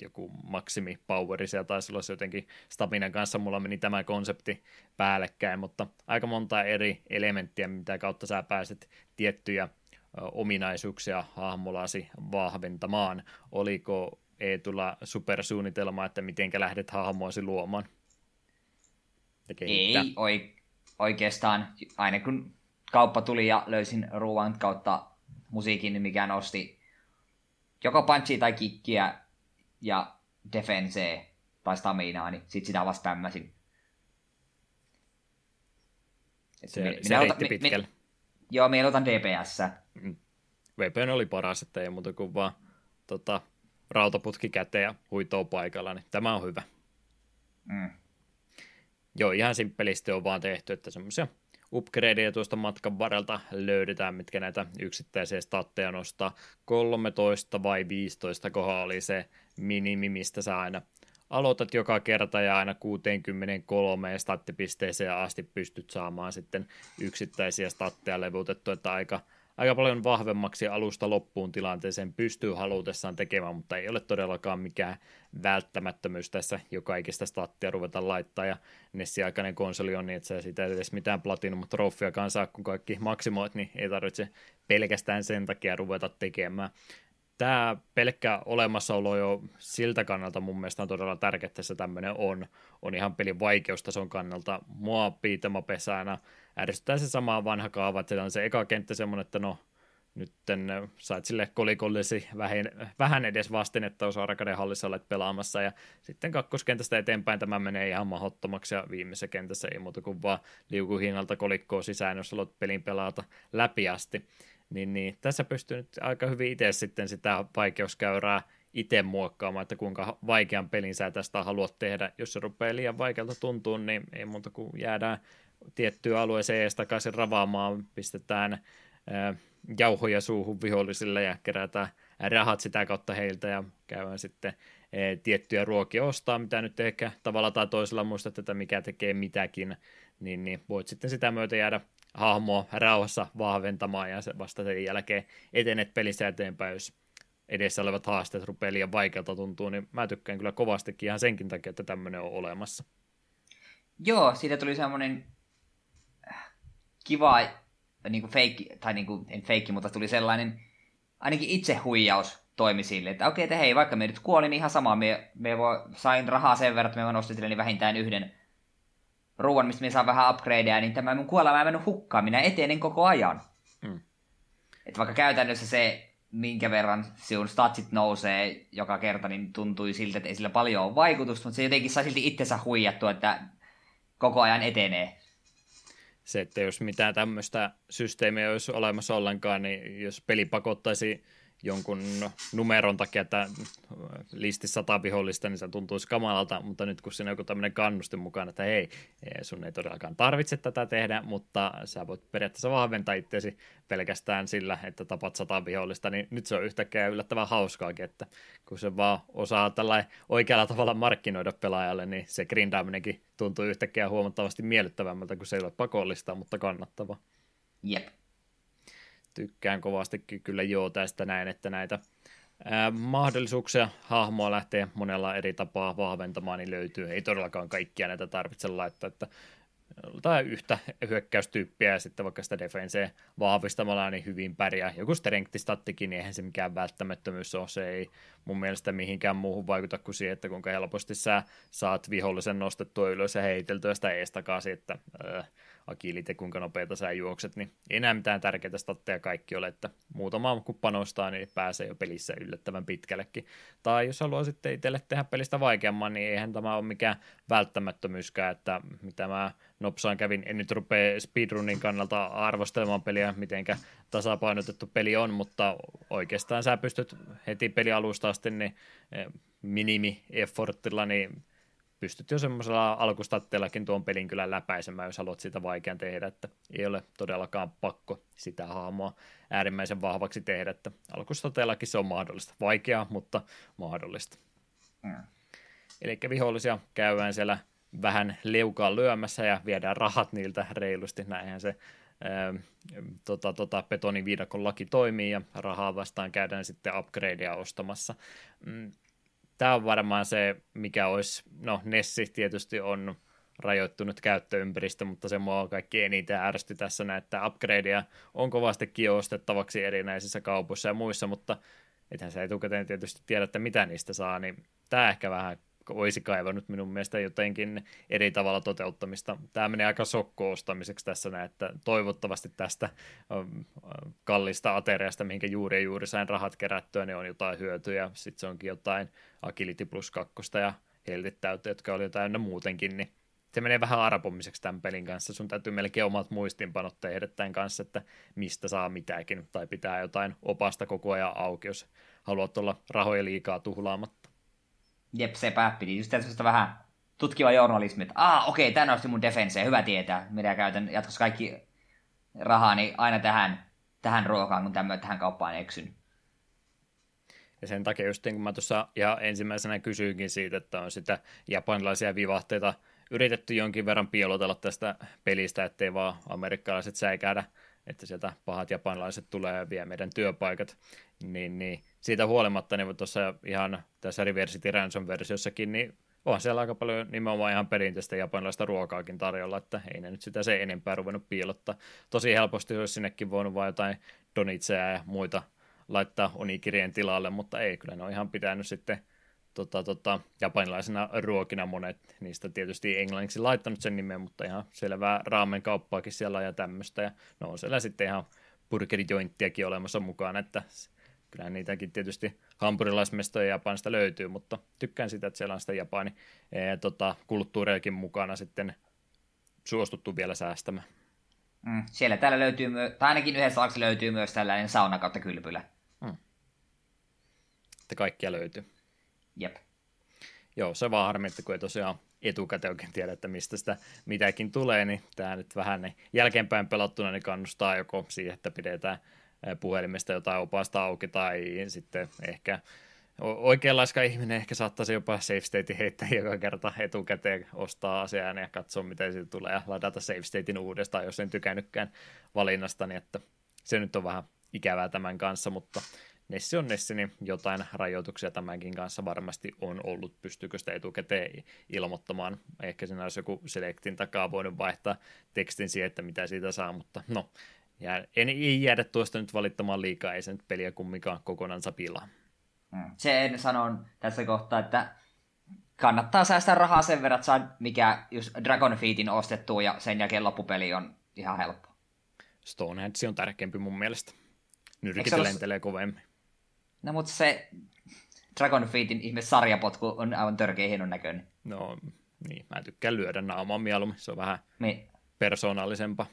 joku maksimi poweri, siellä taisi olla se jotenkin staminan kanssa, mulla meni tämä konsepti päällekkäin, mutta aika monta eri elementtiä, mitä kautta sä pääset tiettyjä ominaisuuksia hahmolasi vahventamaan. Oliko Eetulla supersuunnitelma, että miten lähdet hahmoasi luomaan? Ei oikeastaan. Aina kun kauppa tuli ja löysin ruoan kautta musiikin, mikä nosti joko punchia tai kikkiä ja defensee tai staminaa, niin sit sitä vasta tämmöisin. Se, minä, se minä otan, pitkälle. Mi, joo, minä otan DPS. Mm. VPN oli paras, että ei muuta kuin vaan tota, rautaputki käteen ja huitoo paikalla, niin tämä on hyvä. Mm. Joo, ihan simppelisti on vaan tehty, että semmoisia upgradeja tuosta matkan varrelta löydetään, mitkä näitä yksittäisiä statteja nostaa. 13 vai 15 kohdalla oli se minimi, mistä sä aina aloitat joka kerta ja aina 63 stattipisteeseen asti pystyt saamaan sitten yksittäisiä statteja levutettu, että aika – aika paljon vahvemmaksi alusta loppuun tilanteeseen pystyy halutessaan tekemään, mutta ei ole todellakaan mikään välttämättömyys tässä joka ikistä stattia ruveta laittaa, ja Nessi-aikainen konsoli on niin, että sä sitä edes mitään platinum trofeakaan saa, kun kaikki maksimoit, niin ei tarvitse pelkästään sen takia ruveta tekemään. Tämä pelkkä olemassaolo jo siltä kannalta mun mielestä on todella tärkeää, että se tämmöinen on, on ihan pelin vaikeustason kannalta. Mua piitemapesänä ärsyttää se sama vanha kaava, että on se eka kenttä semmoinen, että no nyt sait sille kolikollesi vähän, vähän edes että osa arcade hallissa olet pelaamassa, ja sitten kakkoskentästä eteenpäin tämä menee ihan mahdottomaksi, ja viimeisessä kentässä ei muuta kuin vaan liukuhinnalta kolikkoa sisään, jos haluat pelin pelata läpi asti. Niin, niin tässä pystyy nyt aika hyvin itse sitten sitä vaikeuskäyrää itse muokkaamaan, että kuinka vaikean pelin sä tästä haluat tehdä. Jos se rupeaa liian vaikealta tuntua, niin ei muuta kuin jäädään tiettyyn alueeseen ees takaisin ravaamaan, pistetään jauhoja suuhun vihollisille ja kerätään rahat sitä kautta heiltä ja käydään sitten e, tiettyjä ruokia ostaa, mitä nyt ehkä tavalla tai toisella muista että mikä tekee mitäkin, niin, niin voit sitten sitä myötä jäädä hahmoa rauhassa vahventamaan ja vasta sen jälkeen etenet pelissä eteenpäin, jos edessä olevat haasteet rupeaa liian vaikealta tuntuu, niin mä tykkään kyllä kovastikin ihan senkin takia, että tämmöinen on olemassa. Joo, siitä tuli semmoinen kiva niin kuin feikki, tai niin kuin, en feikki, mutta tuli sellainen ainakin itse huijaus toimi sille, että okei, että hei, vaikka me nyt kuolin, niin ihan sama, me, me voi, sain rahaa sen verran, että me voin ostaa niin vähintään yhden ruoan, mistä me saan vähän upgradeja, niin tämä mun kuolema ei mennyt hukkaan, minä etenen koko ajan. Mm. Että vaikka käytännössä se, minkä verran sinun statsit nousee joka kerta, niin tuntui siltä, että ei sillä paljon ole vaikutusta, mutta se jotenkin sai silti itsensä huijattua, että koko ajan etenee se, että jos mitään tämmöistä systeemiä olisi olemassa ollenkaan, niin jos peli pakottaisi jonkun numeron takia, että listi sata vihollista, niin se tuntuisi kamalalta, mutta nyt kun siinä on joku tämmöinen kannustin mukaan, että hei, sun ei todellakaan tarvitse tätä tehdä, mutta sä voit periaatteessa vahventaa itseäsi pelkästään sillä, että tapat sata vihollista, niin nyt se on yhtäkkiä yllättävän hauskaakin, että kun se vaan osaa tällä oikealla tavalla markkinoida pelaajalle, niin se grindaaminenkin tuntuu yhtäkkiä huomattavasti miellyttävämmältä, kun se ei ole pakollista, mutta kannattava. Jep tykkään kovastikin kyllä joo tästä näin, että näitä ää, mahdollisuuksia hahmoa lähtee monella eri tapaa vahventamaan, niin löytyy. Ei todellakaan kaikkia näitä tarvitse laittaa, että tai yhtä hyökkäystyyppiä ja sitten vaikka sitä defensee vahvistamalla niin hyvin pärjää. Joku strength-stattikin, niin eihän se mikään välttämättömyys ole. Se ei mun mielestä mihinkään muuhun vaikuta kuin siihen, että kuinka helposti sä saat vihollisen nostettua ylös ja heiteltyä sitä ees että äh, agilit ja kuinka nopeita sä juokset, niin enää mitään tärkeitä statteja kaikki ole, että muutama kun panostaa, niin pääsee jo pelissä yllättävän pitkällekin. Tai jos haluaa sitten itselle tehdä pelistä vaikeamman, niin eihän tämä ole mikään välttämättömyyskään, että mitä mä nopsaan kävin, en nyt rupea speedrunin kannalta arvostelemaan peliä, mitenkä tasapainotettu peli on, mutta oikeastaan sä pystyt heti pelialusta asti niin eh, minimi-effortilla niin pystyt jo semmoisella alkustatteellakin tuon pelin kyllä läpäisemään, jos haluat sitä vaikean tehdä, että ei ole todellakaan pakko sitä hahmoa äärimmäisen vahvaksi tehdä, että alkustatteellakin se on mahdollista. Vaikeaa, mutta mahdollista. Mm. Eli vihollisia käydään siellä vähän leukaan lyömässä ja viedään rahat niiltä reilusti, näinhän se ää, tota, tota, betoniviidakon laki toimii ja rahaa vastaan käydään sitten upgradea ostamassa. Mm, tämä on varmaan se, mikä olisi, no Nessi tietysti on rajoittunut käyttöympäristö, mutta se mua kaikki eniten ärsytti tässä että upgradeja on kovasti ostettavaksi erinäisissä kaupoissa ja muissa, mutta ethän sä etukäteen tietysti tiedä, että mitä niistä saa, niin tämä ehkä vähän olisi kaivannut minun mielestä jotenkin eri tavalla toteuttamista. Tämä menee aika sokko-ostamiseksi tässä näin, että toivottavasti tästä ähm, kallista ateriasta, mihinkä juuri ja juuri sain rahat kerättyä, niin on jotain hyötyä. Sitten se onkin jotain Agility plus 2 ja Heltit täyttä, jotka oli täynnä muutenkin, niin se menee vähän arpomiseksi tämän pelin kanssa. Sun täytyy melkein omat muistinpanot tehdä tämän kanssa, että mistä saa mitäkin, tai pitää jotain opasta koko ajan auki, jos haluat olla rahoja liikaa tuhlaamatta. Jep, sepä piti just sellaista vähän tutkiva journalismi, että ah, okei, okay, tämä nosti mun defense, hyvä tietää, mitä käytän jatkossa kaikki rahani aina tähän, tähän ruokaan, kun tämmöinen tähän kauppaan eksyn. Ja sen takia just kun mä tuossa ja ensimmäisenä kysyinkin siitä, että on sitä japanilaisia vivahteita yritetty jonkin verran piilotella tästä pelistä, ettei vaan amerikkalaiset säikädä, että sieltä pahat japanilaiset tulee ja vie meidän työpaikat, niin, niin siitä huolimatta niin tuossa ihan tässä Reversity Ransom-versiossakin, niin on siellä aika paljon nimenomaan ihan perinteistä japanilaista ruokaakin tarjolla, että ei ne nyt sitä se enempää ruvennut piilottaa. Tosi helposti olisi sinnekin voinut vain jotain donitseja ja muita laittaa onikirien tilalle, mutta ei, kyllä ne on ihan pitänyt sitten tota, tota, japanilaisena ruokina monet niistä tietysti englanniksi laittanut sen nimen, mutta ihan selvää raamen kauppaakin siellä ja tämmöistä, ja no on siellä sitten ihan burgerijointtiakin olemassa mukaan, että kyllä niitäkin tietysti hampurilaismestoja Japanista löytyy, mutta tykkään sitä, että siellä on sitä Japani e, tota, kulttuuriakin mukana sitten suostuttu vielä säästämään. Mm, siellä täällä löytyy, myö- tai ainakin yhdessä laksi löytyy myös tällainen sauna kautta kylpylä. Mm. Että kaikkia löytyy. Jep. Joo, se vaan harmi, että kun ei tosiaan etukäteen oikein tiedä, että mistä sitä mitäkin tulee, niin tämä nyt vähän niin jälkeenpäin pelattuna niin kannustaa joko siihen, että pidetään puhelimesta jotain opasta auki tai sitten ehkä oikeanlaiska ihminen ehkä saattaisi jopa save state heittää joka kerta etukäteen, ostaa asian ja katsoa miten siitä tulee ja ladata save statein uudestaan, jos en tykännytkään valinnasta, niin että se nyt on vähän ikävää tämän kanssa, mutta Nessi on Nessi, niin jotain rajoituksia tämänkin kanssa varmasti on ollut. Pystyykö sitä etukäteen ilmoittamaan? Ehkä siinä olisi joku selektin takaa voinut vaihtaa tekstin siihen, että mitä siitä saa, mutta no, ja en, ei jäädä tuosta nyt valittamaan liikaa, ei se nyt peliä kumminkaan kokonansa pilaa. Mm. Se en sanon tässä kohtaa, että kannattaa säästää rahaa sen verran, että saa mikä just Dragon Feetin ostettua ja sen jälkeen loppupeli on ihan helppo. Stonehenge on tärkeämpi mun mielestä. Nyrkit ole... lentelee kovemmin. No mutta se Dragon Feetin ihme sarjapotku on aivan törkeä hienon näköinen. No niin, mä tykkään lyödä naamaa mieluummin, se on vähän Me... persoonallisempaa.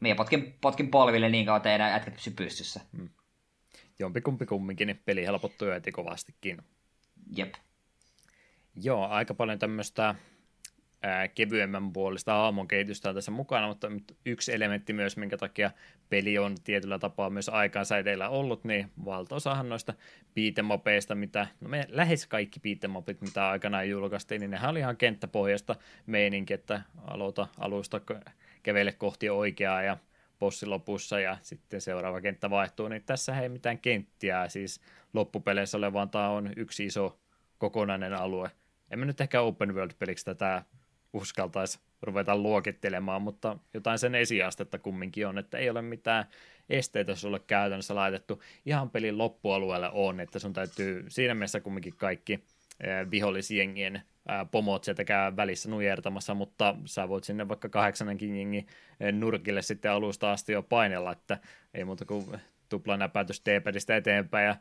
Minä potkin, potkin polville niin kauan, että enää jätkät pysy pystyssä. Hmm. Jompikumpi kumminkin, niin peli helpottuu heti kovastikin. Jep. Joo, aika paljon tämmöistä ää, kevyemmän puolista haamon kehitystä on tässä mukana, mutta yksi elementti myös, minkä takia peli on tietyllä tapaa myös aikaansa edellä ollut, niin valtaosahan noista piitemapeista, mitä, no me lähes kaikki piitemapit, mitä aikanaan julkaistiin, niin nehän oli ihan kenttäpohjasta meininki, että aloita alusta kävele kohti oikeaa ja bossi lopussa ja sitten seuraava kenttä vaihtuu, niin tässä ei mitään kenttiä, siis loppupeleissä ole, vaan tämä on yksi iso kokonainen alue. Emme nyt ehkä open world-peliksi tätä uskaltaisi ruveta luokittelemaan, mutta jotain sen esiastetta kumminkin on, että ei ole mitään esteitä sulle käytännössä laitettu. Ihan pelin loppualueelle on, että sun täytyy siinä mielessä kumminkin kaikki eh, pomot sieltä käy välissä nujertamassa, mutta sä voit sinne vaikka kahdeksannenkin jengin nurkille sitten alusta asti jo painella, että ei muuta kuin tuplanäpäytys D-padista eteenpäin ja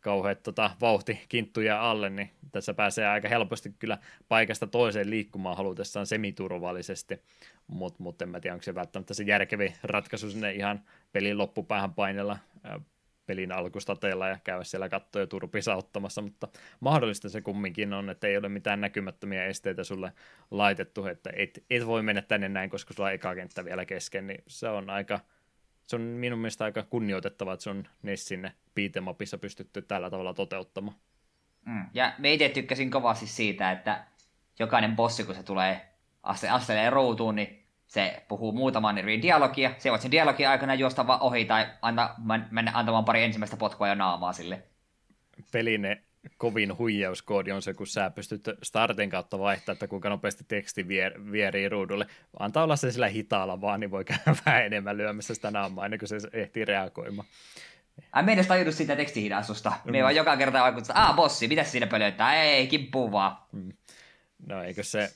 kauheat tota, vauhti kinttuja alle, niin tässä pääsee aika helposti kyllä paikasta toiseen liikkumaan halutessaan semiturvallisesti, mutta mut en mä tiedä, onko se välttämättä se järkevi ratkaisu sinne ihan pelin loppupäähän painella pelin alkustateella ja käydä siellä kattoja turpissa ottamassa, mutta mahdollista se kumminkin on, että ei ole mitään näkymättömiä esteitä sulle laitettu, että et, et voi mennä tänne näin, koska sulla on eka kenttä vielä kesken, niin se on aika, se on minun mielestä aika kunnioitettava, että se on sinne beatemapissa pystytty tällä tavalla toteuttamaan. Mm. Ja me itse tykkäsin kovasti siitä, että jokainen bossi, kun se tulee aste, asteleen ruutuun, niin se puhuu muutaman eri dialogia, se voit sen dialogin aikana juosta vaan ohi tai anta, mennä antamaan pari ensimmäistä potkua ja naamaa sille. Peline kovin huijauskoodi on se, kun sä pystyt startin kautta vaihtaa, että kuinka nopeasti teksti vier, vierii ruudulle. Antaa olla se sillä hitaalla vaan, niin voi käydä vähän enemmän lyömässä sitä naamaa ennen kuin se ehtii reagoimaan. Ai me edes tajunnut siitä tekstihidastusta. Me mm. vaan joka kerta vaikuttaa, aah bossi, mitä siinä pölöttää? Ei, kippuu vaan. Mm. No eikö se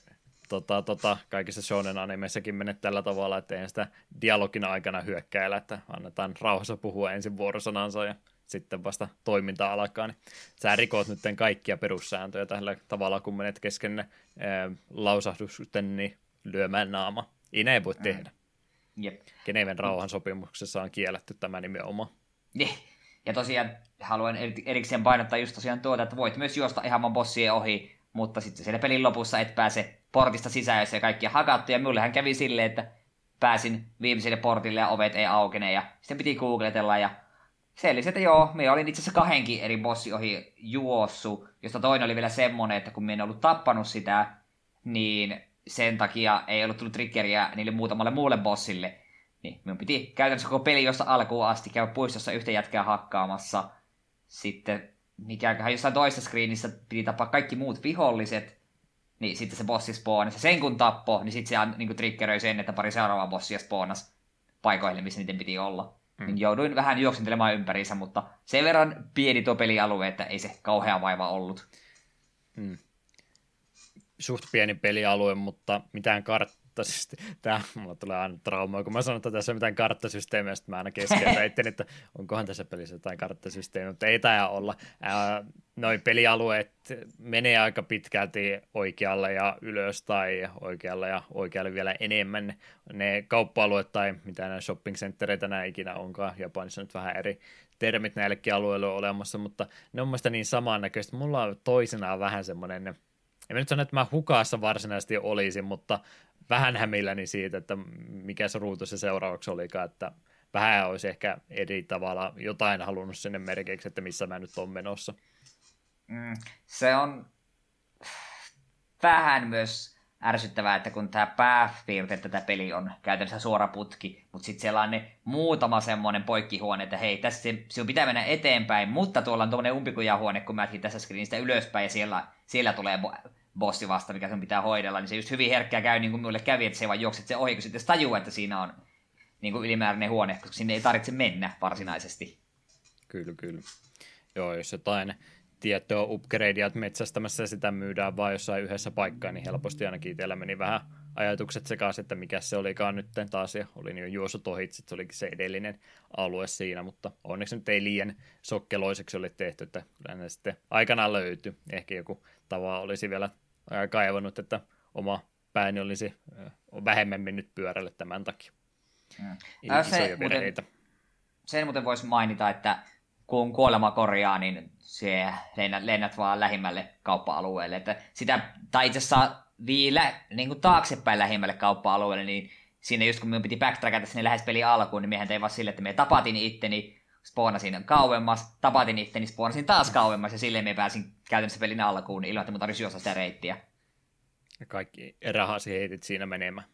tota, tota, kaikissa shonen animeissakin mene tällä tavalla, että eihän sitä dialogin aikana hyökkäillä, että annetaan rauhassa puhua ensin vuorosanansa ja sitten vasta toiminta alkaa, niin sä rikot nyt kaikkia perussääntöjä tällä tavalla, kun menet kesken ne lausahdusten niin lyömään naama. Ei näin voi mm. tehdä. Jep. Geneven rauhan sopimuksessa on kielletty tämä nimenomaan. Ja tosiaan haluan erikseen painottaa just tosiaan tuota, että voit myös juosta ihan vaan bossien ohi, mutta sitten siellä pelin lopussa et pääse portista jos ei kaikki hakattu. Ja mullehän kävi silleen, että pääsin viimeiselle portille ja ovet ei aukene ja sitten piti googletella ja selvisi, että joo, me olin itse asiassa kahdenkin eri bossi ohi juossu, josta toinen oli vielä semmonen, että kun me en ollut tappanut sitä, niin sen takia ei ollut tullut triggeriä niille muutamalle muulle bossille. Niin minun piti käytännössä koko peli josta alkuun asti käydä puistossa yhtä jätkää hakkaamassa. Sitten mikäköhän jossain toisessa screenissä piti tapaa kaikki muut viholliset, niin sitten se bossi spawnasi. Sen kun tappo, niin sitten se niin kuin triggeröi sen, että pari seuraavaa bossia spawnas paikoille, missä niiden piti olla. mm. niin jouduin vähän juoksentelemaan ympäriinsä, mutta sen verran pieni tuo pelialue, että ei se kauhea vaiva ollut. Mm. Suht pieni pelialue, mutta mitään kart karttasysteemi. Tämä, mulla tulee aina trauma, kun mä sanon, että tässä on mitään karttasysteemiä, sitten mä aina kesken väittelin, että onkohan tässä pelissä jotain karttasysteemiä, mutta ei tämä olla. noin pelialueet menee aika pitkälti oikealle ja ylös tai oikealle ja oikealle vielä enemmän. Ne kauppa-alueet tai mitä nämä shopping centereitä nämä ikinä onkaan, Japanissa nyt vähän eri termit näillekin alueille on olemassa, mutta ne on mielestäni niin samannäköistä. Mulla on toisenaan vähän semmoinen, en mä nyt sano, että mä hukassa varsinaisesti olisin, mutta vähän hämilläni siitä, että mikä se ruutu se seuraavaksi olikaan, että vähän olisi ehkä eri tavalla jotain halunnut sinne merkeiksi, että missä mä nyt on menossa. Mm, se on vähän myös ärsyttävää, että kun tämä pääpiirte tätä peli on käytännössä suora putki, mutta sitten siellä on ne muutama semmoinen poikkihuone, että hei, tässä sinun pitää mennä eteenpäin, mutta tuolla on tuommoinen umpikujahuone, kun mä tässä screenistä ylöspäin ja siellä, siellä tulee bossi vasta, mikä sen pitää hoidella, niin se just hyvin herkkää käy niin kuin mulle kävi, että se vaan juokset se ohi, kun sitten tajuu, että siinä on niin kuin ylimääräinen huone, koska sinne ei tarvitse mennä varsinaisesti. Kyllä, kyllä. Joo, jos jotain tiettyä upgradea metsästämässä ja sitä myydään vain jossain yhdessä paikkaa, niin helposti ainakin itsellä meni vähän ajatukset sekaisin, että mikä se olikaan nyt taas, ja olin jo juossut ohitse, että se olikin se edellinen alue siinä, mutta onneksi nyt ei liian sokkeloiseksi ole tehty, että kyllä ne sitten aikanaan löytyi. Ehkä joku tava olisi vielä kaivannut, että oma pääni olisi vähemmän mennyt pyörälle tämän takia. Mm. Se, muuten, sen muuten voisi mainita, että kun kuolema korjaa, niin se lennät, lennät vaan lähimmälle kauppa-alueelle. Että sitä, tai itse asiassa vielä niin kuin taaksepäin lähimmälle kauppa-alueelle, niin siinä just kun minun piti backtrackata sinne lähes peli alkuun, niin mehän tein vaan sille, että me tapatin itteni, spoonasin kauemmas, tapatin itteni, spoonasin taas kauemmas, ja silleen me pääsin käytännössä pelin alkuun, niin ilman, että mun tarvitsisi juosta sitä reittiä. Ja kaikki rahasi heitit siinä menemään.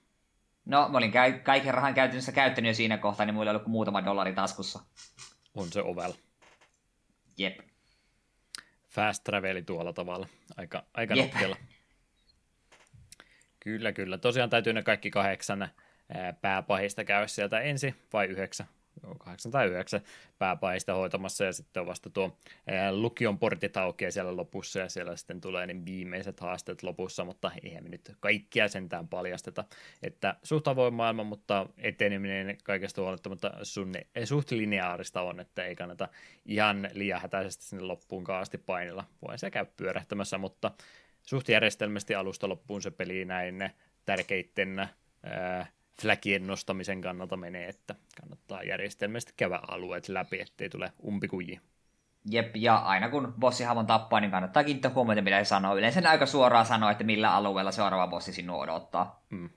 No, mä olin käy- kaiken rahan käytännössä käyttänyt jo siinä kohtaa, niin mulla oli ollut muutama dollari taskussa. On se ovel. Jep. Fast traveli tuolla tavalla. Aika, aika nokkela. Kyllä, kyllä. Tosiaan täytyy ne kaikki kahdeksan pääpahista käydä sieltä ensin, vai yhdeksän? Kahdeksan tai yhdeksän pääpahista hoitamassa ja sitten on vasta tuo lukion portit aukeaa siellä lopussa ja siellä sitten tulee niin viimeiset haasteet lopussa, mutta eihän me nyt kaikkia sentään paljasteta, että suht avoin maailma, mutta eteneminen kaikesta huolimatta sun suht lineaarista on, että ei kannata ihan liian hätäisesti sinne loppuun asti painilla, voi se käy pyörähtämässä, mutta suht järjestelmästi alusta loppuun se peli näin tärkeitten ää, flagien nostamisen kannalta menee, että kannattaa järjestelmästi käydä alueet läpi, ettei tule umpikuji. Jep, ja aina kun bossihamon tappaa, niin kannattaa kiinnittää huomiota, mitä se sanoo. Yleensä aika suoraan sanoo, että millä alueella seuraava bossi sinua odottaa. Mm.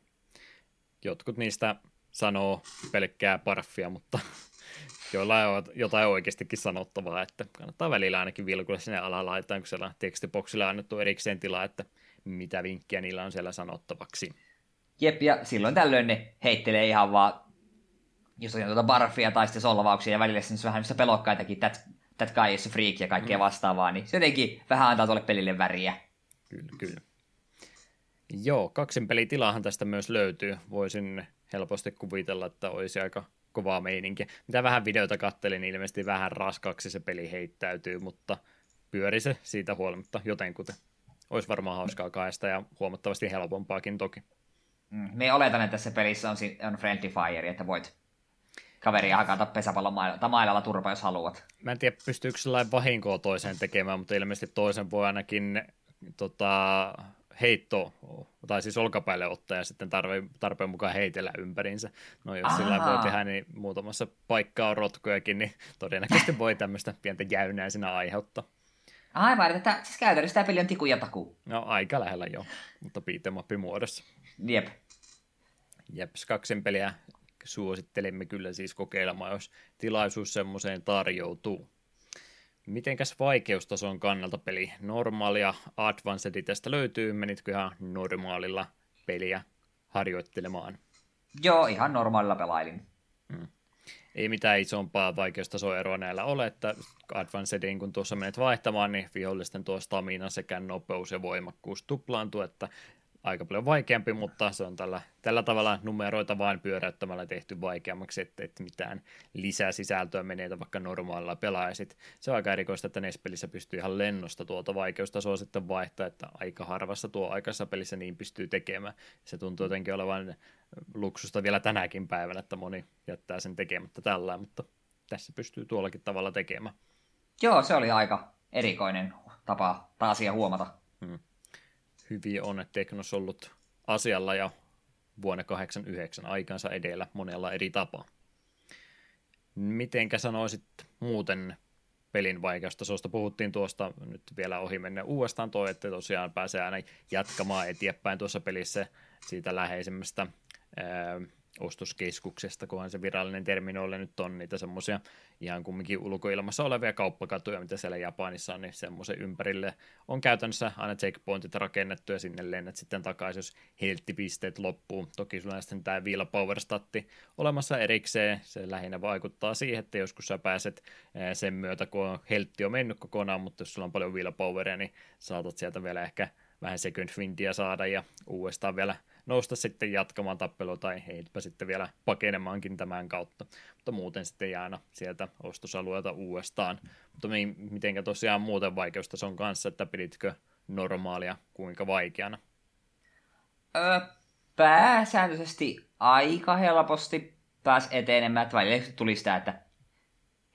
Jotkut niistä sanoo pelkkää parfia, mutta joilla on jotain oikeastikin sanottavaa, että kannattaa välillä ainakin vilkulla sinne alalaitaan, kun siellä on tekstiboksille annettu erikseen tilaa, että mitä vinkkiä niillä on siellä sanottavaksi. Jep, ja silloin tällöin ne heittelee ihan vaan jos on tuota barfia tai sitten solvauksia ja välillä siis vähän pelokkaitakin, that, that guy is freak ja kaikkea mm. vastaavaa, niin se jotenkin vähän antaa tuolle pelille väriä. Kyllä, kyllä. Joo, kaksin pelitilahan tästä myös löytyy. Voisin helposti kuvitella, että olisi aika kovaa meininkiä. Mitä vähän videota kattelin, niin ilmeisesti vähän raskaksi se peli heittäytyy, mutta pyöri se siitä huolimatta jotenkuten. Olisi varmaan hauskaa kaesta ja huomattavasti helpompaakin toki. Mm. Me oletan, että tässä pelissä on, on Friendly Fire, että voit kaveria hakata pesäpallon mailalla, tai mailalla turpa, jos haluat. Mä en tiedä, pystyykö sellainen vahinkoa toiseen tekemään, mutta ilmeisesti toisen voi ainakin tota, heitto, tai siis olkapäälle ottaa ja sitten tarve, tarpeen mukaan heitellä ympärinsä. No jos Aha. sillä voi tehdä, niin muutamassa paikkaa on rotkojakin, niin todennäköisesti voi tämmöistä pientä jäynää siinä aiheuttaa. Aivan, että siis käytännössä tämä peli on tiku ja taku. No aika lähellä joo, mutta piitemappi muodossa. Jep. Jeps, kaksin peliä suosittelemme kyllä siis kokeilemaan, jos tilaisuus semmoiseen tarjoutuu. Mitenkäs vaikeustason kannalta peli? Normaalia Advanced tästä löytyy, menitkö ihan normaalilla peliä harjoittelemaan? Joo, ihan normaalilla pelailin. Hmm. Ei mitään isompaa vaikeustasoeroa näillä ole, että Advancedin kun tuossa menet vaihtamaan, niin vihollisten tuo stamina sekä nopeus ja voimakkuus tuplaantuu, että aika paljon vaikeampi, mutta se on tällä, tällä tavalla numeroita vain pyöräyttämällä tehty vaikeammaksi, että, että mitään lisää sisältöä menee vaikka normaalilla pelaisit. Se on aika erikoista, että NES-pelissä pystyy ihan lennosta tuota vaikeustasoa sitten vaihtaa, että aika harvassa tuo aikaisessa pelissä niin pystyy tekemään. Se tuntuu jotenkin olevan luksusta vielä tänäkin päivänä, että moni jättää sen tekemättä tällä, mutta tässä pystyy tuollakin tavalla tekemään. Joo, se oli aika erikoinen tapa taas asia huomata. Hmm. Hyvin on Teknos ollut asialla ja vuonna 89 aikansa edellä monella eri tapaa. Mitenkä sanoisit muuten pelin vaikeustasosta? Puhuttiin tuosta nyt vielä ohi mennä uudestaan toi, että tosiaan pääsee aina jatkamaan eteenpäin tuossa pelissä siitä läheisemmästä ostoskeskuksesta, kunhan se virallinen terminoille nyt on niitä semmoisia ihan kumminkin ulkoilmassa olevia kauppakatuja, mitä siellä Japanissa on, niin semmoisen ympärille on käytännössä aina checkpointit rakennettu ja sinne lennät sitten takaisin, jos helttipisteet loppuu. Toki sulla on sitten tämä Power Statti olemassa erikseen, se lähinnä vaikuttaa siihen, että joskus sä pääset sen myötä, kun heltti on mennyt kokonaan, mutta jos sulla on paljon Poweria, niin saatat sieltä vielä ehkä vähän second windia saada ja uudestaan vielä nousta sitten jatkamaan tappelua tai heitpä sitten vielä pakenemaankin tämän kautta. Mutta muuten sitten jää aina sieltä ostosalueelta uudestaan. Mutta mitenkä tosiaan muuten on kanssa, että piditkö normaalia kuinka vaikeana? Öö, pääsääntöisesti aika helposti pääs etenemään. Että välillä tuli sitä, että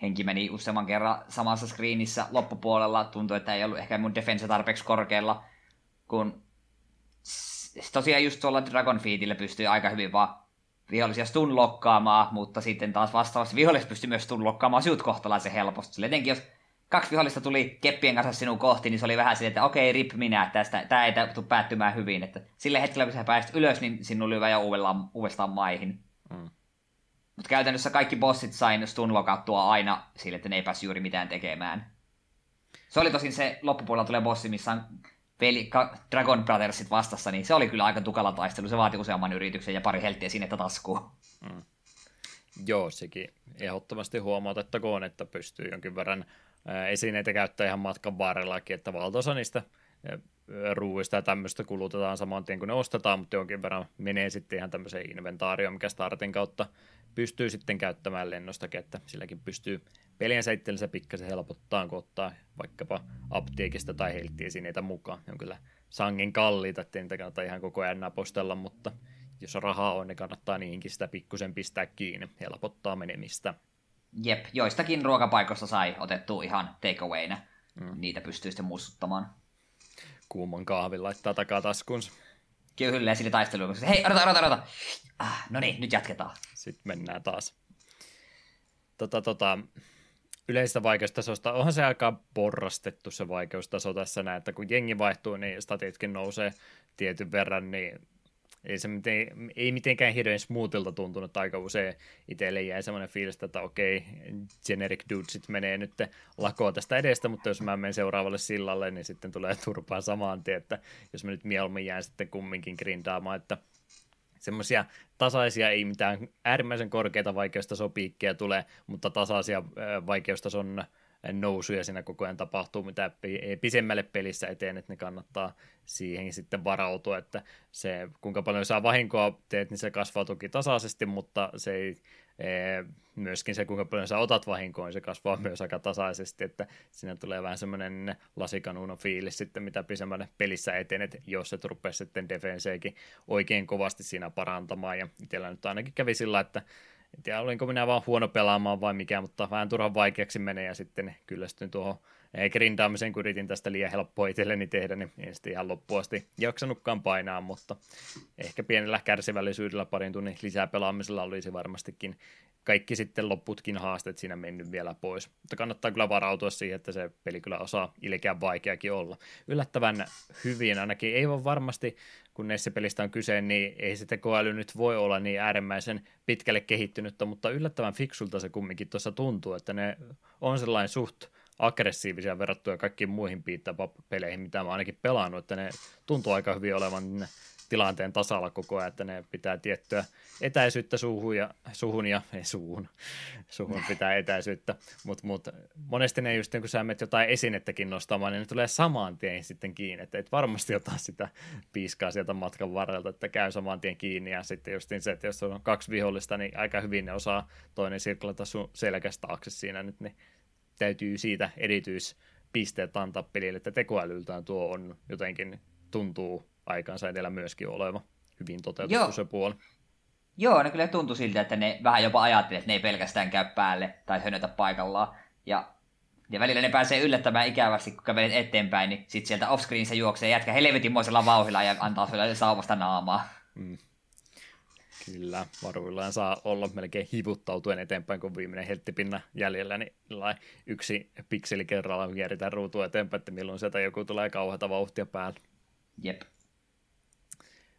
henki meni useamman kerran samassa screenissä loppupuolella. Tuntui, että ei ollut ehkä mun defense tarpeeksi korkealla, kun tosiaan just tuolla Dragonfeedillä pystyy aika hyvin vaan vihollisia stunlokkaamaan, mutta sitten taas vastaavasti viholliset pystyy myös stunlokkaamaan sinut kohtalaisen helposti. Sillä etenkin jos kaksi vihollista tuli keppien kanssa sinun kohti, niin se oli vähän silleen, että okei, rip minä, tästä, tämä ei tule päättymään hyvin. Että sillä hetkellä, kun sä pääsit ylös, niin sinun lyövä jo uudestaan, uudestaan maihin. Mm. Mutta käytännössä kaikki bossit sain stunlokattua aina sille, että ne ei päässyt juuri mitään tekemään. Se oli tosin se loppupuolella tulee bossi, missä on peli, Dragon Brothersit vastassa, niin se oli kyllä aika tukala taistelu. Se vaati useamman yrityksen ja pari helttiä sinne taskuun. Mm. Joo, sekin ehdottomasti huomautettakoon, että pystyy jonkin verran esineitä käyttää ihan matkan varrellakin, että valtaosa niistä ruuista ja tämmöistä kulutetaan saman tien kuin ne ostetaan, mutta jonkin verran menee sitten ihan tämmöiseen inventaarioon, mikä startin kautta pystyy sitten käyttämään lennostakin, että silläkin pystyy pelien itsellensä pikkasen helpottaa, kun ottaa vaikkapa apteekista tai helttiesineitä mukaan. Ne on kyllä sangen kalliita, ettei niitä kannata ihan koko ajan napostella, mutta jos rahaa on, niin kannattaa niinkin sitä pikkusen pistää kiinni, helpottaa menemistä. Jep, joistakin ruokapaikoista sai otettu ihan takeawayna. Mm. Niitä pystyy sitten muistuttamaan. Kuuman kahvin laittaa takataskunsa. Kyllä, sille taisteluun. Hei, odota, odota, odota. Ah, no niin, nyt jatketaan. Sitten mennään taas. Tota, tota, yleisestä vaikeustasosta, onhan se aika porrastettu se vaikeustaso tässä näin, että kun jengi vaihtuu, niin statitkin nousee tietyn verran, niin ei se miten, ei mitenkään hirveän smoothilta tuntunut aika usein. Itselle jäi semmoinen fiilis, että okei, generic dudesit menee nyt lakoon tästä edestä, mutta jos mä menen seuraavalle sillalle, niin sitten tulee turpaan samaan tien, että jos mä nyt mieluummin jään sitten kumminkin grindaamaan, että semmoisia tasaisia, ei mitään äärimmäisen korkeita vaikeustasopiikkejä tule, mutta tasaisia vaikeustason nousuja siinä koko ajan tapahtuu, mitä pisemmälle pelissä eteen, että ne kannattaa siihen sitten varautua, että se kuinka paljon saa vahinkoa teet, niin se kasvaa toki tasaisesti, mutta se ei myöskin se, kuinka paljon sä otat vahinkoa, niin se kasvaa myös aika tasaisesti, että siinä tulee vähän semmoinen lasikanuuno fiilis sitten, mitä pisemmälle pelissä etenet, jos se rupeaa sitten defenseekin oikein kovasti siinä parantamaan, ja itsellä nyt ainakin kävi sillä, että en tiedä, olinko minä vaan huono pelaamaan vai mikä, mutta vähän turhan vaikeaksi menee ja sitten kyllästyin tuohon grindaamisen, kun yritin tästä liian helppoa itselleni tehdä, niin en sitten ihan loppuun asti jaksanutkaan painaa, mutta ehkä pienellä kärsivällisyydellä parin tunnin lisää pelaamisella olisi varmastikin kaikki sitten lopputkin haasteet siinä mennyt vielä pois. Mutta kannattaa kyllä varautua siihen, että se peli kyllä osaa ilkeän vaikeakin olla. Yllättävän hyvin ainakin, ei ole varmasti, kun näissä pelistä on kyse, niin ei se tekoäly nyt voi olla niin äärimmäisen pitkälle kehittynyttä, mutta yllättävän fiksulta se kumminkin tuossa tuntuu, että ne on sellainen suht aggressiivisia verrattuna kaikkiin muihin beat peleihin mitä mä ainakin pelannut, että ne tuntuu aika hyvin olevan tilanteen tasalla koko ajan, että ne pitää tiettyä etäisyyttä suuhun ja, suhun ja ei suuhun, suhun pitää etäisyyttä, mutta mut, monesti ne just kun sä menet jotain esinettäkin nostamaan, niin ne tulee saman tien sitten kiinni, että et varmasti ota sitä piiskaa sieltä matkan varrelta, että käy saman tien kiinni. Ja sitten just se, että jos on kaksi vihollista, niin aika hyvin ne osaa toinen sirklata sun selkästä taakse siinä nyt, niin täytyy siitä erityispisteet antaa pelille, että tekoälyltään tuo on jotenkin tuntuu aikansa edellä myöskin oleva hyvin toteutettu Joo. se puoli. Joo, ne kyllä tuntui siltä, että ne vähän jopa ajatteli, että ne ei pelkästään käy päälle tai hönötä paikallaan. Ja, ja välillä ne pääsee yllättämään ikävästi, kun kävelet eteenpäin, niin sitten sieltä offscreen se juoksee jätkä helvetinmoisella vauhilla ja antaa sulle saumasta naamaa. Mm. Kyllä, varuillaan saa olla melkein hivuttautuen eteenpäin, kun viimeinen helttipinna jäljellä, niin yksi pikseli kerrallaan kierritään ruutua eteenpäin, että milloin sieltä joku tulee kauheata vauhtia päälle. Jep.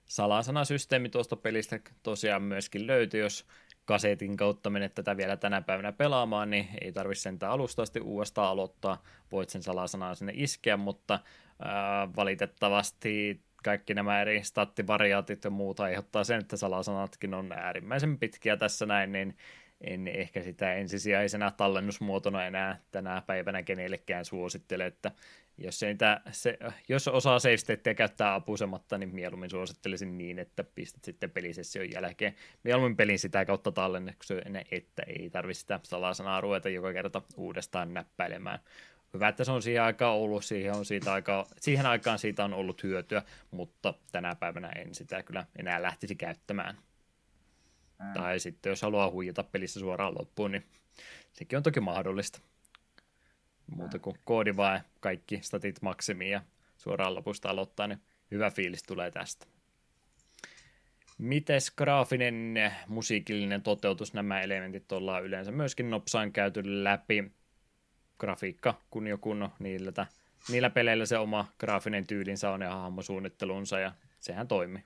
Salasanasysteemi tuosta pelistä tosiaan myöskin löytyy, jos kasetin kautta menet tätä vielä tänä päivänä pelaamaan, niin ei tarvitse sentään alusta asti uudestaan aloittaa. Voit sen salasanaa sinne iskeä, mutta ää, valitettavasti kaikki nämä eri stattivariaatit ja muuta aiheuttaa sen, että salasanatkin on äärimmäisen pitkiä tässä näin, niin en ehkä sitä ensisijaisena tallennusmuotona enää tänä päivänä kenellekään suosittele, että jos, se niitä, se, jos osaa save käyttää apusematta, niin mieluummin suosittelisin niin, että pistät sitten pelisession jälkeen mieluummin pelin sitä kautta tallennekseen, että ei tarvitse sitä salasanaa ruveta joka kerta uudestaan näppäilemään. Hyvä, että se on siihen aikaan ollut, siihen, on siitä aika, siihen aikaan siitä on ollut hyötyä, mutta tänä päivänä en sitä kyllä enää lähtisi käyttämään. Mm. Tai sitten jos haluaa huijata pelissä suoraan loppuun, niin sekin on toki mahdollista. Muuta kuin koodi vai kaikki statit maksimiin ja suoraan lopusta aloittaa, niin hyvä fiilis tulee tästä. Mites graafinen musiikillinen toteutus, nämä elementit ollaan yleensä myöskin nopsaan käyty läpi. Grafiikka kun jo kunno niillä, niillä peleillä se oma graafinen tyylinsä on ja hahmosuunnittelunsa ja sehän toimii.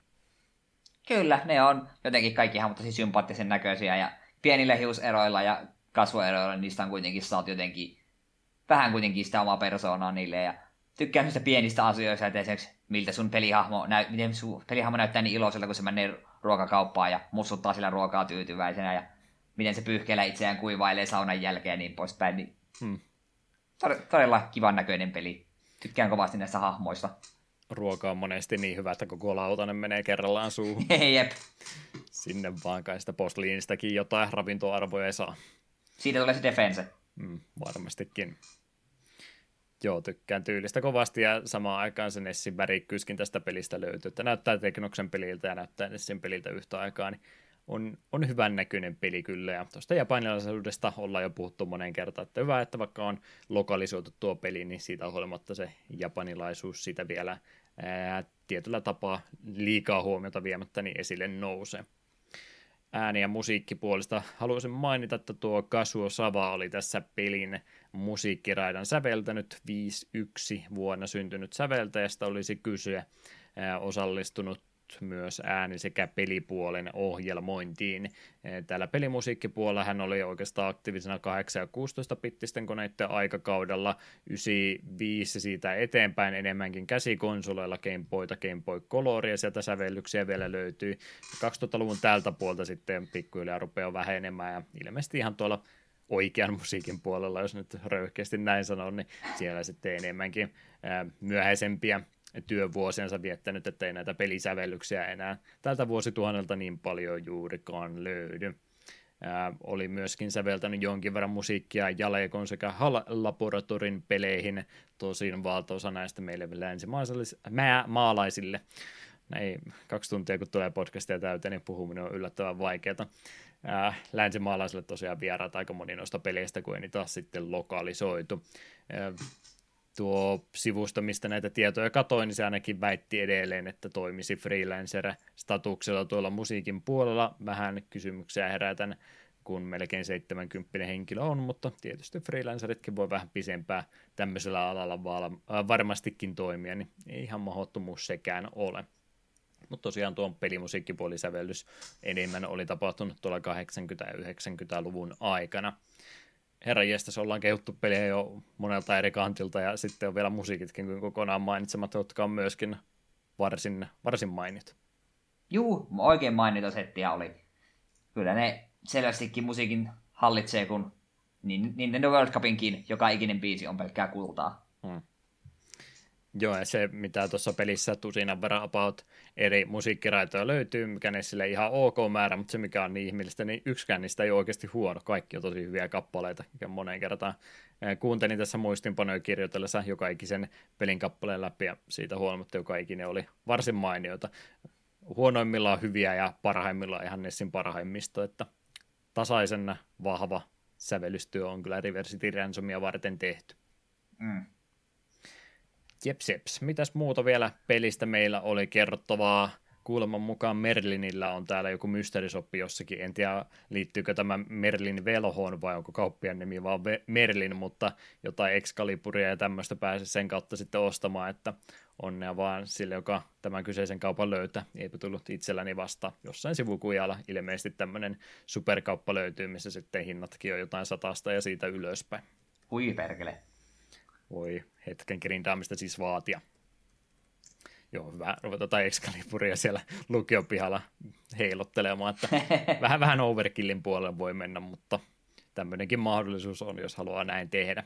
Kyllä, ne on jotenkin kaikki ihan tosi sympaattisen näköisiä ja pienillä hiuseroilla ja kasvoeroilla niistä on kuitenkin saatu jotenkin vähän kuitenkin sitä omaa persoonaa niille ja tykkään niistä pienistä asioista, että esimerkiksi miltä sun pelihahmo, näy, miten sun pelihahmo näyttää niin iloiselta, kun se menee ruokakauppaan ja mussuttaa sillä ruokaa tyytyväisenä ja miten se pyyhkeellä itseään kuivailee saunan jälkeen ja niin poispäin. Niin hmm. Todella kivan näköinen peli. Tykkään kovasti näistä hahmoista. Ruoka on monesti niin hyvä, että koko lautanen menee kerrallaan suuhun. Jep. Sinne vaan kai sitä posliinistakin jotain ravintoarvoja ei saa. Siitä tulee se defense. Mm, varmastikin. Joo, tykkään tyylistä kovasti ja samaan aikaan se Nessin värikkyyskin tästä pelistä löytyy, että näyttää Teknoksen peliltä ja näyttää Nessin peliltä yhtä aikaa, niin on, on hyvän näköinen peli kyllä, ja tuosta japanilaisuudesta ollaan jo puhuttu monen kertaan, että hyvä, että vaikka on lokalisoitu tuo peli, niin siitä huolimatta se japanilaisuus siitä vielä ää, tietyllä tapaa liikaa huomiota viemättä niin esille nousee. Ääni- ja musiikkipuolesta haluaisin mainita, että tuo Kasuo Sava oli tässä pelin musiikkiraidan säveltänyt 5-1 vuonna syntynyt säveltäjästä olisi kysyä osallistunut myös ääni- sekä pelipuolen ohjelmointiin. Täällä pelimusiikkipuolella hän oli oikeastaan aktiivisena 8 ja 16 pittisten koneiden aikakaudella, 95 siitä eteenpäin enemmänkin käsikonsoleilla Game Boyta, Game Boy Coloria, sieltä sävellyksiä vielä löytyy. 2000-luvun tältä puolta sitten pikkuhiljaa rupeaa vähenemään ja ilmeisesti ihan tuolla oikean musiikin puolella, jos nyt röyhkeästi näin sanon, niin siellä sitten enemmänkin myöhäisempiä työvuosiansa viettänyt, ettei näitä pelisävellyksiä enää tältä vuosituhannelta niin paljon juurikaan löydy. Ää, oli myöskin säveltänyt jonkin verran musiikkia Jalekon sekä Hal Laboratorin peleihin, tosin valtaosa näistä meille länsimaalaisille. Näin kaksi tuntia kun tulee podcastia täyteen, niin puhuminen on yllättävän vaikeaa. länsimaalaisille tosiaan vieraat aika moni noista peleistä, kun ei niitä sitten lokalisoitu. Ää, tuo sivusto, mistä näitä tietoja katoin, niin se ainakin väitti edelleen, että toimisi freelancer-statuksella tuolla musiikin puolella. Vähän kysymyksiä herätän, kun melkein 70 henkilö on, mutta tietysti freelanceritkin voi vähän pisempää tämmöisellä alalla äh, varmastikin toimia, niin ei ihan mahdottomuus sekään ole. Mutta tosiaan tuon pelimusiikkipuolisävellys enemmän oli tapahtunut tuolla 80- ja 90-luvun aikana herra jestas, ollaan kehuttu peliä jo monelta eri kantilta ja sitten on vielä musiikitkin kokonaan mainitsemat, jotka on myöskin varsin, varsin mainit. Juu, oikein mainita settiä oli. Kyllä ne selvästikin musiikin hallitsee, kun niin Nintendo World Cupinkin joka ikinen biisi on pelkkää kultaa. Hmm. Joo, ja se mitä tuossa pelissä tusinan verran about eri musiikkiraitoja löytyy, mikä ne sille ihan ok määrä, mutta se mikä on niin ihmeellistä, niin yksikään niistä ei ole oikeasti huono. Kaikki on tosi hyviä kappaleita, mikä moneen kertaan kuuntelin tässä muistinpanoja kirjoitellessa joka ikisen pelin kappaleen läpi, ja siitä huolimatta joka ikinen oli varsin mainioita. Huonoimmillaan hyviä ja parhaimmillaan ihan Nessin parhaimmisto, että tasaisen vahva sävellystyö on kyllä Reversity Ransomia varten tehty. Mm. Jeps, jeps. Mitäs muuta vielä pelistä meillä oli kerrottavaa? Kuuleman mukaan Merlinillä on täällä joku mysteerisoppi jossakin. En tiedä, liittyykö tämä Merlin velhoon vai onko kauppian nimi vaan Merlin, mutta jotain Excaliburia ja tämmöistä pääsee sen kautta sitten ostamaan, että onnea vaan sille, joka tämän kyseisen kaupan löytää. Eipä tullut itselläni vasta jossain sivukujalla. Ilmeisesti tämmöinen superkauppa löytyy, missä sitten hinnatkin on jotain satasta ja siitä ylöspäin. Hui perkele voi hetken grindaamista siis vaatia. Joo, hyvä ruveta tai Excaliburia siellä lukiopihalla heilottelemaan, että vähän vähän overkillin puolelle voi mennä, mutta tämmöinenkin mahdollisuus on, jos haluaa näin tehdä.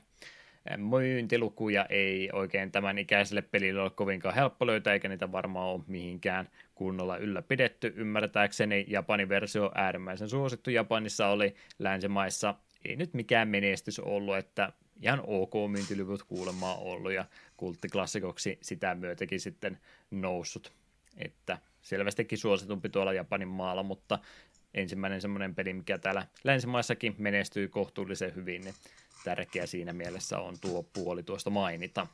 Myyntilukuja ei oikein tämän ikäiselle pelille ole kovinkaan helppo löytää, eikä niitä varmaan ole mihinkään kunnolla ylläpidetty. Ymmärtääkseni Japanin versio äärimmäisen suosittu Japanissa oli länsimaissa ei nyt mikään menestys ollut, että ihan ok myyntiluvut kuulemma ollut ja kulttiklassikoksi sitä myötäkin sitten noussut. Että selvästikin suositumpi tuolla Japanin maalla, mutta ensimmäinen semmoinen peli, mikä täällä länsimaissakin menestyy kohtuullisen hyvin, niin tärkeä siinä mielessä on tuo puoli tuosta mainita.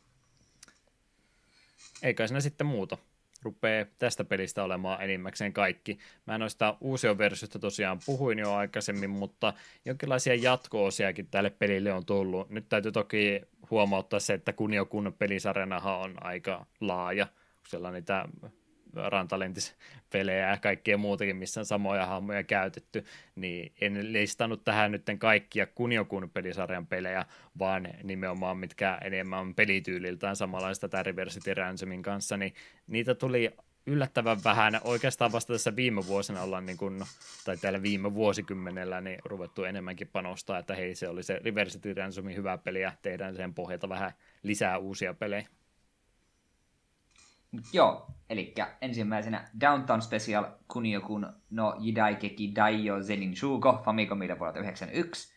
Eikä siinä sitten muuta rupeaa tästä pelistä olemaan enimmäkseen kaikki. Mä noista uusia versiosta tosiaan puhuin jo aikaisemmin, mutta jonkinlaisia jatko-osiakin tälle pelille on tullut. Nyt täytyy toki huomauttaa se, että Kunio-kun pelisarjanahan on aika laaja, kun siellä on niitä rantalentispelejä ja kaikkea muutakin, missä on samoja hahmoja käytetty, niin en listannut tähän nyt kaikkia Kunjokun pelisarjan pelejä, vaan nimenomaan mitkä enemmän on pelityyliltään samanlaista tämän Reversity Ransomin kanssa, niin niitä tuli yllättävän vähän. Oikeastaan vasta tässä viime vuosina ollaan, niin kun, tai täällä viime vuosikymmenellä, niin ruvettu enemmänkin panostaa, että hei, se oli se Reversity Ransomin hyvä peli ja tehdään sen pohjalta vähän lisää uusia pelejä. Joo, eli ensimmäisenä Downtown Special Kuniokun no Jidaikeki Daiyo Zenin Shuko Famicomilla vuodelta 91.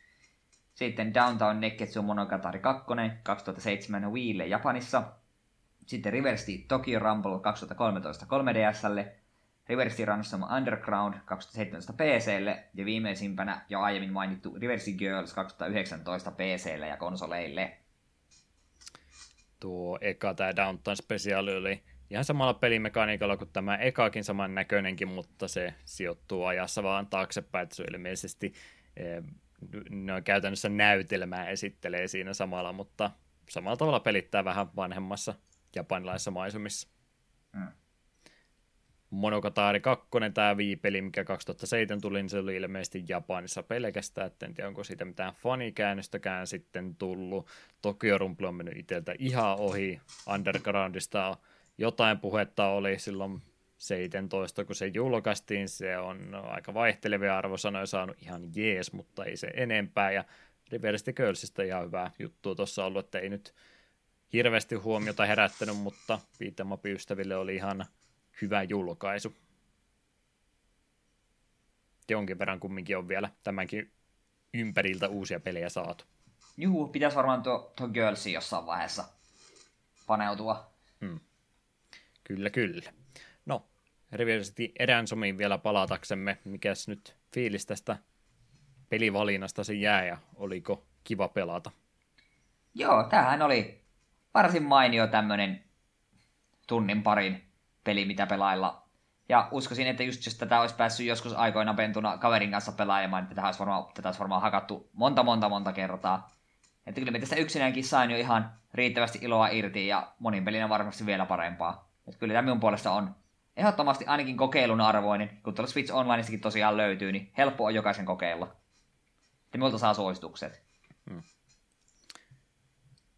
Sitten Downtown Neketsu Monogatari 2 2007 Wiille Japanissa. Sitten Reverse Tokyo Rumble 2013 3DSlle. Reverse Ransom Underground 2017 PClle ja viimeisimpänä jo aiemmin mainittu Reverse Girls 2019 PClle ja konsoleille. Tuo eka tämä Downtown Special oli ihan samalla pelimekaniikalla kuin tämä ekakin saman näköinenkin, mutta se sijoittuu ajassa vaan taaksepäin, että se ilmeisesti eh, no, käytännössä näytelmää esittelee siinä samalla, mutta samalla tavalla pelittää vähän vanhemmassa japanilaisessa maisemissa. Mm. Monogatari 2, tämä viipeli, mikä 2007 tuli, niin se oli ilmeisesti Japanissa pelkästään, että en tiedä, onko siitä mitään fanikäännöstäkään sitten tullut. Tokyo Rumble on mennyt itseltä ihan ohi, Undergroundista jotain puhetta oli silloin 17, kun se julkaistiin. Se on aika vaihtelevia arvosanoja saanut ihan jees, mutta ei se enempää. Ja Reverse Girlsista ihan hyvää juttua tuossa ollut, että ei nyt hirveästi huomiota herättänyt, mutta viitemapi-ystäville oli ihan hyvä julkaisu. Jonkin verran kumminkin on vielä tämänkin ympäriltä uusia pelejä saatu. Juu, pitäisi varmaan tuo, tuo Girlsi jossain vaiheessa paneutua. Kyllä, kyllä. No, Reversity Eransomiin vielä palataksemme. Mikäs nyt fiilis tästä pelivalinnasta se jää ja oliko kiva pelata? Joo, tämähän oli varsin mainio tämmönen tunnin parin peli, mitä pelailla. Ja uskoisin, että just jos tätä olisi päässyt joskus aikoina pentuna kaverin kanssa pelaamaan, niin tätä olisi varmaan, tätä olisi varmaan hakattu monta monta monta kertaa. Että kyllä me tästä yksinäänkin sain jo ihan riittävästi iloa irti ja monin pelinä varmasti vielä parempaa. Että kyllä tämä minun puolesta on ehdottomasti ainakin kokeilun arvoinen. Kun tuolla Switch Onlineistakin tosiaan löytyy, niin helppo on jokaisen kokeilla. Ja minulta saa suositukset. Hmm.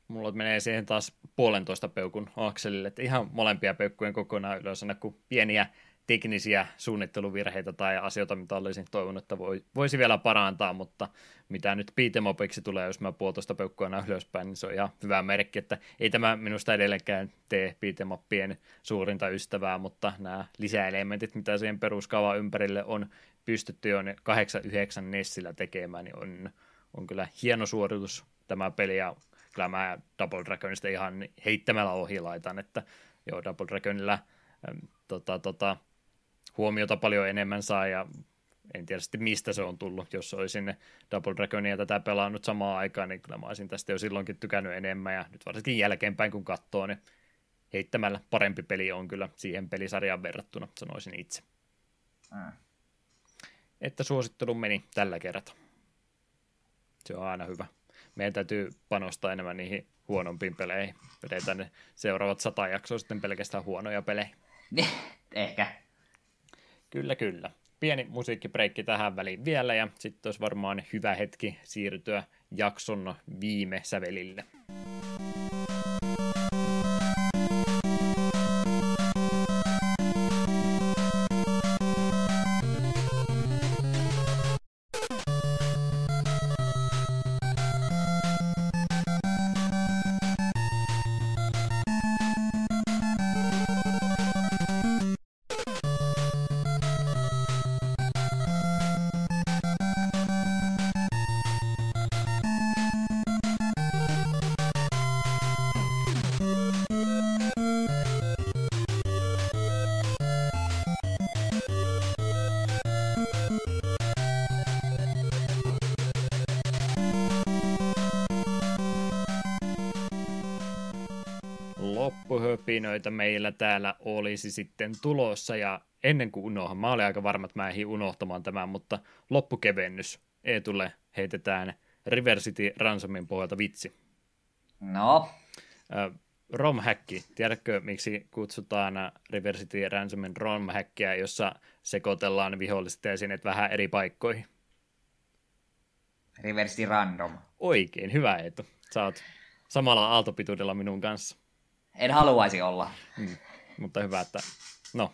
Mulla menee siihen taas puolentoista peukun akselille, että ihan molempia peukkujen kokonaan ylös, kun pieniä teknisiä suunnitteluvirheitä tai asioita, mitä olisin toivonut, että voi, voisi vielä parantaa, mutta mitä nyt beatemopiksi tulee, jos mä puolitoista peukkoa aina ylöspäin, niin se on ihan hyvä merkki, että ei tämä minusta edelleenkään tee beatemoppien suurinta ystävää, mutta nämä lisäelementit, mitä siihen peruskaavan ympärille on pystytty jo 8-9 Nessillä tekemään, niin on, on kyllä hieno suoritus tämä peli, ja kyllä mä Double Dragonista ihan heittämällä ohi laitan, että joo, Double Dragonilla tota, tota, huomiota paljon enemmän saa, ja en tiedä sitten mistä se on tullut, jos olisin Double Dragonia tätä pelannut samaan aikaan, niin kyllä mä olisin tästä jo silloinkin tykännyt enemmän, ja nyt varsinkin jälkeenpäin kun katsoo, niin heittämällä parempi peli on kyllä siihen pelisarjaan verrattuna, sanoisin itse. Mm. Että suosittelu meni tällä kertaa. Se on aina hyvä. Meidän täytyy panostaa enemmän niihin huonompiin peleihin. Vedetään ne seuraavat sata jaksoa sitten pelkästään huonoja pelejä. Ehkä. Kyllä, kyllä. Pieni musiikkibreikki tähän väliin vielä ja sitten olisi varmaan hyvä hetki siirtyä jakson viime sävelille. Loppuhöpinöitä meillä täällä olisi sitten tulossa, ja ennen kuin unohan, mä olin aika varma, että mä ehdin unohtamaan tämän, mutta loppukevennys Eetulle heitetään River City Ransomin pohjalta vitsi. No? Romhäkki. Tiedätkö, miksi kutsutaan River City Ransomin romhäkkiä, jossa sekoitellaan viholliset ja esineet vähän eri paikkoihin? River City Random. Oikein, hyvä Eetu. Sä oot samalla aaltopituudella minun kanssa. En haluaisi olla. Hmm. Mutta hyvä, että no,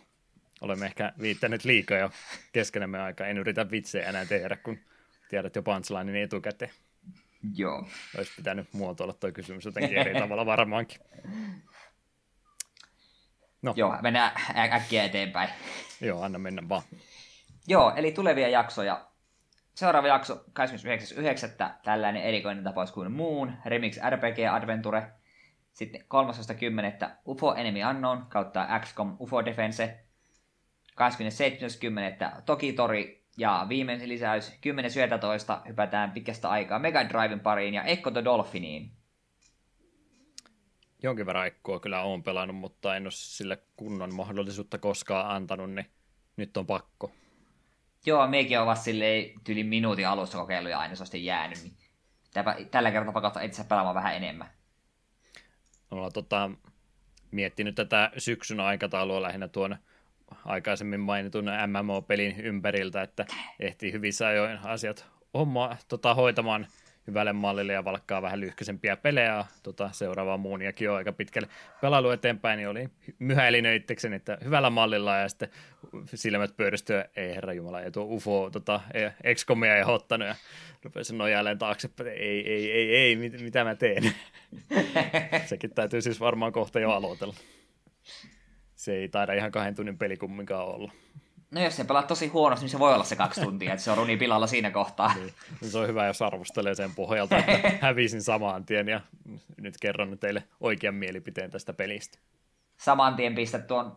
olemme ehkä viittäneet liikaa jo keskenemme aika. En yritä vitsejä enää tehdä, kun tiedät jo punchlinein etukäteen. Joo. Olisi pitänyt muotoilla tuo kysymys jotenkin eri tavalla varmaankin. No. Joo, mennään ä- äkkiä eteenpäin. Joo, anna mennä vaan. Joo, eli tulevia jaksoja. Seuraava jakso 29.9. tällainen erikoinen tapaus kuin Moon, Remix RPG Adventure. Sitten 13.10. UFO Enemy Unknown kautta XCOM UFO Defense. 27.10. Tokitori ja viimeinen lisäys 10.11. hypätään pitkästä aikaa Mega Driven pariin ja Echo the Dolphiniin. Jonkin verran Ekkoa kyllä on pelannut, mutta en ole sille kunnon mahdollisuutta koskaan antanut, niin nyt on pakko. Joo, mekin ovat silleen tyli minuutin alussa kokeillut ja aina se on sitten jäänyt. Niin tällä kertaa pakottaa itse pelaamaan vähän enemmän. Ollaan tota, miettinyt tätä syksyn aikataulua lähinnä tuon aikaisemmin mainitun MMO-pelin ympäriltä, että ehtii hyvissä ajoin asiat homma tota, hoitamaan hyvälle mallille ja valkkaa vähän lyhkäisempiä pelejä. Tota, seuraavaa muuniakin on aika pitkälle pelailu eteenpäin, niin oli myhäilinyt itsekseni, että hyvällä mallilla ja sitten silmät pyöristyä, ei herra jumala, ja tuo UFO tota, XCOMia ei ottanut ja rupesin nojailemaan taaksepäin, ei, ei, ei, ei, mit, mitä mä teen. Sekin täytyy siis varmaan kohta jo aloitella. Se ei taida ihan kahden tunnin peli kumminkaan olla. No jos se pelaat tosi huonosti, niin se voi olla se kaksi tuntia, että se on runi pilalla siinä kohtaa. Niin. Se on hyvä, jos arvostelee sen pohjalta, että hävisin samaan tien ja nyt kerron teille oikean mielipiteen tästä pelistä. Saman tien pistät tuon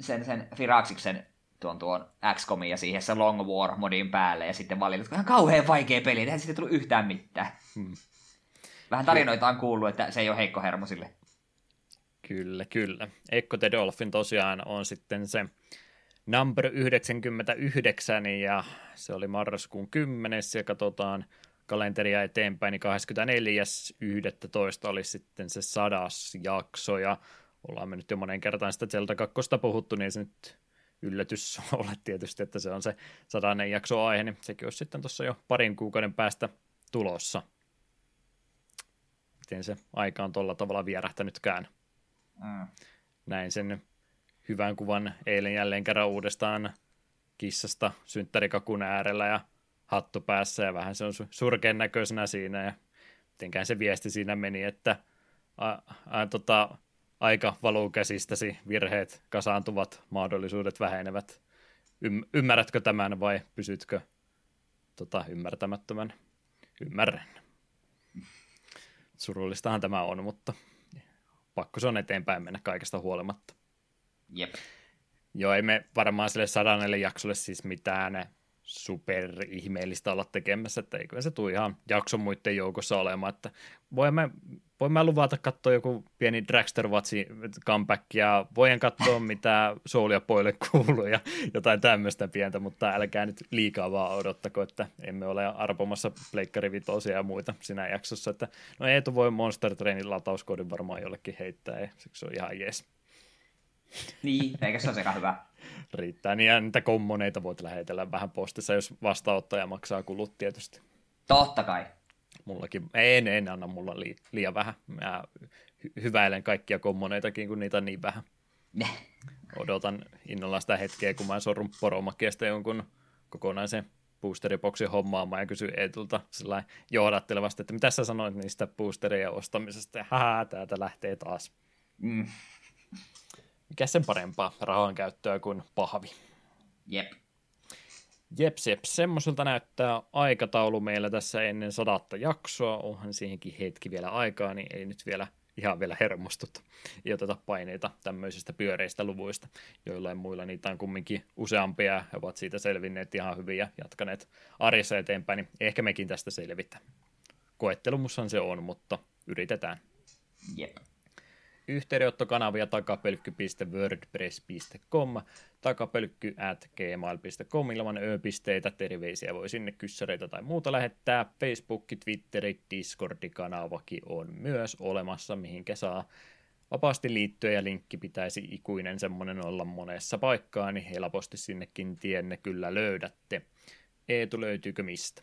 sen, sen Firaxiksen tuon, tuon XCOMin ja siihen se Long War modin päälle ja sitten valitat, että ihan kauhean vaikea peli, eihän sitten tullut yhtään mitään. Hmm. Vähän tarinoita on kuullut, että se ei ole heikko hermo sille. Kyllä, kyllä. Echo the Dolphin tosiaan on sitten se number 99 ja se oli marraskuun 10. ja katsotaan kalenteria eteenpäin, niin 24.11. oli sitten se sadas jakso ja ollaan me nyt jo monen kertaan sitä Zelda 2 puhuttu, niin se nyt yllätys ole tietysti, että se on se sadannen jakso aihe, niin sekin olisi sitten tuossa jo parin kuukauden päästä tulossa. Miten se aika on tuolla tavalla vierähtänytkään. Mm. Näin sen hyvän kuvan eilen jälleen kerran uudestaan kissasta synttärikakun äärellä ja hattu päässä ja vähän se on surkeen näköisenä siinä ja mitenkään se viesti siinä meni, että a, a, tota, aika valuu käsistäsi, virheet kasaantuvat, mahdollisuudet vähenevät. Ym, ymmärrätkö tämän vai pysytkö tota, ymmärtämättömän? Ymmärrän. Surullistahan tämä on, mutta pakko se on eteenpäin mennä kaikesta huolimatta. Jep. Joo, ei me varmaan sille sadannelle jaksolle siis mitään superihmeellistä olla tekemässä, että eikö se tule ihan jakson muiden joukossa olemaan, että voimme, voimme luvata katsoa joku pieni Dragster Watsi comeback ja voin katsoa mitä Soulia poille kuuluu ja jotain tämmöistä pientä, mutta älkää nyt liikaa vaan odottako, että emme ole arpomassa pleikkarivitoisia ja muita siinä jaksossa, että no Eetu voi Monster Trainin latauskoodin varmaan jollekin heittää ja siksi se on ihan jees. Niin, eikä se ole sekä hyvä. Riittää, niin niitä kommoneita voit lähetellä vähän postissa, jos vastaanottaja maksaa kulut tietysti. Totta kai. Mullakin, en, en anna mulla li, liian vähän. Mä hy- hyväilen kaikkia kommoneitakin, kun niitä on niin vähän. Odotan innolla sitä hetkeä, kun mä sorrun poromakiasta jonkun kokonaisen boosteriboxin hommaamaan ja kysyn Eetulta sillä johdattelevasti, että mitä sä sanoit niistä boosterien ostamisesta ja täältä lähtee taas. Mm mikä sen parempaa rahan käyttöä kuin pahvi. Jep. Jeps, jeps. Semmoiselta näyttää aikataulu meillä tässä ennen sadatta jaksoa. Onhan siihenkin hetki vielä aikaa, niin ei nyt vielä ihan vielä hermostuta ja oteta paineita tämmöisistä pyöreistä luvuista. Joillain muilla niitä on kumminkin useampia ja ovat siitä selvinneet ihan hyvin ja jatkaneet arjessa eteenpäin, niin ehkä mekin tästä selvitään. Koettelumussahan se on, mutta yritetään. Jep yhteydenottokanavia takapölkky.wordpress.com, takapölkky at gmail.com ilman ö-pisteitä, terveisiä voi sinne kyssäreitä tai muuta lähettää. Facebook, Twitteri, Discord-kanavakin on myös olemassa, mihinkä saa vapaasti liittyä ja linkki pitäisi ikuinen semmoinen olla monessa paikkaa, niin helposti sinnekin tienne kyllä löydätte. Eetu, löytyykö mistä?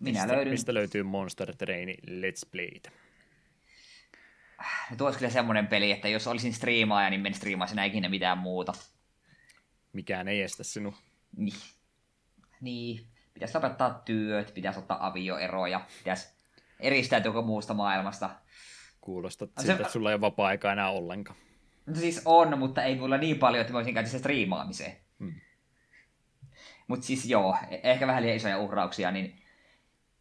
Minä mistä, löydyn. Mistä löytyy Monster Train Let's Playtä? Tuo olisi kyllä semmoinen peli, että jos olisin striimaaja, niin en striimaisi enää ikinä mitään muuta. Mikään ei estä sinua. Niin. Niin. Pitäisi lopettaa työt, pitäisi ottaa avioeroja, pitäisi eristäytyä muusta maailmasta. Kuulostat no, siltä, se... että sulla ei ole vapaa-aikaa enää ollenkaan. No siis on, mutta ei mulla niin paljon, että mä voisin käyttää striimaamiseen. Hmm. Mutta siis joo, e- ehkä vähän liian isoja uhrauksia, niin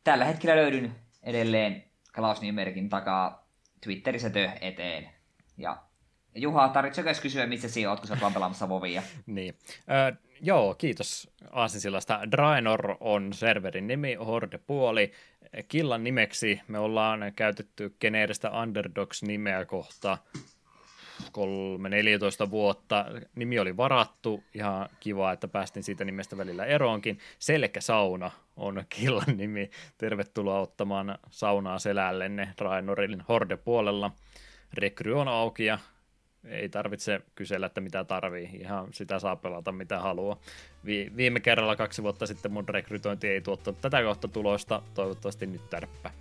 tällä hetkellä löydyn edelleen klaus merkin takaa Twitterissä tö eteen. Ja Juha, tarvitsetko kysyä, missä sinä olet, kun oot pelaamassa Vovia? niin. Äh, joo, kiitos Aasinsillasta. Draenor on serverin nimi, Horde puoli. Killan nimeksi me ollaan käytetty geneeristä Underdogs-nimeä kohta 3-14 vuotta. Nimi oli varattu, ihan kiva, että päästin siitä nimestä välillä eroonkin. Selkä sauna on killan nimi. Tervetuloa ottamaan saunaa selällenne Raenorin Horde puolella. Rekry on auki ja ei tarvitse kysellä, että mitä tarvii. Ihan sitä saa pelata mitä haluaa. Vi- viime kerralla kaksi vuotta sitten mun rekrytointi ei tuottanut tätä kohta tulosta. Toivottavasti nyt tärppä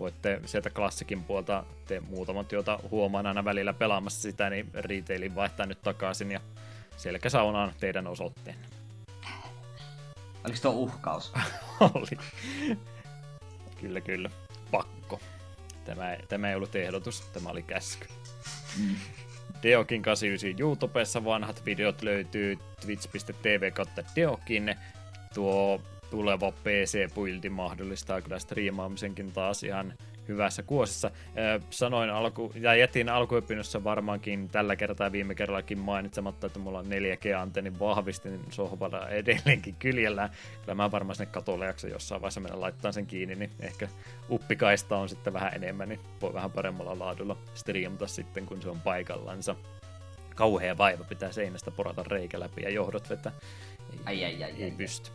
voitte sieltä klassikin puolta te muutamat, joita huomaan aina välillä pelaamassa sitä, niin retailin vaihtaa nyt takaisin ja selkäsaunaan teidän osoitteen. Oliko tuo uhkaus? Oli. kyllä, kyllä. Pakko. Tämä, tämä ei ollut ehdotus, tämä oli käsky. Mm. Deokin 89 YouTubessa vanhat videot löytyy twitch.tv kautta Deokin. Tuo tuleva PC-puilti mahdollistaa kyllä striimaamisenkin taas ihan hyvässä kuosissa. Sanoin alku, ja jätin alkuopinnossa varmaankin tällä kertaa viime kerrallakin mainitsematta, että mulla on 4G-antennin vahvistin sohvalla edelleenkin kyljellä. Kyllä mä varmaan sinne katolle jakson jossain vaiheessa mennä laittaa sen kiinni, niin ehkä uppikaista on sitten vähän enemmän, niin voi vähän paremmalla laadulla striimata sitten, kun se on paikallansa. Kauhea vaiva pitää seinästä porata reikä läpi ja johdot vetää. Ei, ai, ai, ai, ei ai, pysty.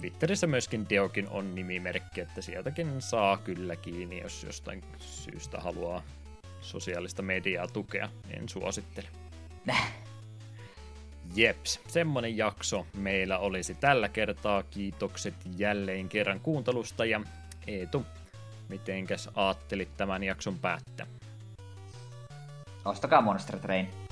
Twitterissä myöskin Deokin on nimimerkki, että sieltäkin saa kyllä kiinni, jos jostain syystä haluaa sosiaalista mediaa tukea. En suosittele. Jeps, semmonen jakso meillä olisi tällä kertaa. Kiitokset jälleen kerran kuuntelusta ja Eetu, mitenkäs aattelit tämän jakson päättää? ostakaa Monster Train.